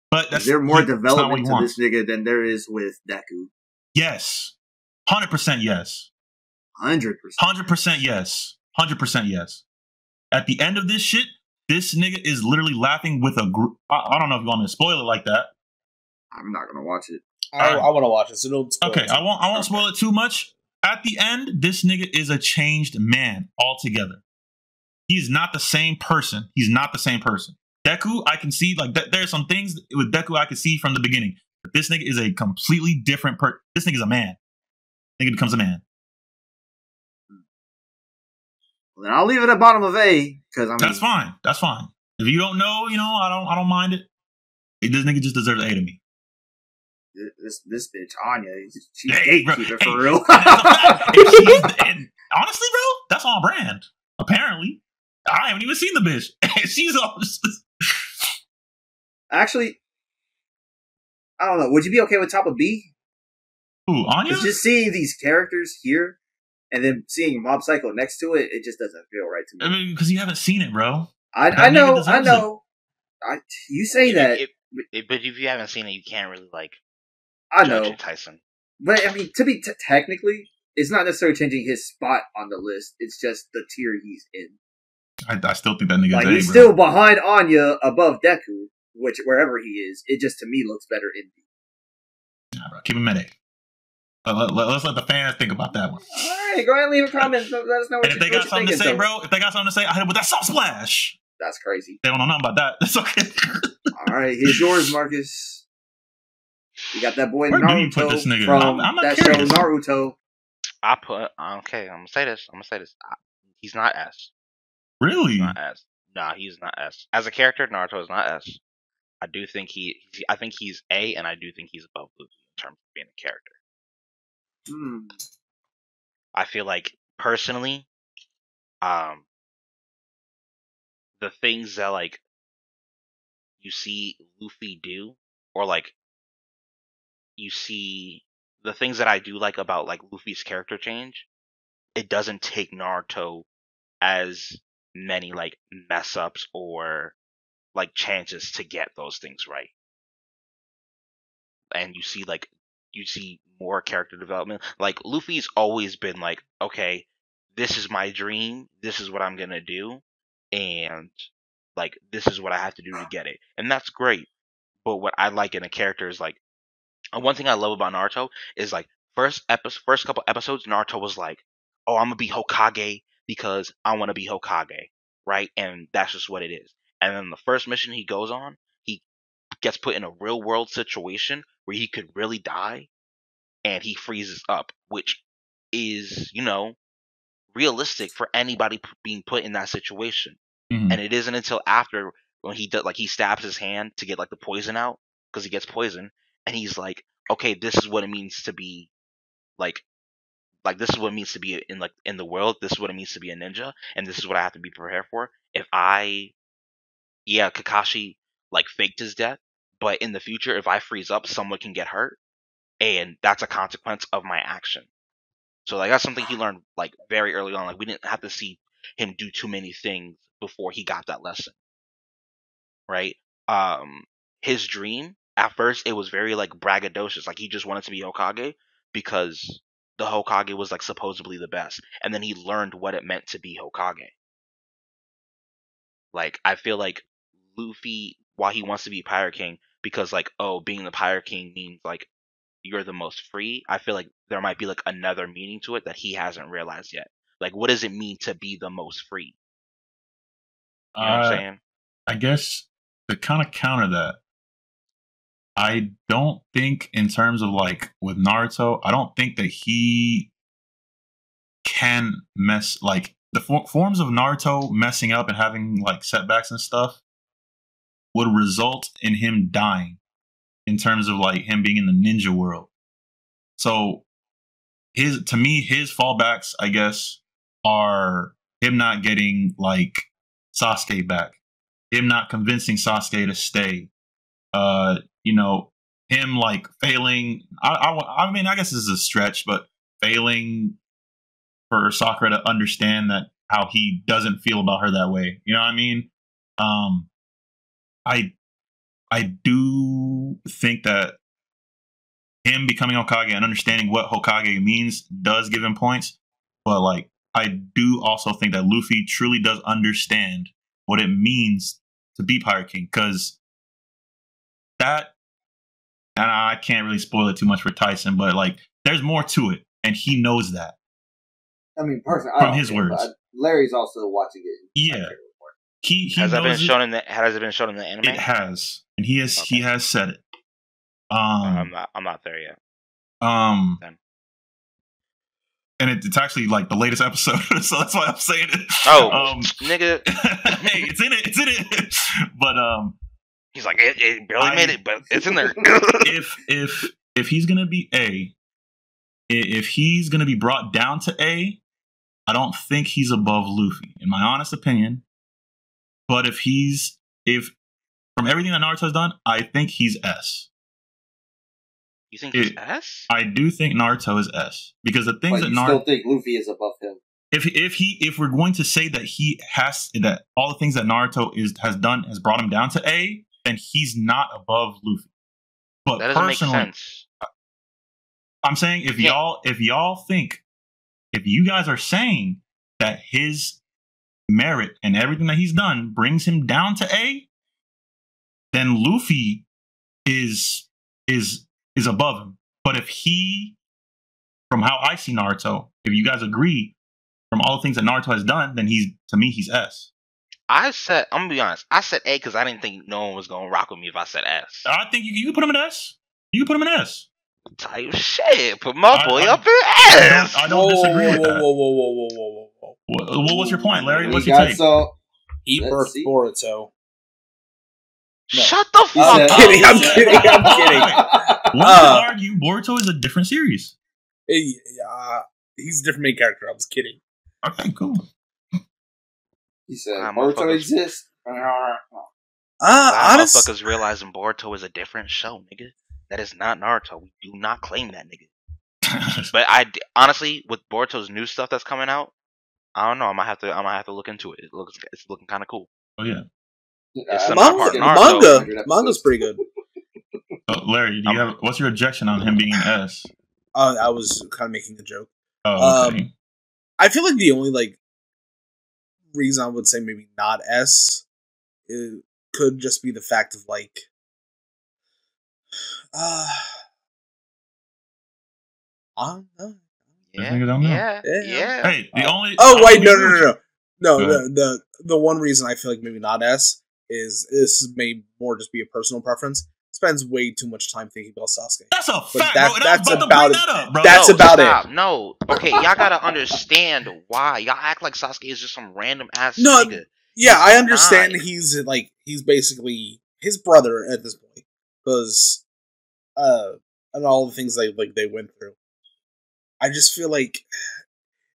But that's Is there more he- that's not what development to this nigga than there is with Deku? Yes, hundred percent yes. Hundred percent. Hundred percent yes. Hundred percent yes. At the end of this shit, this nigga is literally laughing with a group. I, I don't know if you want me to spoil it like that. I'm not gonna watch it. I, I want to watch it, so don't. spoil Okay, it. I won't. I won't spoil it too much. At the end, this nigga is a changed man altogether. He's not the same person. He's not the same person. Deku, I can see like th- there's some things with Deku I can see from the beginning. But this nigga is a completely different person. This nigga's a man. Nigga becomes a man. Then I'll leave it at bottom of A because I mean That's fine. That's fine. If you don't know, you know, I don't I don't mind it. This nigga just deserves A to me. This this bitch Anya, she's Hey, bro, gatekeeper hey, for real. *laughs* *laughs* If she's- and honestly, bro, that's on brand. Apparently, I haven't even seen the bitch. *laughs* she's all. Actually, I don't know. Would you be okay with top of B? Ooh, Anya. Just seeing these characters here and then seeing Mob Psycho next to it, it just doesn't feel right to me. I me. mean, because you haven't seen it, bro. I, that I know, I deserves know. I, you say If- that, if- if- but if you haven't seen it, you can't really like I judge know. Tyson. But I mean, to be t- technically, it's not necessarily changing his spot on the list. It's just the tier he's in. I, I still think that nigga's Like A, he's bro. still behind Anya, above Deku, which wherever he is, it just to me looks better in B. Nah, bro, keep him at A. Let, let, us let the fans think about that one. All right, go ahead and leave a comment. Let us know what, And you, if they got you're something to say, so- bro, if they got something to say, I hit it with that soft splash. That's crazy. They don't know nothing about that. *laughs* That's okay. All right, here's yours, Marcus. You got that boy Where Naruto put this nigga? from I'm- I'm that curious. show Naruto. I put okay. I'm gonna say this. I'm gonna say this. I- He's not S. really? He's not S. Nah, he's not S. As a character, Naruto is not S. I do think he. he- I think he's A, and I do think he's above Luffy in terms of being a character. Hmm. I feel like personally, um, the things that like you see Luffy do, or like you see the things that I do like about like Luffy's character change, it doesn't take Naruto as many like mess ups or like chances to get those things right. And you see like you see more character development. Like Luffy's always been like, okay, this is my dream, this is what I'm gonna do, and like this is what I have to do to get it. And that's great. But what I like in a character is like and one thing I love about Naruto is like first episode first couple episodes Naruto was like, Oh, I'm gonna be Hokage because I wanna be Hokage, right? And that's just what it is. And then the first mission he goes on, he gets put in a real world situation where he could really die and he freezes up, which is, you know, realistic for anybody p- being put in that situation. Mhm. And it isn't until after when he does, like, he stabs his hand to get like the poison out because he gets poison, and he's like, okay, this is what it means to be, like, like this is what it means to be in like in the world. This is what it means to be a ninja, and this is what I have to be prepared for. If I, yeah, Kakashi like faked his death, but in the future, if I freeze up, someone can get hurt, and that's a consequence of my action. So like that's something he learned like very early on. Like we didn't have to see him do too many things before he got that lesson. Right? Um his dream at first it was very like braggadocious. Like he just wanted to be Hokage because the Hokage was like supposedly the best. And then he learned what it meant to be Hokage. Like I feel like Luffy why he wants to be Pirate King because like oh being the Pirate King means like you're the most free. I feel like there might be like another meaning to it that he hasn't realized yet. Like what does it mean to be the most free? You know what Uh, I'm saying? I guess to kind of counter that, I don't think in terms of like with Naruto, I don't think that he can mess like the for- forms of Naruto messing up and having like setbacks and stuff would result in him dying in terms of like him being in the ninja world. So his to me his fallbacks I guess are him not getting like Sasuke back him not convincing Sasuke to stay. Uh, you know, him like failing. I, I, I mean, I guess this is a stretch, but failing for Sakura to understand that how he doesn't feel about her that way. You know what I mean? Um, I, I do think that him becoming Hokage and understanding what Hokage means does give him points, but like I do also think that Luffy truly does understand what it means to be Pirate King because that and I can't really spoil it too much for Tyson, but like there's more to it, and he knows that. I mean, personally, From don't his care, words. Larry's also watching it. Yeah. He he Has that been it. shown in the has it been shown in the anime? It has, and he has he has said it. Uh, I'm Um, not I'm not there yet. um, Then. and it, it's actually like the latest episode, *laughs* so that's why I'm saying it. Oh, um, nigga. *laughs* hey, it's in it. It's in it. *laughs* But um, He's like, it, it barely I- made it, but it's in there. *laughs* if if if he's gonna be A, if he's gonna be brought down to A, I don't think he's above Luffy, in my honest opinion. But if he's if from everything that Naruto's done, I think he's S. you think he's S? I do think Naruto is S because the things But that you Naruto still think Luffy is above him? if if he if we're going to say that he has that all the things that Naruto is has done has brought him down to A, then he's not above Luffy. But That doesn't make personally, sense. I'm saying if Yeah. y'all if y'all think if you guys are saying that his merit and everything that he's done brings him down to A, then Luffy is is is above him. But if he from how I see Naruto, if you guys agree from all the things that Naruto has done, then he's to me he's S. I said, I'm gonna be honest. I said A because I didn't think no one was gonna rock with me if I said S. I think you, you can put him in S. You can put him in S. Type shit. Put my I- boy I- up in S. I don't, I don't disagree whoa, with whoa, that. Whoa, whoa, whoa, whoa, whoa, whoa, whoa. What, what- what's your point, Larry? We What's your got take? so He Let's birthed see. Boruto. No. Shut the He fuck said- up. kidding, I'm kidding, I'm kidding. *laughs* One Uh, could argue Boruto is a different series. Hey, uh, he's a different main character. I was kidding. Okay, cool. He said Ah, Naruto motherfuckers. exists. *laughs* Uh, That honest, motherfuckers realizing Boruto is a different show, nigga. That is not Naruto. We do not claim that, nigga. *laughs* But I honestly, with Boruto's new stuff that's coming out, I don't know. I might have to. I might have to look into it. It looks. It's looking kind of cool. oh yeah. It's Uh, manga, Naruto. manga, manga's pretty good. *laughs* Oh, Larry, do you have what's your objection on him being an S? Uh, I was kind of making a joke. Oh, okay. Um, I feel like the only like reason I would say maybe not S it could just be the fact of like uh *sighs* I don't know. Yeah, nigga don't know. yeah, Yeah. yeah. hey, the only Oh wait, don't no, no, no, no, no. The, the the one reason I feel like maybe not S is this may more just be a personal preference. Spends way too much time thinking about Sasuke. That's a But fact, that- bro. And that's about, about it. that up, bro. That's no, about it. No, okay, y'all gotta understand why. Y'all act like Sasuke is just some random ass No, nigga. Yeah, I understand not. he's like he's basically his brother at this point because uh and all the things they like they went through. I just feel like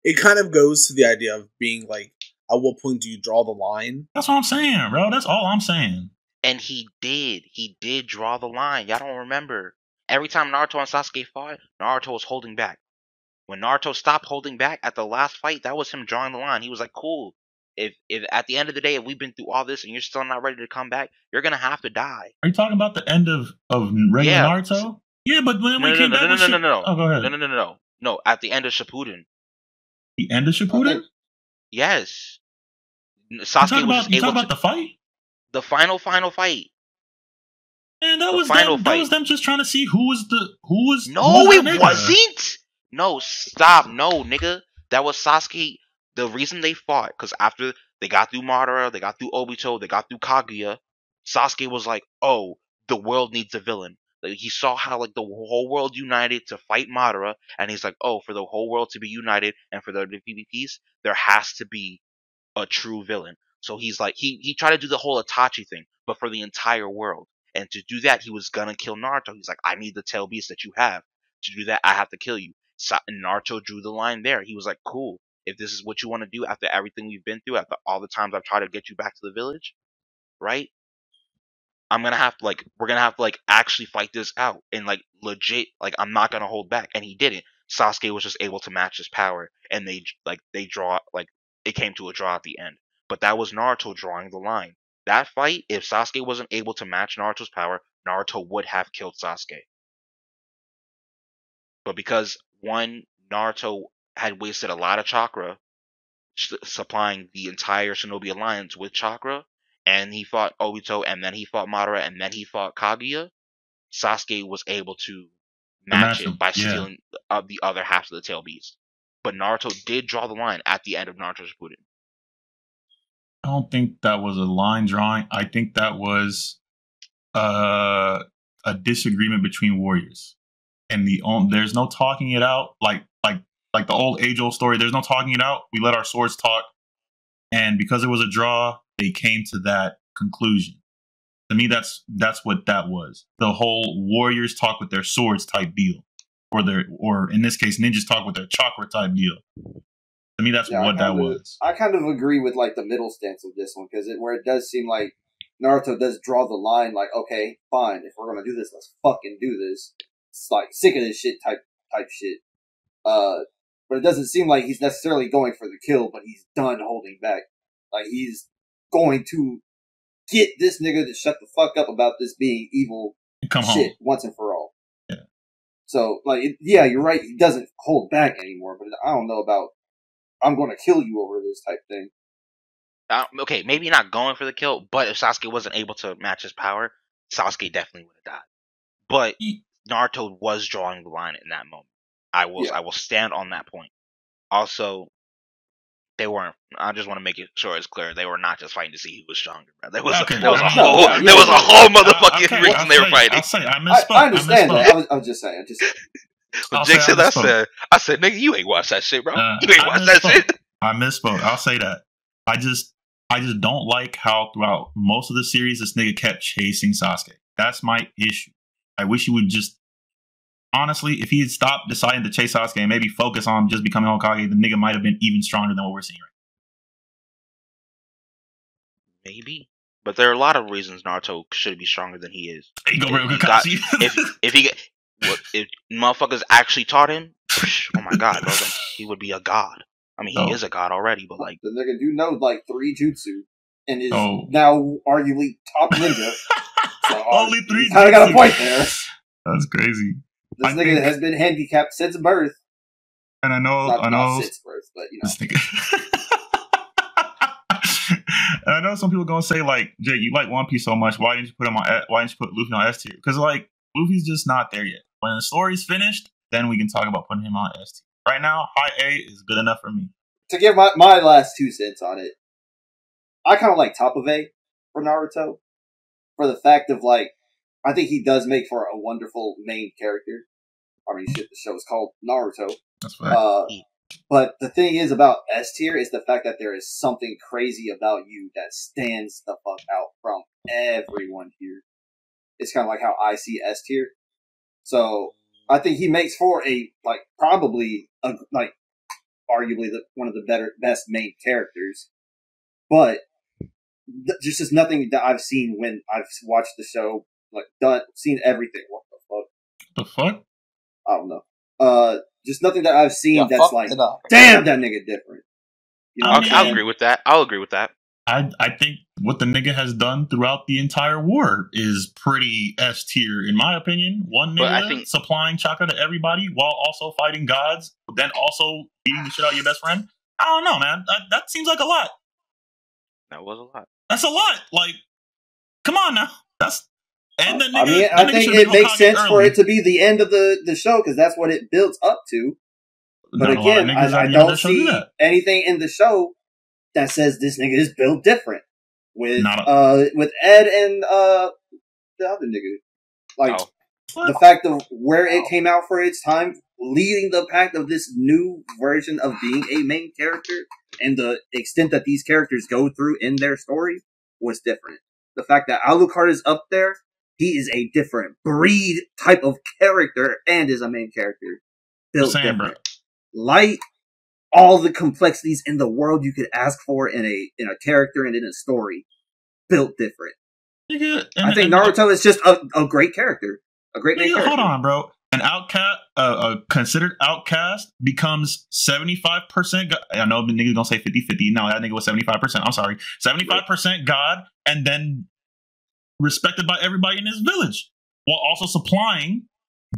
it kind of goes to the idea of being like at what point do you draw the line? That's what I'm saying, bro. That's all I'm saying. And he did. He did draw the line. Y'all don't remember. Every time Naruto and Sasuke fought, Naruto was holding back. When Naruto stopped holding back at the last fight, that was him drawing the line. He was like, "Cool. If if at the end of the day, if we've been through all this and you're still not ready to come back, you're gonna have to die." Are you talking about the end of of regular Yeah. Naruto? Yeah, but when No, we no, came no, back no, no, no, no, no. Oh, go ahead. No, no, no, no, no. No, at the end of Shippuden. The end of Shippuden. Yes. N- You Sasuke talking was about you able talking to about the fight? The final final fight. And that The was final them, that fight. was them just trying to see who was the who was. who No, was it wasn't. No, stop. No, nigga. That was Sasuke. The reason they fought, because after they got through Madara, they got through Obito, they got through Kaguya, Sasuke was like, oh, the world needs a villain. Like, he saw how like the whole world united to fight Madara, and he's like, oh, for the whole world to be united and for there to be peace, there has to be a true villain. So he's like, he he tried to do the whole Itachi thing, but for the entire world. And to do that, he was gonna kill Naruto. He's like, I need the tail beast that you have. To do that, I have to kill you. And Naruto drew the line there. He was like, cool. If this is what you want to do after everything we've been through, after all the times I've tried to get you back to the village, right? I'm gonna have to like, we're gonna have to like actually fight this out and like legit, like I'm not gonna hold back. And he didn't. Sasuke was just able to match his power, and they like they draw like it came to a draw at the end. But that was Naruto drawing the line. That fight, if Sasuke wasn't able to match Naruto's power, Naruto would have killed Sasuke. But because one, Naruto had wasted a lot of chakra supplying the entire Shinobi Alliance with chakra, and he fought Obito, and then he fought Madara, and then he fought Kaguya, Sasuke was able to match it by yeah. stealing uh, the other half of the tail beast. But Naruto did draw the line at the end of Naruto Shippuden. I don't think that was a line drawing. I think that was uh, a disagreement between warriors, and the on, there's no talking it out. Like like like the old age old story. There's no talking it out. We let our swords talk, and because it was a draw, they came to that conclusion. To me, that's that's what that was. The whole warriors talk with their swords type deal, or their or in this case, ninjas talk with their chakra type deal. To me, that's Yeah, what that kinda- was. I kind of agree with like the middle stance of this one because it where it does seem like Naruto does draw the line like, okay, fine, if we're gonna do this, let's fucking do this. It's like sick of this shit type type shit. Uh, but it doesn't seem like he's necessarily going for the kill, but he's done holding back. Like he's going to get this nigga to shut the fuck up about this being evil Come home. once and for all. Yeah. So, like, it, yeah, you're right. He doesn't hold back anymore, but I don't know about I'm going to kill you over this type thing. Uh, okay, maybe not going for the kill, but if Sasuke wasn't able to match his power, Sasuke definitely would have died. But He- Naruto was drawing the line in that moment. I will Yeah. I will stand on that point. Also, they weren't. I just want to make it sure it's clear they were not just fighting to see who was stronger. Bro. There was Okay, a, there was a whole no, there was a whole I- motherfucking okay, reason I'll they were say- fighting. I'll say I I, misspoke. I understand misspoke. that. I was, I was just saying. I just When I'll Jake say I said that, I said, I said, nigga, you ain't watched that shit, bro. Uh, you ain't I watched that shit. I misspoke. I'll say that. I just I just don't like how throughout most of the series this nigga kept chasing Sasuke. That's my issue. I wish he would just honestly, if he had stopped deciding to chase Sasuke and maybe focus on just becoming Hokage, the nigga might have been even stronger than what we're seeing right now. Maybe, but there are a lot of reasons Naruto should be stronger than he is. now. There you go, bro. He got- If if he *laughs* get what if motherfuckers actually taught him, oh my god, bro, then he would be a god. I mean, he Oh. is a god already, but like, the nigga do know like three jutsu and is Oh. now arguably top ninja. *laughs* So, uh, Only three. You kind of got a point there. That's crazy. This I nigga think- has been handicapped since birth. And I know, Not, I not know, since birth, but you know. this nigga. *laughs* and I know some people gonna say like, Jay, you like One Piece so much. Why didn't you put him on? Why didn't you put Luffy on S tier? Because like Luffy's just not there yet. When the story's finished, then we can talk about putting him on S tier. Right now, high A is good enough for me. to give my, my last two cents on it, I kind of like top of A for Naruto for the fact of like, I think he does make for a wonderful main character. I mean, shit, the show is called Naruto. That's fair. Uh, but the thing is about S tier is the fact that there is something crazy about you that stands the fuck out from everyone here. It's kind of like how I see S tier. So I think he makes for a like probably a like arguably the, one of the better best main characters, but th- just is nothing that I've seen when I've watched the show like done seen everything. What the fuck? the fuck? I don't know. Uh, just nothing that I've seen Yeah, that's like damn that nigga different. You know I what I'll, I'm mean- I'll agree with that. I'll agree with that. I I think what the nigga has done throughout the entire war is pretty S tier in my opinion. One But I nigga think- supplying chakra to everybody while also fighting gods, then also beating the shit out of your best friend. I don't know, man. That, that seems like a lot. That was a lot. That's a lot. Like, come on now. That's and then nigga, I mean, that I nigga think it makes Hokage sense for it to be the end of the, the show because that's what it builds up to. But Not a lot of again, I, I at the end of don't that show do see anything in the show that says this nigga is built different with a- uh with Ed and uh the other nigga. Like Oh. the fact of where it came out for its time, leading the pack of this new version of being a main character, and the extent that these characters go through in their story was different. The fact that Alucard is up there, he is a different breed type of character and is a main character. Built Same, different. bro. Light, all the complexities in the world you could ask for in a in a character and in a story, built different. Nigga, and- I think and- Naruto is just a, a great character. A great Nigga, character. hold on, bro. An outcast, uh, a considered outcast, becomes seventy five percent. I know the niggas gonna say 50-50. No, that nigga was seventy five percent. I'm sorry, seventy five percent God, and then respected by everybody in his village, while also supplying,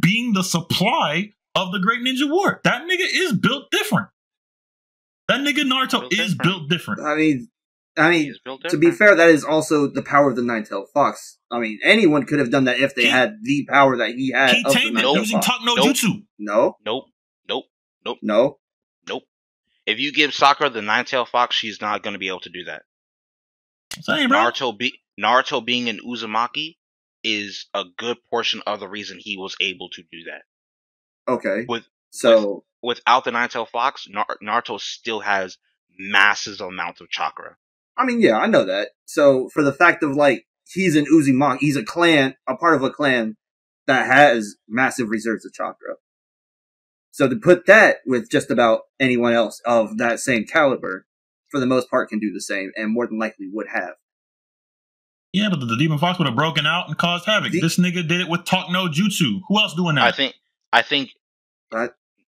being the supply of the Great Ninja War. That nigga is built different. That nigga Naruto Built is different. built different. I mean, I mean, to be fair, that is also the power of the Nine-Tailed Fox. I mean, anyone could have done that if they He- had the power that he had. He of the tamed it using Talk No Nope. Jutsu. No, Nope. Nope. no. Nope. If you give Sakura the nine tail fox, she's not going to be able to do that. I'm bro. Naruto be Naruto being an Uzumaki is a good portion of the reason he was able to do that. Okay. With- so without the nine tail fox, Nar- Naruto still has massive amounts of chakra. I mean, yeah, I know that. So for the fact of like he's an Uzumaki, he's a clan, a part of a clan that has massive reserves of chakra. So to put that with just about anyone else of that same caliber, for the most part, can do the same, and more than likely would have. Yeah, but the, the demon fox would have broken out and caused havoc. The- this nigga did it with talk no jutsu. Who else doing that? I think I think Right.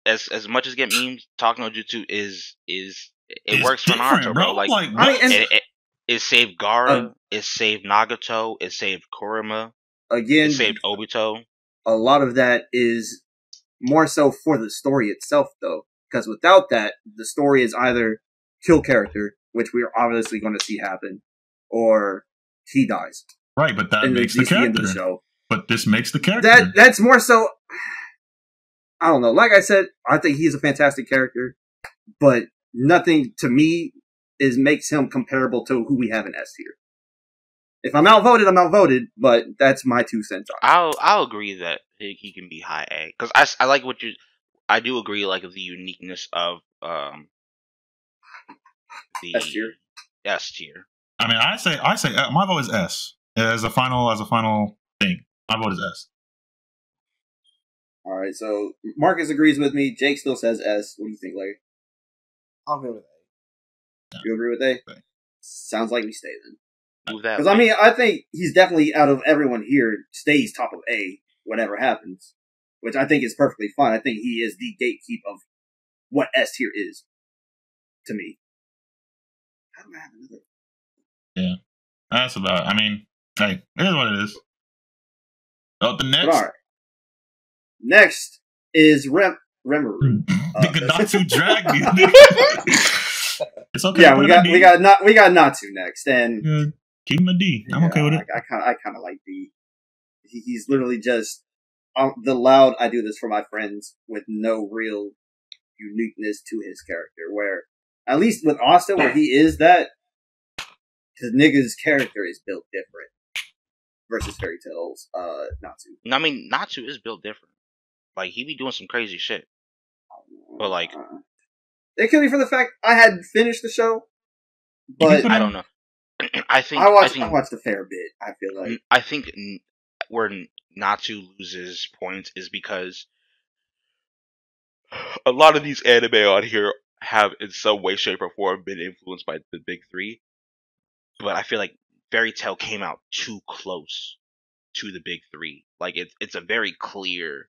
As as much as get memes, talk no jutsu is is it It's works for Naruto, bro. Like, I mean, and- it, it, it saved Gaara, Um, it saved Nagato, it saved Kurama, Again, it saved Obito. a lot of that is more so for the story itself, though, because without that, the story is either kill character, which we are obviously going to see happen, or he dies. right, but that and makes the this is end character. of the show. But this makes the character. That that's more so. I don't know. Like I said, I think he's a fantastic character, but nothing to me is makes him comparable to who we have in S tier. If I'm outvoted, I'm outvoted, but that's my two cents on it. I'll I'll agree that he, he can be high A because I, I like what you I do agree like the uniqueness of um the S tier? S tier. I mean, I say, I say, uh, my vote is S as a final, as a final thing. My vote is S. All right, so Marcus agrees with me. Jake still says S. What do you think, Larry? I'll agree with that. You agree with A? Right. Sounds like we stay then. Because I mean, I think he's definitely out of everyone here stays top of A whatever happens, which I think is perfectly fine. I think he is the gatekeep of what S tier is to me. How do I have another? Yeah, that's about. I mean, hey, it is what it is. Oh, the But next. all right. Next is Rem Rimuru. Nigga, not too *laughs* drag me. it's okay. yeah, we got D. we got not we got Natsu next, and Yeah, keep him a D. I'm okay with it. I, I kind of I kind of like D. He, he's literally just um, the loud. I do this for my friends with no real uniqueness to his character. Where at least with Austin, where he is that, his nigga's character is built different versus Fairy Tail's. Uh, Natsu. I mean, Natsu is built different. Like he be doing some crazy shit. But, like- Uh, it could be for the fact I had finished the show, but I don't know. *clears throat* I think I watched I think I watched a fair bit. I feel like I think n- where Natsu loses points is because *sighs* a lot of these anime on here have, in some way, shape, or form, been influenced by the big three. But I feel like Fairy Tail came out too close to the big three. Like it's it's a very clear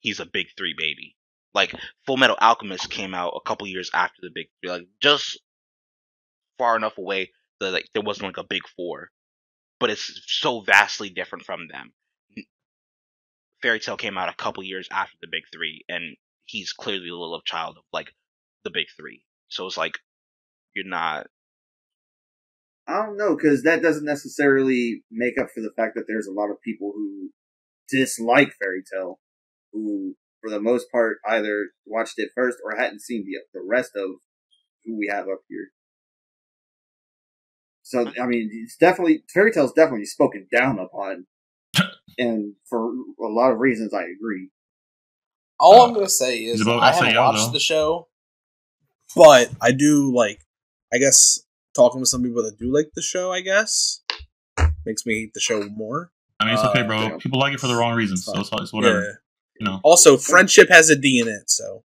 he's a big three baby. Like Full Metal Alchemist came out a couple years after the big three, like just far enough away that like there wasn't like a big four but it's so vastly different from them. Fairy Tail came out a couple years after the big three, and he's clearly a little child of like the big three. So it's like you're not. I don't know because that doesn't necessarily make up for the fact that there's a lot of people who dislike Fairy Tail, who for the most part either watched it first or hadn't seen the the rest of who we have up here. So I mean, it's definitely Fairy Tail's definitely spoken down upon, *laughs* and for a lot of reasons, I agree. All Uh, I'm gonna say is about I haven't watched though. the show, but I do like. I guess talking with some people that do like the show, I guess, makes me hate the show more. I mean, it's okay, Uh, bro. yeah. People like it for the wrong reasons, so it's, it's whatever. Yeah. You know, Also, friendship has a D in it, so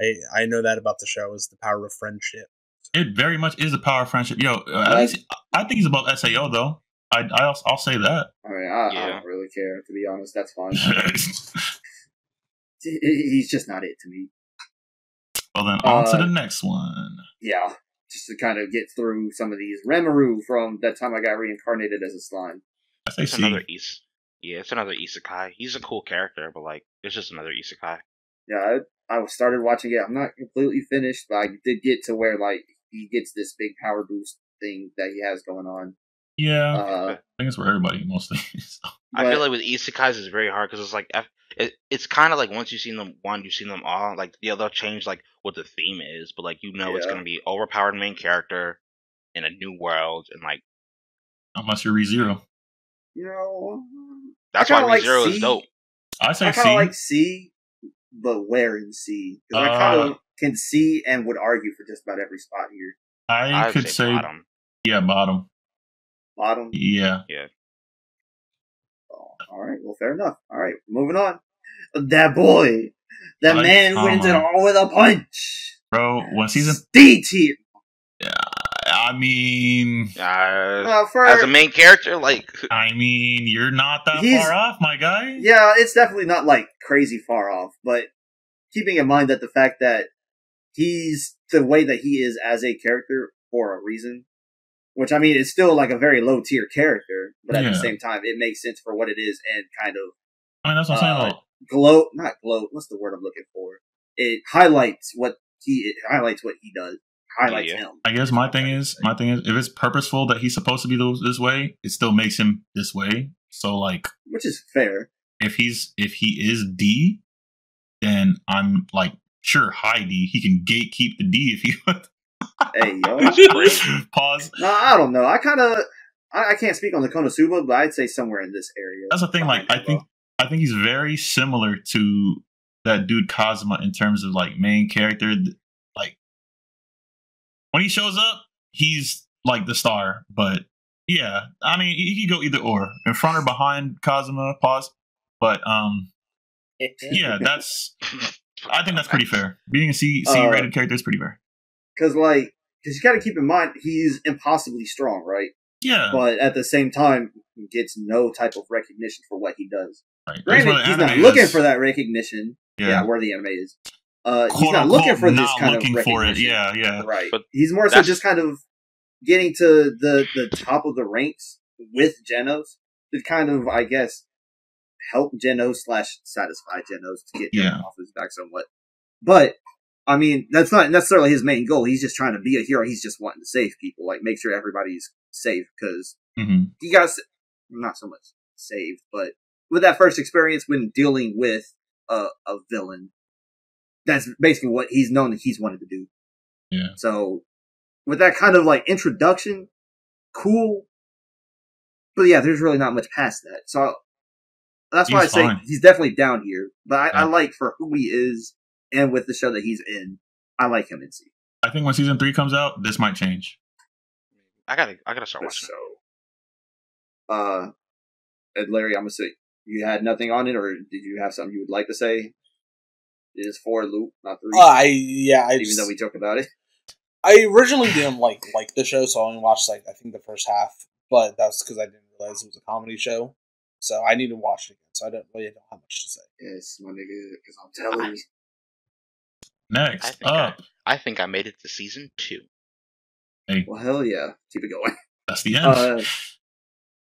I I know that about the show is the power of friendship. it very much is a power of friendship. Yo, uh, at least I think he's about Sao though. I I'll, I'll say that. I mean, I, I don't really care to be honest. That's fine. *laughs* He's just not it to me. Well, then on to Uh, the next one. yeah, just to kind of get through some of these. Rimuru from that time I got reincarnated as a slime. I say It's another is. Yeah, it's another isekai. He's a cool character, but like it's just another isekai. Yeah, I, I started watching it. I'm not completely finished, but I did get to where like he gets this big power boost thing that he has going on. Yeah, Uh, I think it's where everybody mostly. So, *laughs* I but- feel like with isekais it's very hard because it's like it, it's kind of like once you've seen them one, you've seen them all. Like yeah, they'll change like what the theme is, but like you know it's gonna be overpowered main character in a new world, and like unless you're ReZero, you know, that's why kinda like ReZero is dope. I say I C. kind of like C, but where in C? Because I kind Uh, of can see and would argue for just about every spot here. I I'd could say, bottom. yeah, bottom. Bottom. Yeah. Oh, all right. Well, fair enough. All right. Moving on. That boy. That Like, man come wins it all with a punch. Bro, when season D tier. I mean Uh, Uh, for as a main character, like I mean, you're not that far off, my guy. yeah, it's definitely not like crazy far off, but keeping in mind that the fact that he's the way that he is as a character for a reason, which I mean it's still like a very low tier character, but at Yeah. the same time it makes sense for what it is and kind of I mean, that's what I'm Uh, saying. Though. glow not glow what's the word i'm looking for it highlights what he it highlights what he does highlights Yeah. him I guess my thing is, my thing is, if it's purposeful that he's supposed to be this way, it still makes him this way. So, like, which is fair if he's if he is D, then I'm like, sure, high D. He can gatekeep the D if he. *laughs* hey yo *laughs* Pause. no i don't know i kind of I, I can't speak on the konosuba but i'd say somewhere in this area That's the thing. Like, I think I think he's very similar to that dude Kazuma in terms of like main character. When he shows up, he's like the star. But yeah, I mean, he could go either or, in front or behind Kazuma. Pause. But um, *laughs* yeah, that's I think that's pretty fair. Being a C C Uh, rated character is pretty fair. because like because you got to keep in mind he's impossibly strong right Yeah, but at the same time he gets no type of recognition for what he does right. Granted he's not looking is. for that recognition yeah, Yeah, where the anime is uh he's not unquote, looking for this not kind looking of for it. recognition. Yeah, yeah. Right. But he's more so just kind of getting to the the top of the ranks with Genos to kind of, I guess, help Genos slash satisfy Genos to get him Yeah. off his back somewhat. But I mean, that's not necessarily his main goal. He's just trying to be a hero. He's just wanting to save people, like make sure everybody's safe because hmm he got s- not so much saved, but with that first experience when dealing with a, a villain, that's basically what he's known that he's wanted to do. Yeah. So with that kind of like introduction, cool. But yeah, there's really not much past that. So that's why I say fine. he's definitely down here. But I, I like for who he is and with the show that he's in, I like him in C. I think when season three comes out, this might change. I gotta, I gotta start The watching. So, Uh, and Larry, I'm gonna say you had nothing on it, or did you have something you would like to say? It is four loop, not three. Uh, I yeah, I even just, though we joked about it. I originally didn't like like the show, so I only watched like I think the first half, but that's because I didn't realize it was a comedy show. So I need to watch it again. So I don't really don't have much to say. Yes, my nigga, because I'm telling you. I Next think up, I think I made it to season two. Hey. Well, hell yeah, keep it going. that's the end. Uh,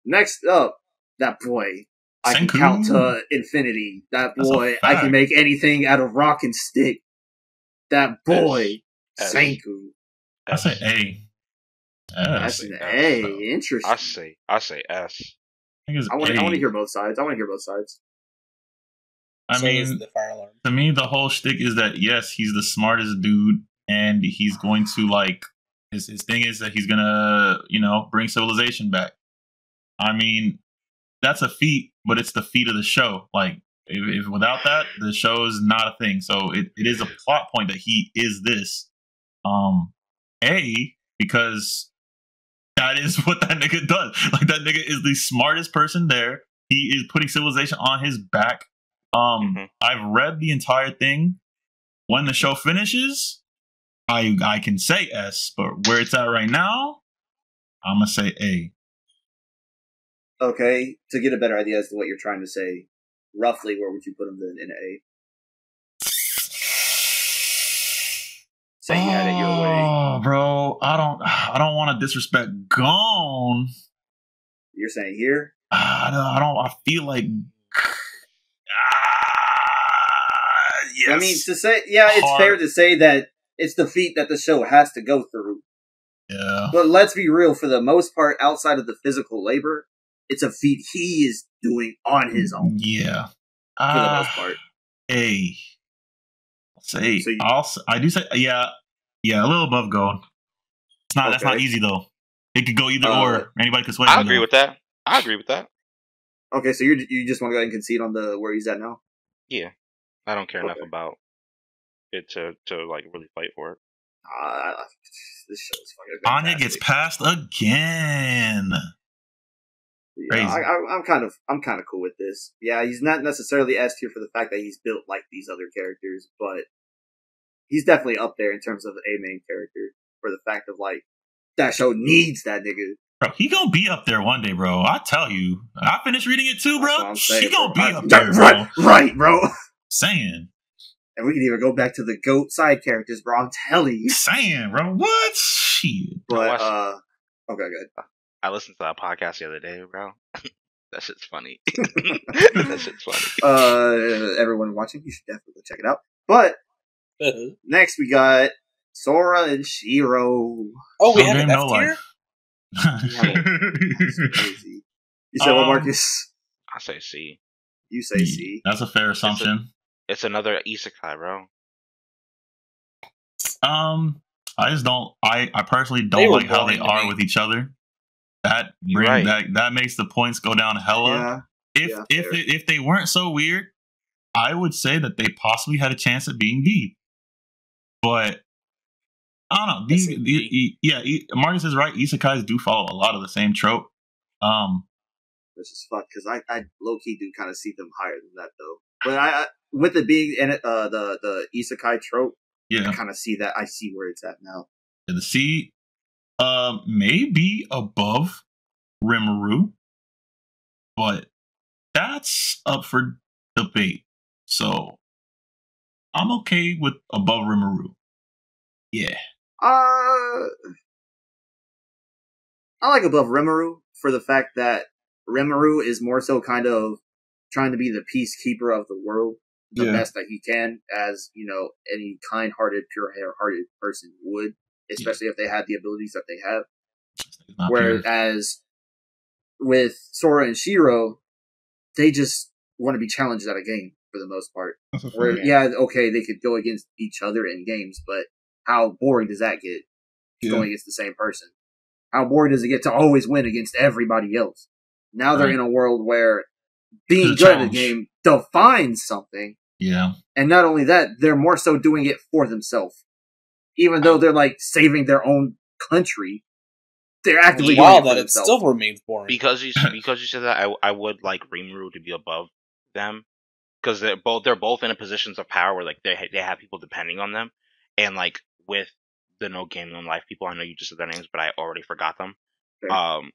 next up, that boy. I can Senku. count to infinity. That That's boy, I can make anything out of rock and stick. That boy, S. Senku. I say A. That's S. an S, A. Interesting. I say, I say S. I think it's I want to. A. I want to hear both sides. I want to hear both sides. I so mean, the fire alarm. to me, the whole shtick is that yes, he's the smartest dude, and he's going to like his his thing is that he's gonna you know bring civilization back. I mean, that's a feat, but it's the feat of the show. Like, if, if without that, the show is not a thing. So it, it is a plot point that he is this. Um, a because that is *laughs* what that nigga does. Like that nigga is the smartest person there. He is putting civilization on his back. Um, Mhm. I've read the entire thing. When the show finishes, I I can say S, but where it's at right now, I'm gonna say A. Okay, to get a better idea as to what you're trying to say, roughly, where would you put him then in A? Say you had it your way. Oh, bro, I don't I don't want to disrespect Gon. You're saying here? I don't, I don't. I feel like. Ah, yes. I mean, to say, yeah, it's Hard. fair to say that it's the feat that the show has to go through. yeah. But let's be real, for the most part, outside of the physical labor, it's a feat he is doing on his own. Yeah. For the Ah, most part. A. Say So you- I'll s- I do say yeah yeah a little above gold. It's not that's not easy though. It could go either Uh, or. Anybody could sway. I agree though. with that. I agree with that. Okay, so you you just want to go ahead and concede on the where he's at now? Yeah. I don't care enough about it to to like really fight for it. Uh, this show is fucking. Anya gets passed again. Yeah, Crazy. I, I, I'm kind of I'm kind of cool with this. Yeah, he's not necessarily S tier for the fact that he's built like these other characters, but he's definitely up there in terms of a main character for the fact of like that show needs that nigga. Bro, he gonna be up there one day, bro. I tell you. I finished reading it too, bro. I'm He gonna bro. be I- up there, bro. right, right, bro. Saying. And we can even go back to the goat side characters, bro. I'm telling you. Saying, bro. What? Shit. But uh, okay, good. I listened to that podcast the other day, bro. *laughs* that shit's funny. *laughs* that shit's funny. *laughs* Uh, everyone watching, you should definitely go check it out. But next we got Sora and Shiro. oh, we No have game, an no F tier. crazy. You said what, Um, Marcus? I say C. You say C. That's a fair assumption. It's another isekai, bro. Um, I just don't. I I personally don't were like how they are me. with each other. That bring right. that that makes the points go down hella. Yeah. if yeah, if fair. it, if they weren't so weird, I would say that they possibly had a chance at being D. But I don't know. These, the- D. e- yeah, e- Marcus is right. Isekais do follow a lot of the same trope. Um, Which is fuck because I, I low key do kind of see them higher than that though. But I, I with it being in it, uh, the the isekai trope, yeah, I kind of see that. I see where it's at now. the C, um, maybe above Rimuru, but that's up for debate. So I'm okay with above Rimuru. Yeah. Uh, I like above Rimuru for the fact that Rimuru is more so kind of trying to be the peacekeeper of the world the Yeah. best that he can, as you know, any kind-hearted, pure-hearted person would, especially if they had the abilities that they have. Not pure. Whereas with Sora and Shiro, they just want to be challenged at a game for the most part. Where yeah, okay, they could go against each other in games, but how boring does that get? Yeah. Going against the same person. How boring does it get to always win against everybody else? Now they're in a world where being good at a game defines something, Yeah. and not only that, they're more so doing it for themselves. Even though they're like saving their own country, they're actively Wow, doing it for that it still remains boring. Because you because you said that, I I would like Rimuru to be above them because they're both they're both in a positions of power where like they they have people depending on them, and like with the no game no life people, I know you just said their names, but I already forgot them. Fair. Um,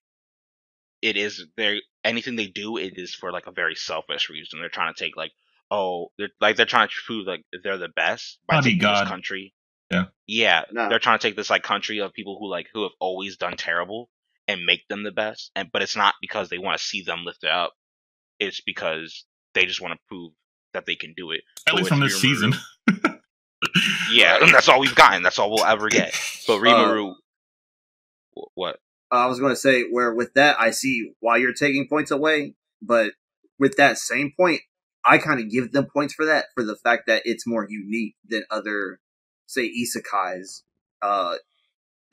it is they anything they do, it is for like a very selfish reason. They're trying to take like oh they're like they're trying to prove like they're the best by taking Bodyguard. this country. Yeah. Yeah, No. they're trying to take this like country of people who like who have always done terrible and make them the best. And but it's not because they want to see them lifted up. It's because they just want to prove that they can do it. At So least from this Rimuru. season. *laughs* Yeah, and that's all we've gotten. That's all we'll ever get. But *laughs* uh, Rimuru, wh- what? Uh, I was going to say where with that I see why you're taking points away, but with that same point, I kind of give them points for that for the fact that it's more unique than other, say, isekais uh,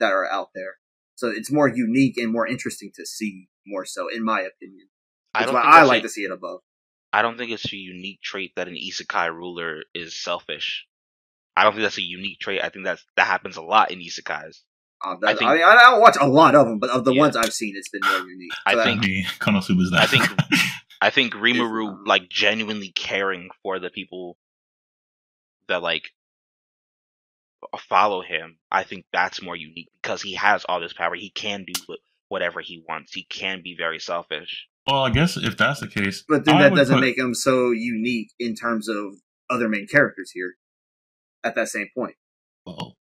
that are out there. So it's more unique and more interesting to see, more so, in my opinion. I That's don't why think I that's like a- to see it above. I don't think it's a unique trait that an isekai ruler is selfish. I don't think that's a unique trait. I think that's that happens a lot in isekais. Uh, I that, I, mean, I don't watch a lot of them, but of the Yeah. ones I've seen, it's been more unique. I So that- think- Me, Konosuba's that. I think I think not. Rimuru like genuinely caring for the people that like follow him. I think that's more unique because he has all this power. He can do whatever he wants. He can be very selfish. well, I guess if that's the case, But then I that doesn't put- make him so unique in terms of other main characters here. At that same point, well,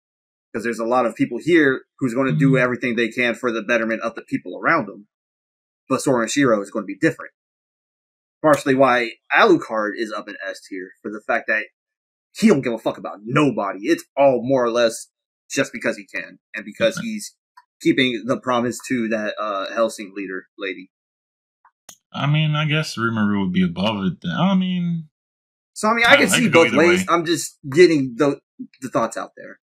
because there's a lot of people here who's going to do Mhm. everything they can for the betterment of the people around them. But Sora and Shiro is going to be different. Partially why Alucard is up in S tier for the fact that he don't give a fuck about nobody. It's all more or less just because he can and because Okay. he's keeping the promise to that uh Hellsing leader lady. I mean, I guess Rimuru would be above it. Then. I mean, So I mean, I I- can I see both ways. way. I'm just getting the the thoughts out there.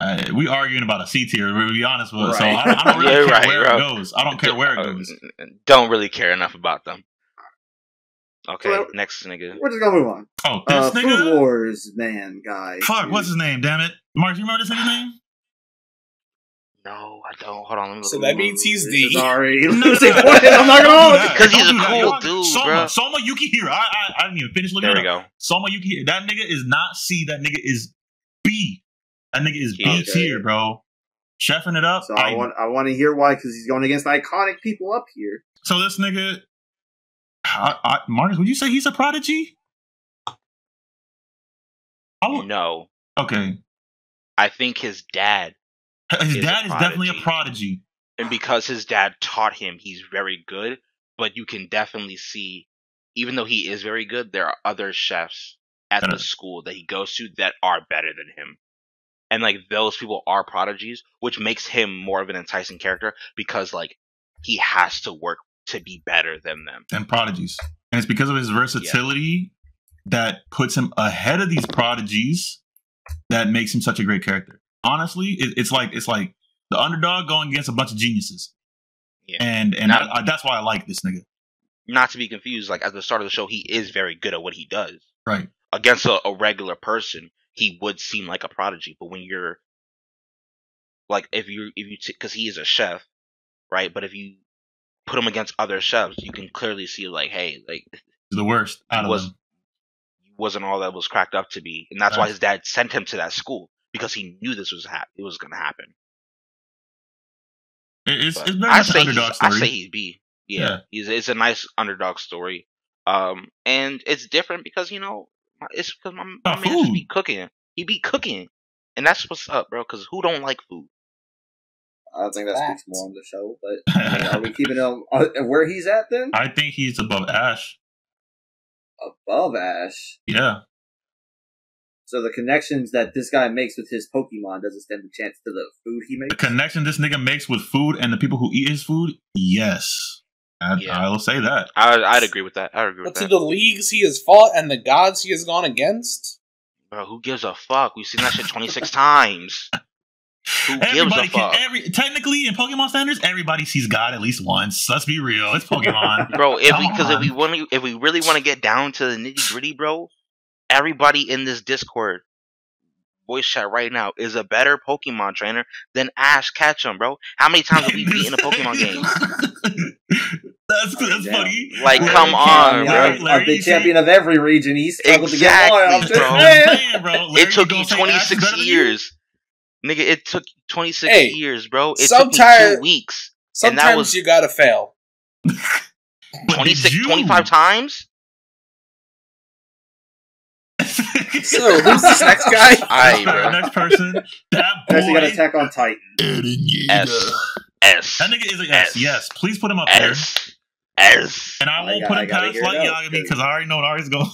uh, we arguing about a C tier. To be honest with, so I, I don't *laughs* really care right, where bro. it goes. I don't care where it Uh, goes. Don't really care enough about them. Okay, Well, next nigga. We're just gonna move on. Oh, this Uh, nigga. Food Wars man guy. Fuck, dude. what's his name? Damn it, Mark. You remember this nigga's name? No, I don't. Hold on, let me look. So at that it. means he's This is D. already No, no, no, disappointed. no, I'm not don't gonna hold do you. that. 'Cause Don't he's a do that. cool Y'all- dude, Soma, bruh. Soma Yukihiro. I, I, I didn't even finish looking There at we it. go. Soma Yukihiro. That nigga is not C. That nigga is B. That nigga is B Okay. tier, bro. Chefing it up. So I I- want I want to hear why because he's going against iconic people up here. so this nigga, I, I, Marcus, would you say he's a prodigy? I would- No, okay, I think his dad, his Is dad is definitely a prodigy. prodigy. and because his dad taught him, he's very good. But you can definitely see, even though he is very good, there are other chefs at the school that he goes to that are better than him. And like those people are prodigies, which makes him more of an enticing character because like he has to work to be better than them. and prodigies. And it's because of his versatility that puts him ahead of these prodigies that makes him such a great character. Honestly, it, it's like it's like the underdog going against a bunch of geniuses. Yeah. And and Not- I, I, that's why I like this nigga. Not to be confused, like at the start of the show, he is very good at what he does. Right. against a, a regular person, he would seem like a prodigy. But when you're like, if you if you because he is a chef, right? But if you put him against other chefs, you can clearly see like, hey, like the worst out of Was- them. wasn't all that was cracked up to be, and that's why his dad sent him to that school because he knew this was hap- it was going to happen. It's But it's very I say underdog I story. say he's B. Yeah, Yeah. he's it's a nice underdog story. Um, and it's different because you know it's because my, my man be cooking. He be cooking, and that's what's up, bro. Because who don't like food? I don't think that Facts. speaks more on the show, but *laughs* I mean, are we keeping him uh, where he's at then? I think he's above Ash. Above Ash. Yeah. So the connections that this guy makes with his Pokemon doesn't stand a chance to the food he makes. The connection this nigga makes with food and the people who eat his food, yes. I, Yeah. I will say that. I, I'd agree with that. I'd agree with But to that. the leagues he has fought and the gods he has gone against, Bro, who gives a fuck? We've seen that shit twenty six *laughs* times. Who gives a Everybody fuck? can every technically in Pokemon standards, everybody sees God at least once. Let's be real. It's Pokemon. *laughs* bro, if we because if we want to, if we really want to get down to the nitty gritty, bro, everybody in this Discord voice chat right now is a better Pokemon trainer than Ash Ketchum, bro. How many times have we beaten a Pokemon game? *laughs* that's that's Damn. funny. Like, Larry come on, I mean, bro. Larry- I've, Larry, I've see- champion of every region. He's struggled to get Exactly, one. I'm just bro. Saying. saying, bro. Larry, It took gonna you say twenty Ash is six better than you? years, nigga. It took twenty six Hey, years, bro. It took me two weeks. And sometimes that was- you gotta fail. But 26, *laughs* 25 times. *laughs* So who's this next guy? *laughs* Aye, bro. Next person. That boy. Next, we got Attack on Titan. Eren Yeager. S S That nigga is a yes. S. Yes. Please put him up there. S S. And I oh I won't got- put him gotta past hear it Light out, Yagami because- because I already know Ari's going.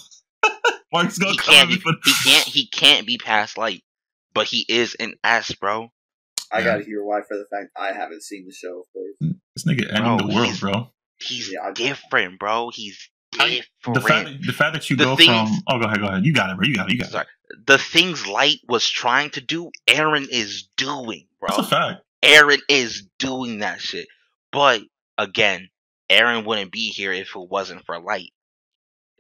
Mark's going He to can't come be. He can't. He can't be past light. But he is an S, bro. I Yeah. gotta hear why for the fact I haven't seen the show, of. This nigga Bro, ending the world, bro. He's Yeah, I- different, bro. He's I- different. The fact, that, the fact that you The go things- from oh go ahead go ahead you got it bro you got it you got Sorry. it the things Light was trying to do, Eren is doing, bro. that's a fact Eren is doing that shit. But again, Eren wouldn't be here if it wasn't for Light.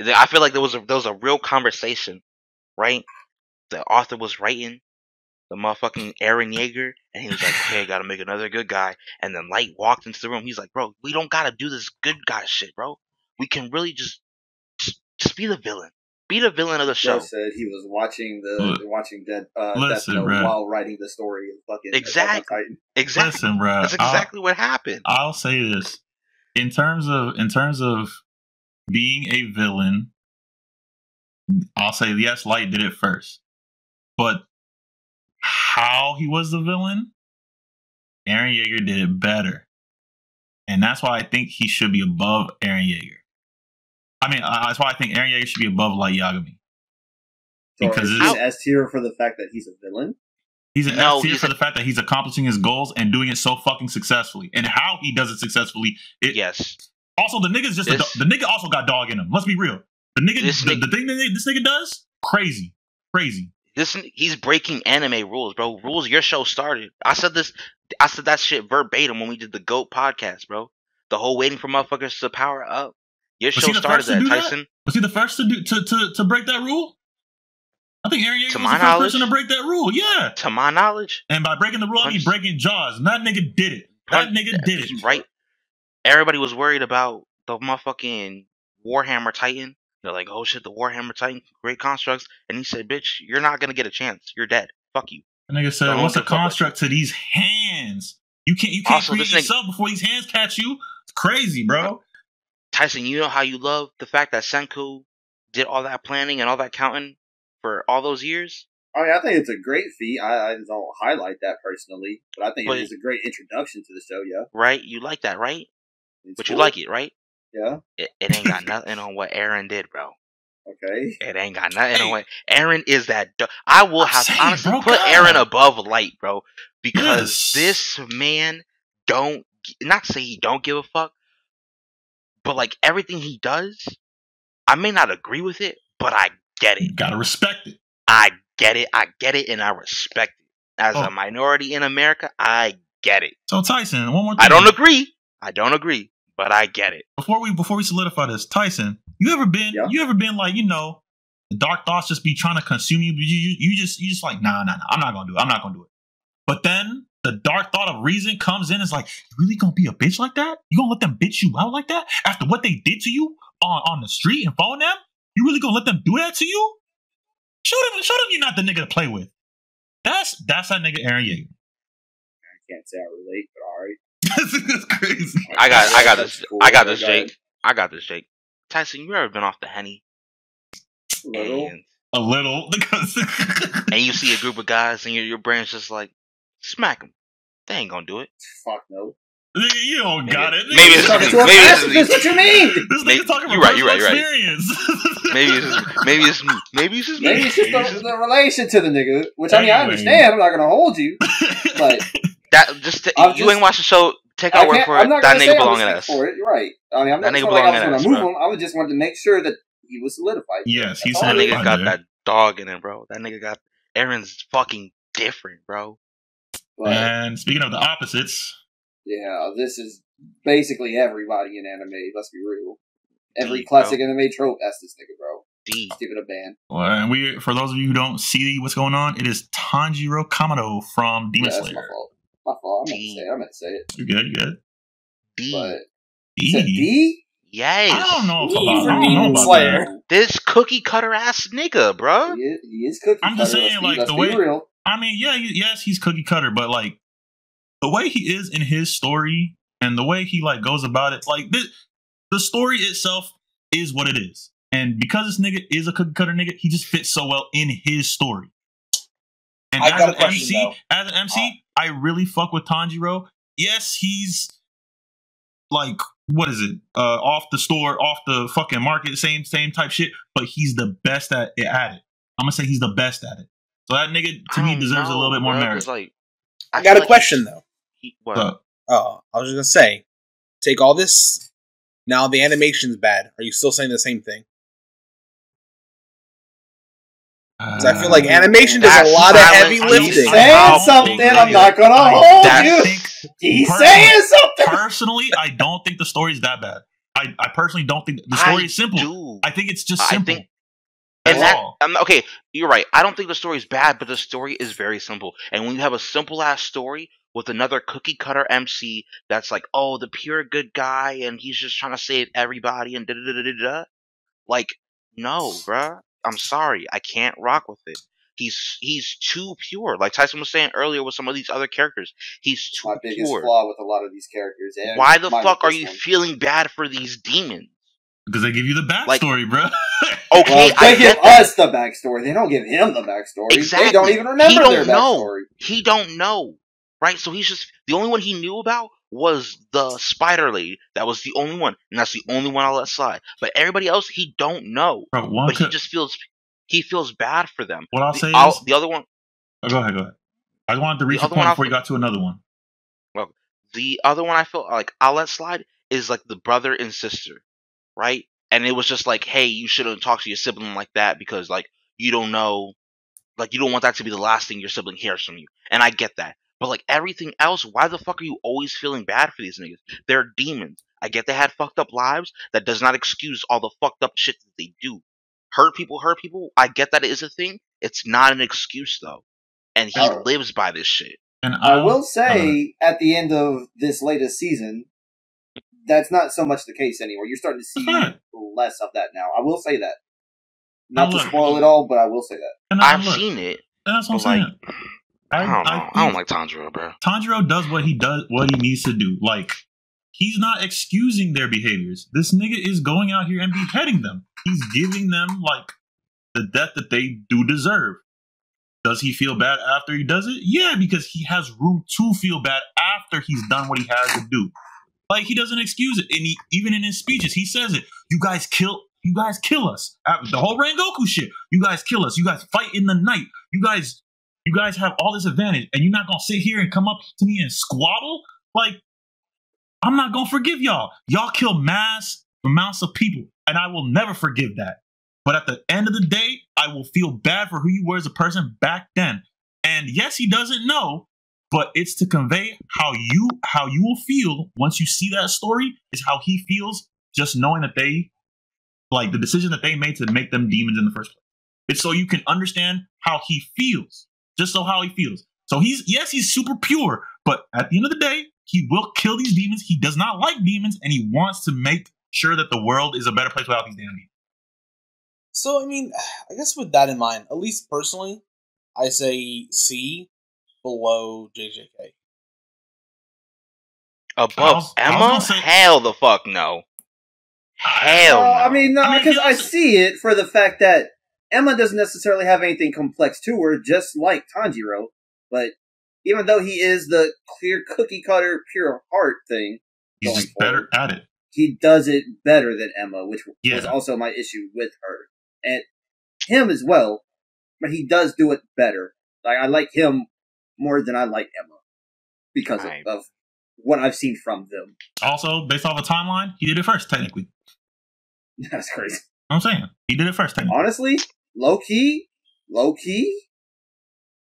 I feel like there was a there was a real conversation, right? The author was writing the motherfucking Eren Yeager, and he was like, "Okay, I gotta make another good guy." And then Light walked into the room. He's like, "Bro, we don't gotta do this good guy shit, bro. We can really just just, just be the villain, be the villain of the show." Joe said he was watching the Look, watching Dead uh, Death Note bruh. while writing the story of fucking Exactly. Titan. Exactly. listen bro That's exactly what happened. I'll, I'll say this in terms of in terms of being a villain I'll say yes Light did it first but how he was the villain Eren Yeager did it better and that's why I think he should be above Eren Yeager I mean, uh, that's why I think Eren Yeager should be above Light Yagami. So Because is it's- an S tier for the fact that he's a villain? He's an No, S tier for a- the fact that he's accomplishing his goals and doing it so fucking successfully. And how he does it successfully. It, Yes. Also, the nigga's just a This- do- the nigga also got dog in him. Let's be real. The nigga, This the, nigga- the thing that this nigga does, crazy, crazy. This he's breaking anime rules, bro. Rules your show started. I said this. I said that shit verbatim when we did the Goat podcast, bro. The whole waiting for motherfuckers to power up. Your Was show started that, do that? Tyson. Was he the first to do to to, to break that rule? I think Eren Yeager To was my the first person to break that rule. Yeah, To my knowledge, and by breaking the rule, I mean breaking jaws. And that nigga did it. That Punch- nigga did it. right? Everybody was worried about the motherfucking Warhammer Titan. They're like, oh shit, the Warhammer Titan, great constructs. And he said, bitch, you're not gonna get a chance. You're dead. Fuck you. That I said, Don't "What's a give a fuck. construct to these hands? You can't you can't Also, create this nigga- yourself before these hands catch you. It's crazy, bro. Tyson, you know how you love the fact that Senku did all that planning and all that counting for all those years? I mean, I think it's a great feat. I, I don't highlight that personally, but I think But- it is a great introduction to the show. Yeah, Right? You like that, right? It's But you like it, right? Yeah. It, it ain't got nothing on what Eren did, bro. Okay. It ain't got nothing Hey. on what Eren is that. Du- I will I'm have saying, honestly bro, put God. Eren above Light, bro, because Yes. this man don't not say he don't give a fuck, but like everything he does, I may not agree with it, but I get You it. gotta respect it. I get it. I get it, and I respect it. As Oh. a minority in America, I get it. So Tyson, one more thing. I don't agree. I don't agree, but I get it. before we before we solidify this, Tyson, you ever been Yeah. you ever been like you know, the dark thoughts just be trying to consume you. You you, you just you just like nah nah nah. I'm not gonna do it. I'm not gonna do it. But then the dark thought of reason comes in. It's like you really gonna be a bitch like that? You gonna let them bitch you out like that after what they did to you on on the street and phone them? You really gonna let them do that to you? Show them show them you're not the nigga to play with. That's that's that nigga Eren Yeager. I can't say I relate, but all right. *laughs* That's crazy. I got, I got this, cool. I got this, Jake. I got this, Jake. Tyson, you ever been off the henny Little. and A little because *laughs* and you see a group of guys and your your brain's just like, smack them. They ain't gonna do it. Fuck no. You don't got it. Maybe Nigga, it's Talking to a. Maybe it's pacifist, what you mean? This Maybe- nigga talking you about right, you right, you right. experience. Maybe it's just, maybe it's. Maybe it's just me. Maybe it's just Maybe the, it's just- the relation to the nigga, which I mean, I understand. I'm not gonna hold you, but that just to, you just- ain't watched the show. Take I our word for it. That nigga belong was in us. for it. You're right. I mean, I'm That not nigga saying like I was belong in gonna us, move bro. him. I was just wanted to make sure that he was solidified. yes, he's That's all That nigga got that dog in him, bro. That nigga got Eren's fucking different, bro. But And speaking of the opposites, yeah, this is basically everybody in anime. Let's be real. Every Deep, classic anime trope, that's this nigga, bro. D. Let's give it a ban. well, and we for those of you who don't see what's going on, it is Tanjiro Kamado from Demon Yeah, that's my Slayer. Fault. My fault. I meant to say it. I meant to say it. You good? You good? D. But D. you said D? Yes. I don't know if D about, for I don't know about Slayer. that. This cookie cutter ass nigga, bro. He is, he is cookie I'm just cutter, saying, let's be- like, the way- real. I mean, yeah, he, yes, he's cookie cutter, but like the way he is in his story and the way he like goes about it, like this, the story itself is what it is. And because this nigga is a cookie cutter nigga, he just fits so well in his story. And I as got an question, MC, though. as an MC, I really fuck with Tanjiro. Yes, he's like what is it? Uh, off the store, off the fucking market, same same type shit. But he's the best at it. At it. I'm gonna say he's the best at it. So that nigga to I me don't deserves a little bit more bro, merit. 'cause, Like, I feel got a like question though. He, what? So, Oh, I was just gonna say, take all this. Now the animation's bad. Are you still saying the same thing? 'Cause I feel like uh, animation does a lot of heavy lifting. He's saying something. I'm not gonna I hold you. think- He's saying something. personally, I don't think the story is that bad. I, I personally don't think the I story is simple. do. I think it's just I simple. think- That's and that, all. um, okay, you're right. I don't think the story is bad, but the story is very simple. And when you have a simple ass story with another cookie cutter MC that's like, oh, the pure good guy, and he's just trying to save everybody, and da da da da da, like, no, bruh. I'm sorry, I can't rock with it. He's he's too pure. Like Tyson was saying earlier with some of these other characters, he's too My biggest pure. flaw with a lot of these characters. And Why the mine fuck with are this you one. feeling bad for these demons? Because they give you the Like- backstory, bro. *laughs* *laughs* Okay, Well, I they give get that. us the backstory. They don't give him the backstory. Exactly. They don't even He remember don't their know. backstory. he don't know, right? So he's just the only one he knew about was the spider lady. That was the only one, and that's the only one I'll let slide. But everybody else, he don't know. bro, But he just feels he feels bad for them. what I'll The, say I'll- is, the other one, oh, go ahead, go ahead. I wanted to reach The a point I'll before you got to another one. Well, the other one I feel like I'll let slide is like the brother and sister, right? And it was just like, hey, you shouldn't talk to your sibling like that because like you don't know, like you don't want that to be the last thing your sibling hears from you. And I get that. But like everything else, why the fuck are you always feeling bad for these niggas? They're demons. I get they had fucked up lives. That does not excuse all the fucked up shit that they do. Hurt people, hurt people. I get that it is a thing. It's not an excuse though, and he Oh. lives by this shit. And I I will say at the end of this latest season, that's not so much the case anymore. You're starting to see less of that now. I will say that. Not to look. spoil it all, but I will say that. and I, I've look, seen it. That's what I'm like, saying. I, don't know. I, don't like Tanjiro, bro. Tanjiro does what he does, what he needs to do. Like he's not excusing their behaviors. This nigga is going out here and beheading them. He's giving them like the death that they do deserve. Does he feel bad after he does it? Yeah, because he has room to feel bad after he's done what he has to do. Like he doesn't excuse it, and he, even in his speeches, he says it. You guys kill. You guys kill us. The whole Rengoku shit. You guys kill us. You guys fight in the night. You guys, you guys have all this advantage, and you're not gonna sit here and come up to me and squabble. Like I'm not gonna forgive y'all. Y'all kill mass amounts of people, and I will never forgive that. But at the end of the day, I will feel bad for who you were as a person back then. And yes, he doesn't know, but it's to convey how you how you will feel once you see that story is how he feels just knowing that they like the decision that they made to make them demons in the first place. It's so you can understand how he feels. Just so how he feels. So he's yes, he's super pure, but at the end of the day, he will kill these demons. He does not like demons, and he wants to make sure that the world is a better place without these damn demons. So I mean, I guess with that in mind, at least personally, I say C below JJK. Above I was- I Emma? say- Hell the fuck no. Hell Uh, no. I mean, no, I mean, because I see it for the fact that Emma doesn't necessarily have anything complex to her, just like Tanjiro. But even though he is the clear cookie cutter pure heart thing, He's Going just better at it. he does it better than Emma, which was also my issue with her and him as well. But he does do it better. Like I like him more than I like Emma because of, Right. of what I've seen from them. Also, based off a timeline, he did it first, technically. *laughs* That's crazy. I'm saying he did it first, technically. Honestly, low key, low key.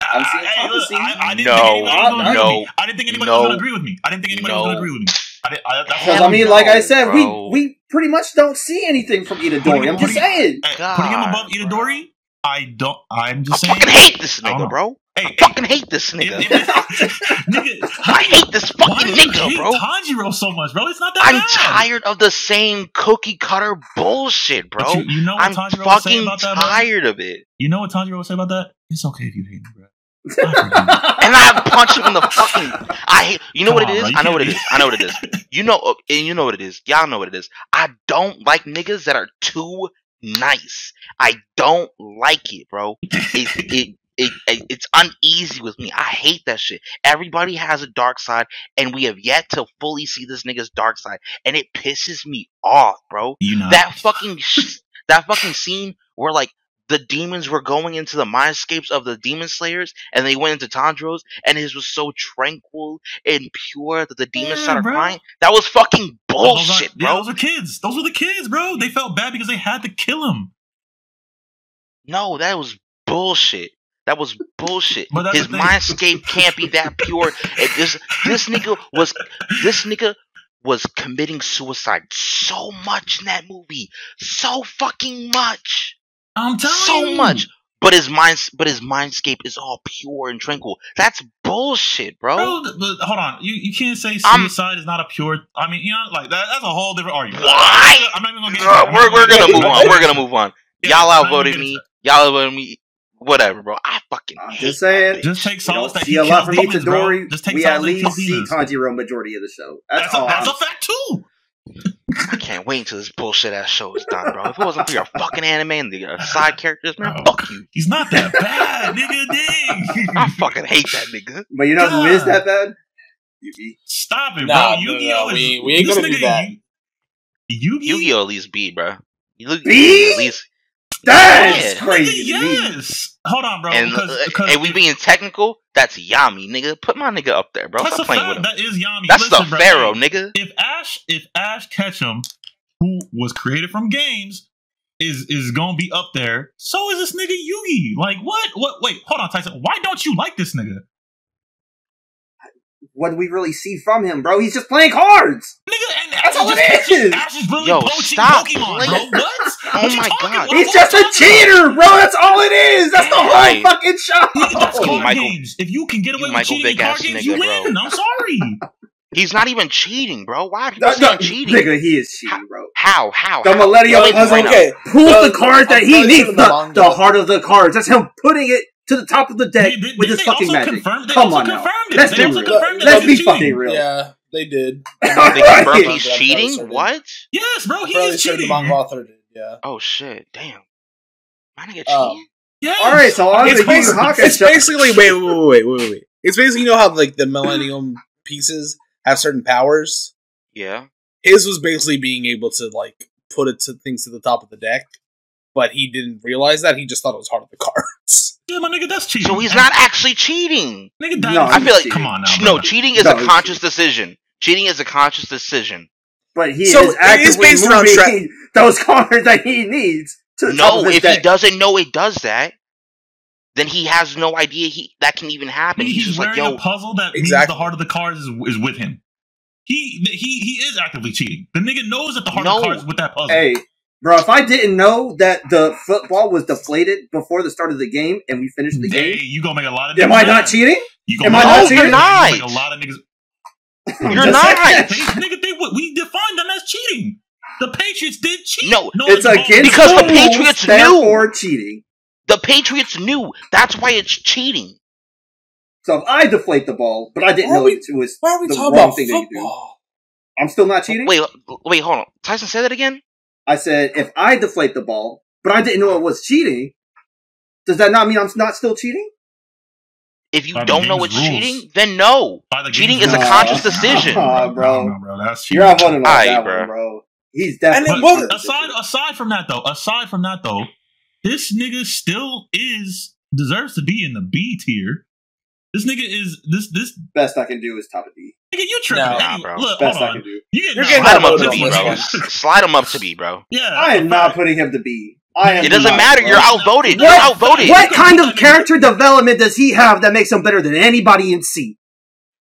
I'm seeing I, I- look. I, I didn't No, think anybody was going to agree no, with me. I didn't think anybody no, was going to agree with me. I didn't think anybody was going to agree with me. I I, Because I mean, no, like I said, bro. we we pretty much don't see anything from Itadori. Putting- I'm just saying. God, putting him above bro. Itadori, I don't. I'm I just saying. fucking hate this I don't nigga, know. bro. Hey, I hey, fucking hate this if- nigga. if it's- *laughs* nigga, I hate this why fucking do you nigga, hate bro. Tanjiro so much, bro? It's not that I'm bad. tired of the same cookie cutter bullshit, bro. You, you know what I'm Tanjiro would say fucking about that, bro? tired of it. You know what Tanjiro would say about that? It's okay if you hate me, bro. *laughs* I forgive you. And I punch him in the fucking. I hate. You know Come what it on, is? bro, I know what it is. I know what it is. You know, uh, and you know what it is. Y'all know what it is. I don't like niggas that are too nice. I don't like it, bro. It it. It, it, it's uneasy with me. I hate that shit. Everybody has a dark side, and we have yet to fully see this nigga's dark side, and it pisses me off, bro. you know That fucking sh- that fucking scene where like the demons were going into the mindscapes of the demon slayers, and they went into Tanjiro's and his was so tranquil and pure that the demons Yeah, started bro. crying. That was fucking bullshit, Yeah, bro. those are kids. Those were the kids, bro. They felt bad because they had to kill him. No, that was bullshit. That was bullshit. But His mindscape can't be that pure. And this this nigga was this nigga was committing suicide so much in that movie, so fucking much. I'm telling so you. So much. But his mind, but his mindscape is all pure and tranquil. That's bullshit, bro. Bro, but hold on. You you can't say I'm- suicide is not a pure. I mean, you know, like that, that's a whole different argument. Why? I'm not even gonna get. Uh, we're we're gonna move on. We're gonna move on. yeah, Y'all I'm outvoted me. Y'all outvoted me. Whatever, bro. I fucking I'm just saying. that. Just take We solace don't that see he a lot kills from demons, bro. Itadori. Just take We at solace that least see demons. Tanjiro majority of the show. That's, That's, a, all. that's a fact too. I can't wait until this bullshit ass show is done, bro. If it wasn't for your fucking anime and the uh, *laughs* side characters, man, Bro. fuck you. He's not that bad, *laughs* nigga. Dang. I fucking hate that nigga. But you know who is that bad? Yugi. Stop it, Nah, bro. no, Yu-Gi-Oh! no, is we- we ain't this gonna do nigga, that. Yu- Yugi. Yu-Gi-Oh! at least B, bro. You look B? at least. That's Yeah. crazy. Nigga, to me. yes. Hold on, bro. and, because, uh, because and we being technical, that's Yami, nigga. Put my nigga up there, bro. that's Stop a playing fact. with him. That is Yami. That's Listen, the Pharaoh, hey, nigga. if Ash if Ash Ketchum, who was created from games, is is gonna be up there, so is this nigga Yugi. Like what? What? Wait, hold on, Tyson. Why don't you like this nigga? What do we really see from him, bro? He's just playing cards. Nigga, and, That's all just it poaching- is. Ash is literally Yo, poaching stop Pokemon, playing. bro. *laughs* What? Oh What my God. what- He's what just a talking about? cheater, bro. That's all it is. That's the whole Right. fucking show. Nigga, that's You card Michael- games. If you can get away with Michael cheating in Vick card games, nigga, you bro. win. I'm sorry. *laughs* He's not even cheating, bro. Why are people No, no, cheating? Nigga, he is cheating, bro. How? How? The How? Millennium Explain Puzzle right now. okay. pulls Well, the cards that he needs, the, the the heart of the cards. That's him putting it to the top of the deck They- they- with they his fucking magic. confirmed- they Come also on now. confirmed it. Let's They be also real. confirmed it. Let's be fucking real. Yeah, they did. *laughs* They confirmed he's cheating? What? Yes, bro. He is sure the cheating. manga author did. Yeah. Oh shit! Damn. My nigga Um, cheating? Yes. All right, so on It's to Yu Yu basically, it's basically wait, wait, wait, wait, wait, wait. It's basically you know how like the Millennium *laughs* pieces have certain powers. Yeah. His was basically being able to like put it to things to the top of the deck, but he didn't realize that. He just thought it was part of the cards. *laughs* Yeah, my nigga, that's cheating. So he's not actually cheating. Nigga, No, I feel like come on now. no, brother. cheating is No, a he's conscious decision. Cheating is a conscious decision. But he So is it is actively based around moving *laughs* those cards that he needs to the top No, if deck. he doesn't know it does that, then he has no idea he that can even happen. He- He's, he's just like, wearing yo, a puzzle that means the heart of the cards is, is with him. He he he is actively cheating. The nigga knows that the heart of the cards is with that puzzle. Hey, bro, if I didn't know that the football was deflated before the start of the game and we finished the Hey, game, you gonna make a lot of. am I not cheating? You Am gonna I make- not you cheating? gonna make You're a lot of niggas. You're not. They, *laughs* nigga, they we defined them as cheating. The Patriots did cheat. No, no It's like, against Because the the Patriots knew. therefore cheating. the Patriots knew. That's why it's cheating. So if I deflate the ball, but I didn't Why know we- it was Why are we the talking wrong about thing that you do, football? I'm still not cheating. Wait, wait, hold on. Tyson, say that again. I said if I deflate the ball, but I didn't know it was cheating, does that not mean I'm not still cheating? If you By don't know game's it's rules. cheating, then no. the Cheating game's is a conscious *laughs* decision. Aw, No, bro. no, bro, that's cheating. You're outvoted on Aight, that bro. one, bro. He's And definitely. then what- aside aside from that though, aside from that though, this nigga still is deserves to be in the B tier. This nigga is this this Best I can do is top of D. nigga. You tripping? No. Nah, Hey, bro. Look, Best hold I on. can do. You get You're nah, getting *laughs* Slide him up to B, bro. Slide him up to B, bro. Yeah, I am not putting him to B. I am. It doesn't not, matter. bro. You're outvoted. You're What- outvoted. What kind of character development does he have that makes him better than anybody in C?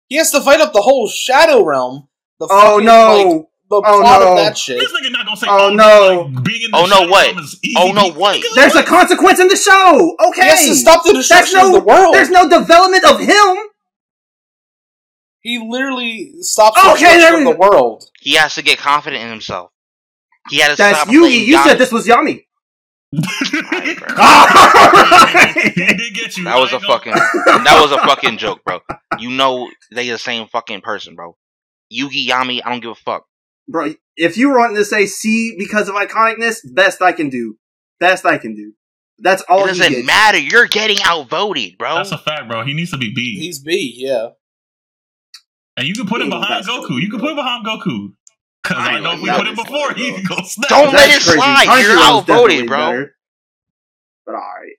He has to fight up the whole Shadow Realm. The Oh fucking, no! like, the Oh, plot no. of that shit. This nigga not gonna say. Oh, Oh, no. Like, being in the Oh, no, Shadow what? Realm is oh, easy. Oh, no, what? There's a consequence in the show. Okay. He has to stop the destruction no. of the world. There's no development of him. He literally stops oh, the Okay, destruction there of the world. He has to get confident in himself. He had to That's stop you. playing You Yami. said this was Yami. Alright, *laughs* bro. Alright. Ah, *laughs* he did get you. That was I a know. fucking. That was a fucking joke, bro. You know they the same fucking person, bro. Yugi Yami, I don't give a fuck. Bro, if you want to say C because of iconicness, best I can do. Best I can do. That's all it doesn't gets. matter. You're getting outvoted, bro. That's a fact, bro. He needs to be B. He's B, yeah. And you can put him behind Goku. You can put him behind Goku. Because I I know if we put that him before, bro. *laughs* he go snap. Don't let it slide. You're Tanjiro's outvoted, bro. better. But alright.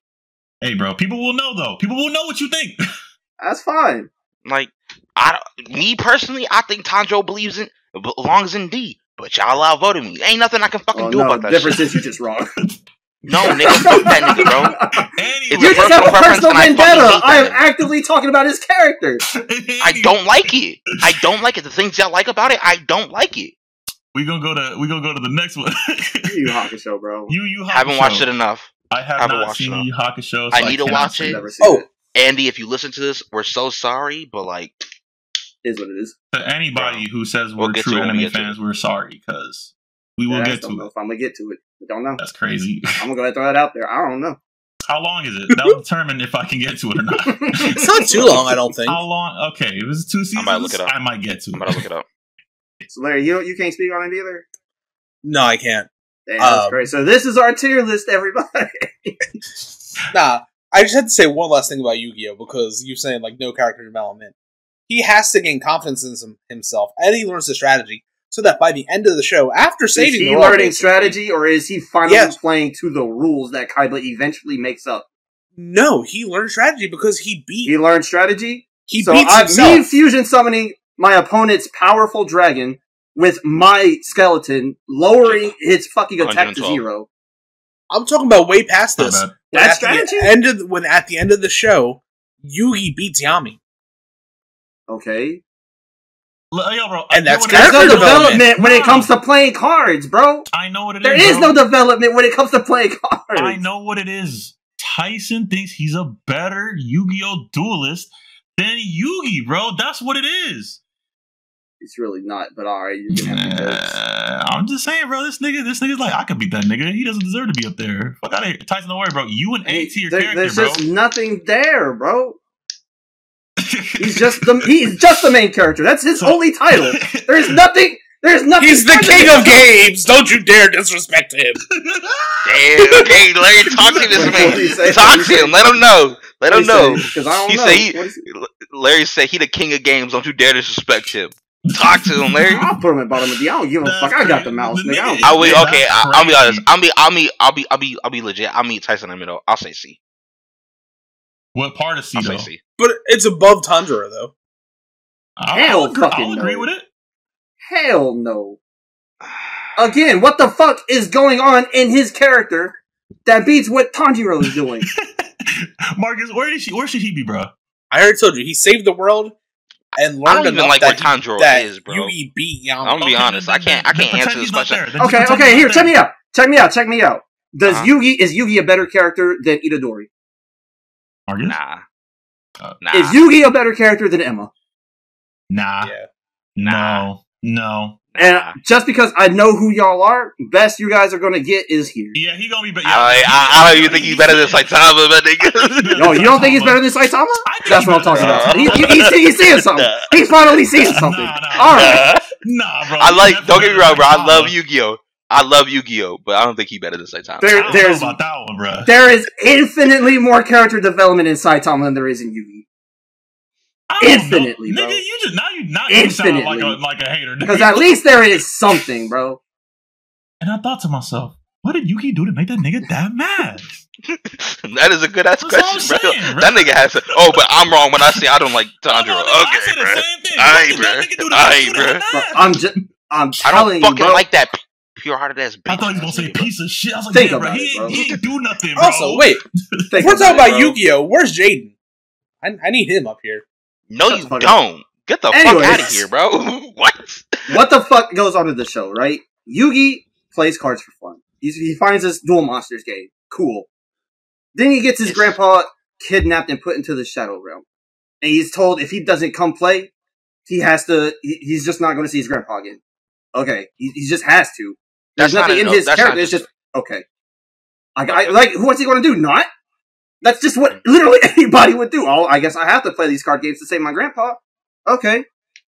Hey, bro. People will know though. People will know what you think. *laughs* That's fine. Like, I me personally, I think Tanjo believes in belongs in D. But y'all outvoted me. Ain't nothing I can fucking Oh, do no, about that difference shit. is you're just wrong. *laughs* No, nigga, fuck that nigga, bro. Anyway, You a just have a personal preference I, I am actively talking about his character. *laughs* I don't like it. I don't like it. The things y'all like about it, I don't like it. we gonna go to we gonna go to the next one. You Hakusho, bro. *laughs* you you Haven't watched it enough. I have haven't not watched seen it. Yu Hakusho. So I need to watch it. Never Oh. it. Andy, if you listen to this, we're so sorry, but like, Is what it is. To anybody who says We'll we're true it when we anime to fans, we're sorry because we will I get just don't to know it. if I'm gonna get to it. I don't know. That's crazy. I'm gonna go ahead and throw that out there. I don't know. How long is it? That'll *laughs* determine if I can get to it or not. It's not too long, I don't think. How long? Okay, it was two seasons, I might look it up. I might get to I'm it. gonna look it up. *laughs* So Larry, you you can't speak on it either. No, I can't. Damn, that's Um, great. So this is our tier list, everybody. *laughs* Nah, I just had to say one last thing about Yu-Gi-Oh because you're saying like no character development. He has to gain confidence in him- himself, and he learns the strategy so that by the end of the show, after is saving he the world, learning basically- strategy, or is he finally Yes. playing to the rules that Kaiba eventually makes up? No, he learned strategy because he beat He learned strategy. he so beats I, himself. me fusion summoning my opponent's powerful dragon with my skeleton, lowering his fucking attack to zero. I'm talking about way past this. bad. When That's the strategy? end of the, when at the end of the show, Yugi beats Yami. Okay. L- Yo, bro. And that's know what There's it no development development. when it comes to playing cards, bro. I know what it is. There is bro. no development when it comes to playing cards. I know what it is. Tyson thinks he's a better Yu-Gi-Oh duelist than Yugi, bro. That's what it is. It's really not, but all right, you can have your jokes. Uh, I'm just saying, bro. This nigga, this nigga's like, I could beat that nigga. He doesn't deserve to be up there. Fuck out of here, Tyson. Don't worry, bro. You and A tier There- character, there's bro. just nothing there, bro. He's just the he's just the main character. That's his only title. There's nothing. There's nothing. He's the king of games. Don't you dare disrespect him. *laughs* Damn, okay, Larry, talk to this What did he man. Talk to him. Let him know. Let him know. Because I don't He know. say he- What is he- Larry said he the king of games. Don't you dare disrespect him. Talk to him, Larry. I'll put him at bottom of the. I don't give a That's fuck. I got the crazy. mouse, nigga. I I will. Okay, I, I'll be honest. I'll be. I'll be. I'll be. I'll be. I'll be legit. I'll meet Tyson in the middle. I'll say C. what part of C I'll though? say C. But it's above Tundra, though. Hell I'll agree, fucking I'll agree no. with it. Hell no. Again, what the fuck is going on in his character that beats what Tanjiro is doing? *laughs* Marcus, where did she? Where should he be, bro? I already told you he saved the world and learned I don't even like where that, Tanjiro that is, bro. Yugi beat Yami. I'm gonna be honest. I can't. I can't pretend answer this question. there. Then just Okay, okay, here, check me out. Check me out, check me out. Does Uh-huh. Yugi is Yugi a better character than Itadori? Marcus? Nah. Uh, Nah. Is Yugi a better character than Emma? Nah. Yeah. No. No. And nah. just because I know who y'all are, best you guys are gonna get is here. Yeah, he gonna be better. I, I, I don't even think he's better than Saitama, but nigga. *laughs* Yo, you don't think he's better than Saitama? That's what I'm talking about. than He, Saitama. he, he's, he's seeing something. Nah. He's finally seeing something. nah. All right. Nah, bro. I like. Don't get me wrong, bro. I love Yu-Gi-Oh. I love Yu-Gi-Oh, but I don't think he's better than Saitama. There- I don't there's- know about that one, bro. There is infinitely more character development in Saitama than there is in Yugi. I infinitely, know. bro. Nigga, you just now you not you sound like a like a hater. Because at least there is something, bro. And I thought to myself, what did Yugi do to make that nigga that mad? *laughs* that is a good ass That's all I'm question, bro. saying, bro. That nigga has to. Oh, but I'm wrong when I say I don't like Tanjiro. Oh, no, nigga, I okay, bro. same thing. Aye, What did that bro. nigga do to Aye, make you that bro. I'm just, I'm I don't you, fucking bro. like that pure-hearted ass. I thought he was gonna say nigga, piece of shit. I was like, Think yeah, bro, about he, it, bro. ain't, he ain't do nothing, bro. Also, wait, *laughs* Think if we're talking about bro. Yu-Gi-Oh, where's Jaden? I, I need him up here. No, Shut you the fuck up. don't. Get the Anyways. fuck out of here, bro. *laughs* what? What the fuck goes on in the show, right? Yugi plays cards for fun. He's, he finds this Duel Monsters game. Cool. Then he gets his Yes. grandpa kidnapped and put into the Shadow Realm. And he's told if he doesn't come play, he has to, he, he's just not going to see his grandpa again. Okay. He, he just has to. There's That's not nothing in enough. his character. not It's just, okay. I, I, like, what's he going to do? Not? That's just what literally *laughs* anybody would do. Oh, I guess I have to play these card games to save my grandpa. Okay.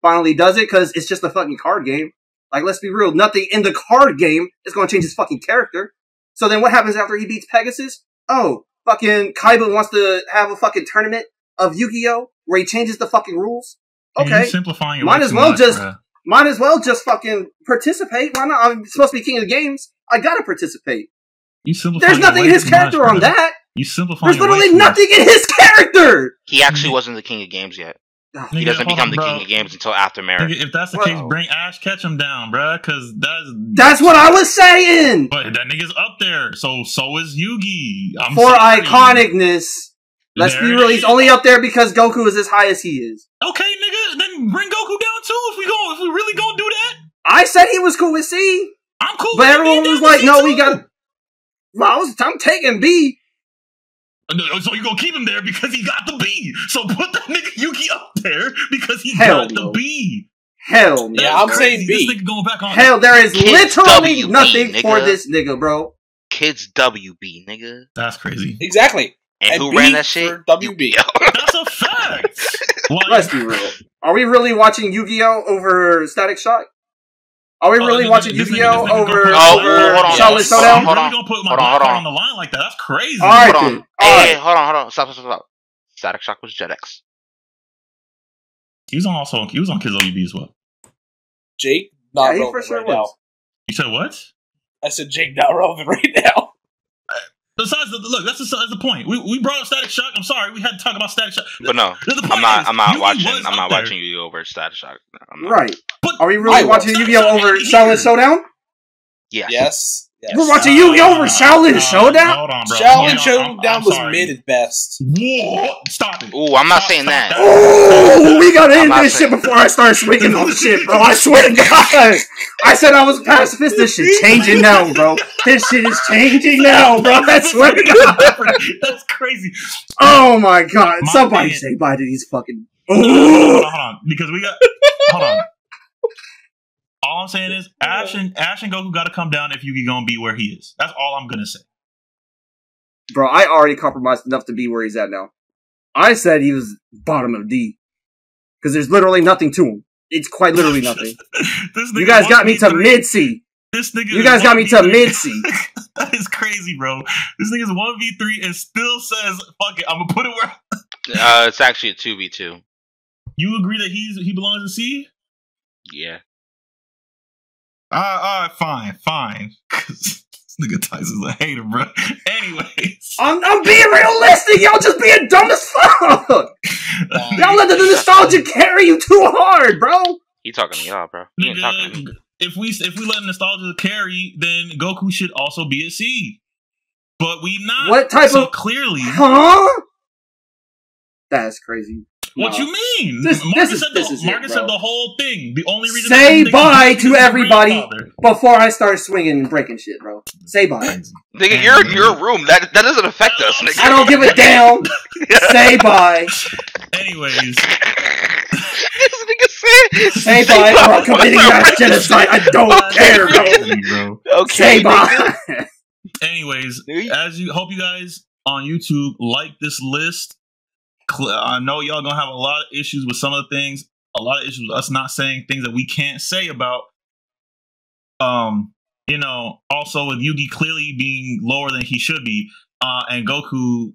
Finally does it because it's just a fucking card game. Like, let's be real. Nothing in the card game is going to change his fucking character. So then what happens after he beats Pegasus? Oh, fucking Kaiba wants to have a fucking tournament of Yu-Gi-Oh! where he changes the fucking rules. You're Okay. simplifying it Might way as well much, just- bruh. Might as well just fucking participate. Why not? I'm supposed to be king of the games. I gotta participate. You simplifying There's nothing in his character much, on that. You simplifying There's literally too much. nothing in his character. He actually wasn't the king of games yet. Ah, He doesn't hold become on, the bro. king of games until after marriage. If that's the Whoa. case, bring Ash Ketchum down, bruh, because that's That's what I was saying. But that nigga's up there, so so is Yugi. I'm For sorry. iconicness, let's There be real. He's only up there because Goku is as high as he is. Okay, nigga, then bring Goku down too. If we go, if we really gonna do that, I said he was cool with C, I'm cool. but everyone was like, "No, we got." Well, I was, I'm taking B. Uh, So you gonna keep him there because he got the B. So put the nigga Yugi up there because he Hell got no. the B. Hell no. Yeah, I'm saying. B. This nigga going back on. Hell, there is Kids literally WB, nothing for this nigga, bro. Kids WB, nigga. That's crazy. Exactly. And, And who B ran that shit? for WB. That's a fact. *laughs* Like, Let's be real. Are we really watching Yu-Gi-Oh over Static Shock? Are we oh, really this watching nigga- this nigga- Yu-Gi-Oh this over gonna Oh, over hold on, hold on, Showdown? hold on. Really gonna put my Hold on, hold on. on the line like that? That's crazy. All right, Hold on. then. All Hey, right. hold on, hold on. Stop, stop, stop, stop. Static Shock was Jetix. He was on also. He was on Kids WB as well. Jake, not Yeah, he relevant for sure right now. You said what? I said Jake, not relevant *laughs* right now. Besides, the, look, that's the, that's the point. We, we brought up Static Shock. I'm sorry, we had to talk about Static Shock. But no, The- the I'm not. is, I'm not Yugi watching. I'm not there. watching you over Static Shock. I'm not. Right. But Are we really I watching will. Yu-Gi-Oh over He- Xiaolin Showdown? Yes. Yes. Yes. We're watching Yu-Gi-Oh! over Xiaolin Showdown. Hold on, bro. Xiaolin Hold on, Showdown I'm- I'm was sorry. mid at best. Whoa, stop it. Ooh, I'm not Stop- saying that. Oh, we gotta end this shit before I start swinging on shit, bro. I swear to *laughs* God. I said I was pacifist. This shit changing now, bro. This shit is changing now, bro. I swear to God. That's crazy. Oh my God. My Somebody man- say bye to these fucking. hold on, hold on, hold on, because we got. Hold on. All I'm saying is Ash and Ash and Goku got to come down if Yugi gonna be where he is. That's all I'm gonna say. Bro, I already compromised enough to be where he's at now. I said he was bottom of D. Because there's literally nothing to him. It's quite literally *laughs* nothing. this You guys got me to mid C. This nigga. You guys got me to mid C. *laughs* that is crazy, bro. This nigga's one v three and still says, "Fuck it, I'm gonna put it where." *laughs* Uh, it's actually a two v two. You agree that he's he belongs in C? Yeah. All right, all right, fine, fine. 'Cause *laughs* this nigga Tyson's a hater, bro. *laughs* Anyways, I'm, I'm being realistic. Y'all just being dumb as fuck. Um, y'all let the nostalgia carry you too hard, bro. He talking to y'all, bro. He ain't talking to me. If we if we let nostalgia carry, then Goku should also be at C. But we not. What type so of- clearly? Huh? That's crazy. What No. you mean? This- Marcus this is- said this the, is Marcus bro. said the whole thing. The only reason Say that bye to everybody. Before I start swinging and breaking shit, bro. Say bye. Nigga, you're in your room. That that doesn't affect us, nigga. I don't give a damn. *laughs* Say bye. Anyways, this nigga said. Say bye or I'm committing mass genocide. I don't care, bro. Okay. Say bye. Anyways, as you hope you guys on YouTube like this list. I know y'all gonna have a lot of issues with some of the things. A lot of issues with us not saying things that we can't say about. Um, you know, also with Yugi clearly being lower than he should be, uh, and Goku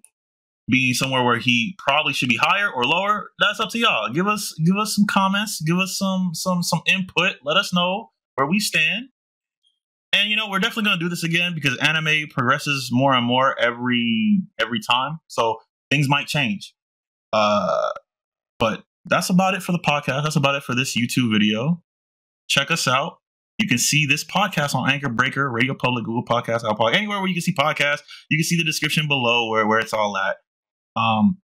being somewhere where he probably should be higher or lower. That's up to y'all. Give us give us some comments. Give us some some some input. Let us know where we stand. And you know, we're definitely gonna do this again because anime progresses more and more every every time. So things might change. Uh but that's about it for the podcast. That's about it for this YouTube video. Check us out. You can see this podcast on Anchor Breaker, Radio Public, Google Podcasts, Apple, anywhere where you can see podcasts. You can see the description below where, where it's all at. Um,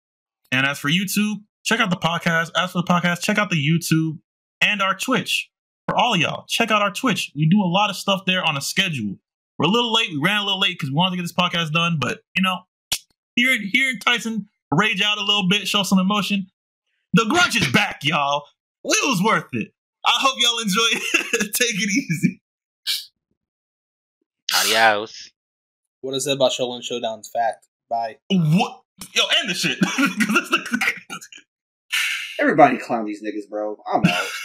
and as for YouTube, check out the podcast. As for the podcast, check out the YouTube and our Twitch. For all of y'all, check out our Twitch. We do a lot of stuff there on a schedule. We're a little late. We ran a little late because we wanted to get this podcast done, but you know, here here in Tyson rage out a little bit, show some emotion. The grudge is back, y'all. It was worth it. I hope y'all enjoy it. *laughs* Take it easy. Adios. What is it about Xiaolin Showdown's fact? Bye. What? Yo, end the shit. *laughs* Everybody clown these niggas, bro. I'm out. *laughs*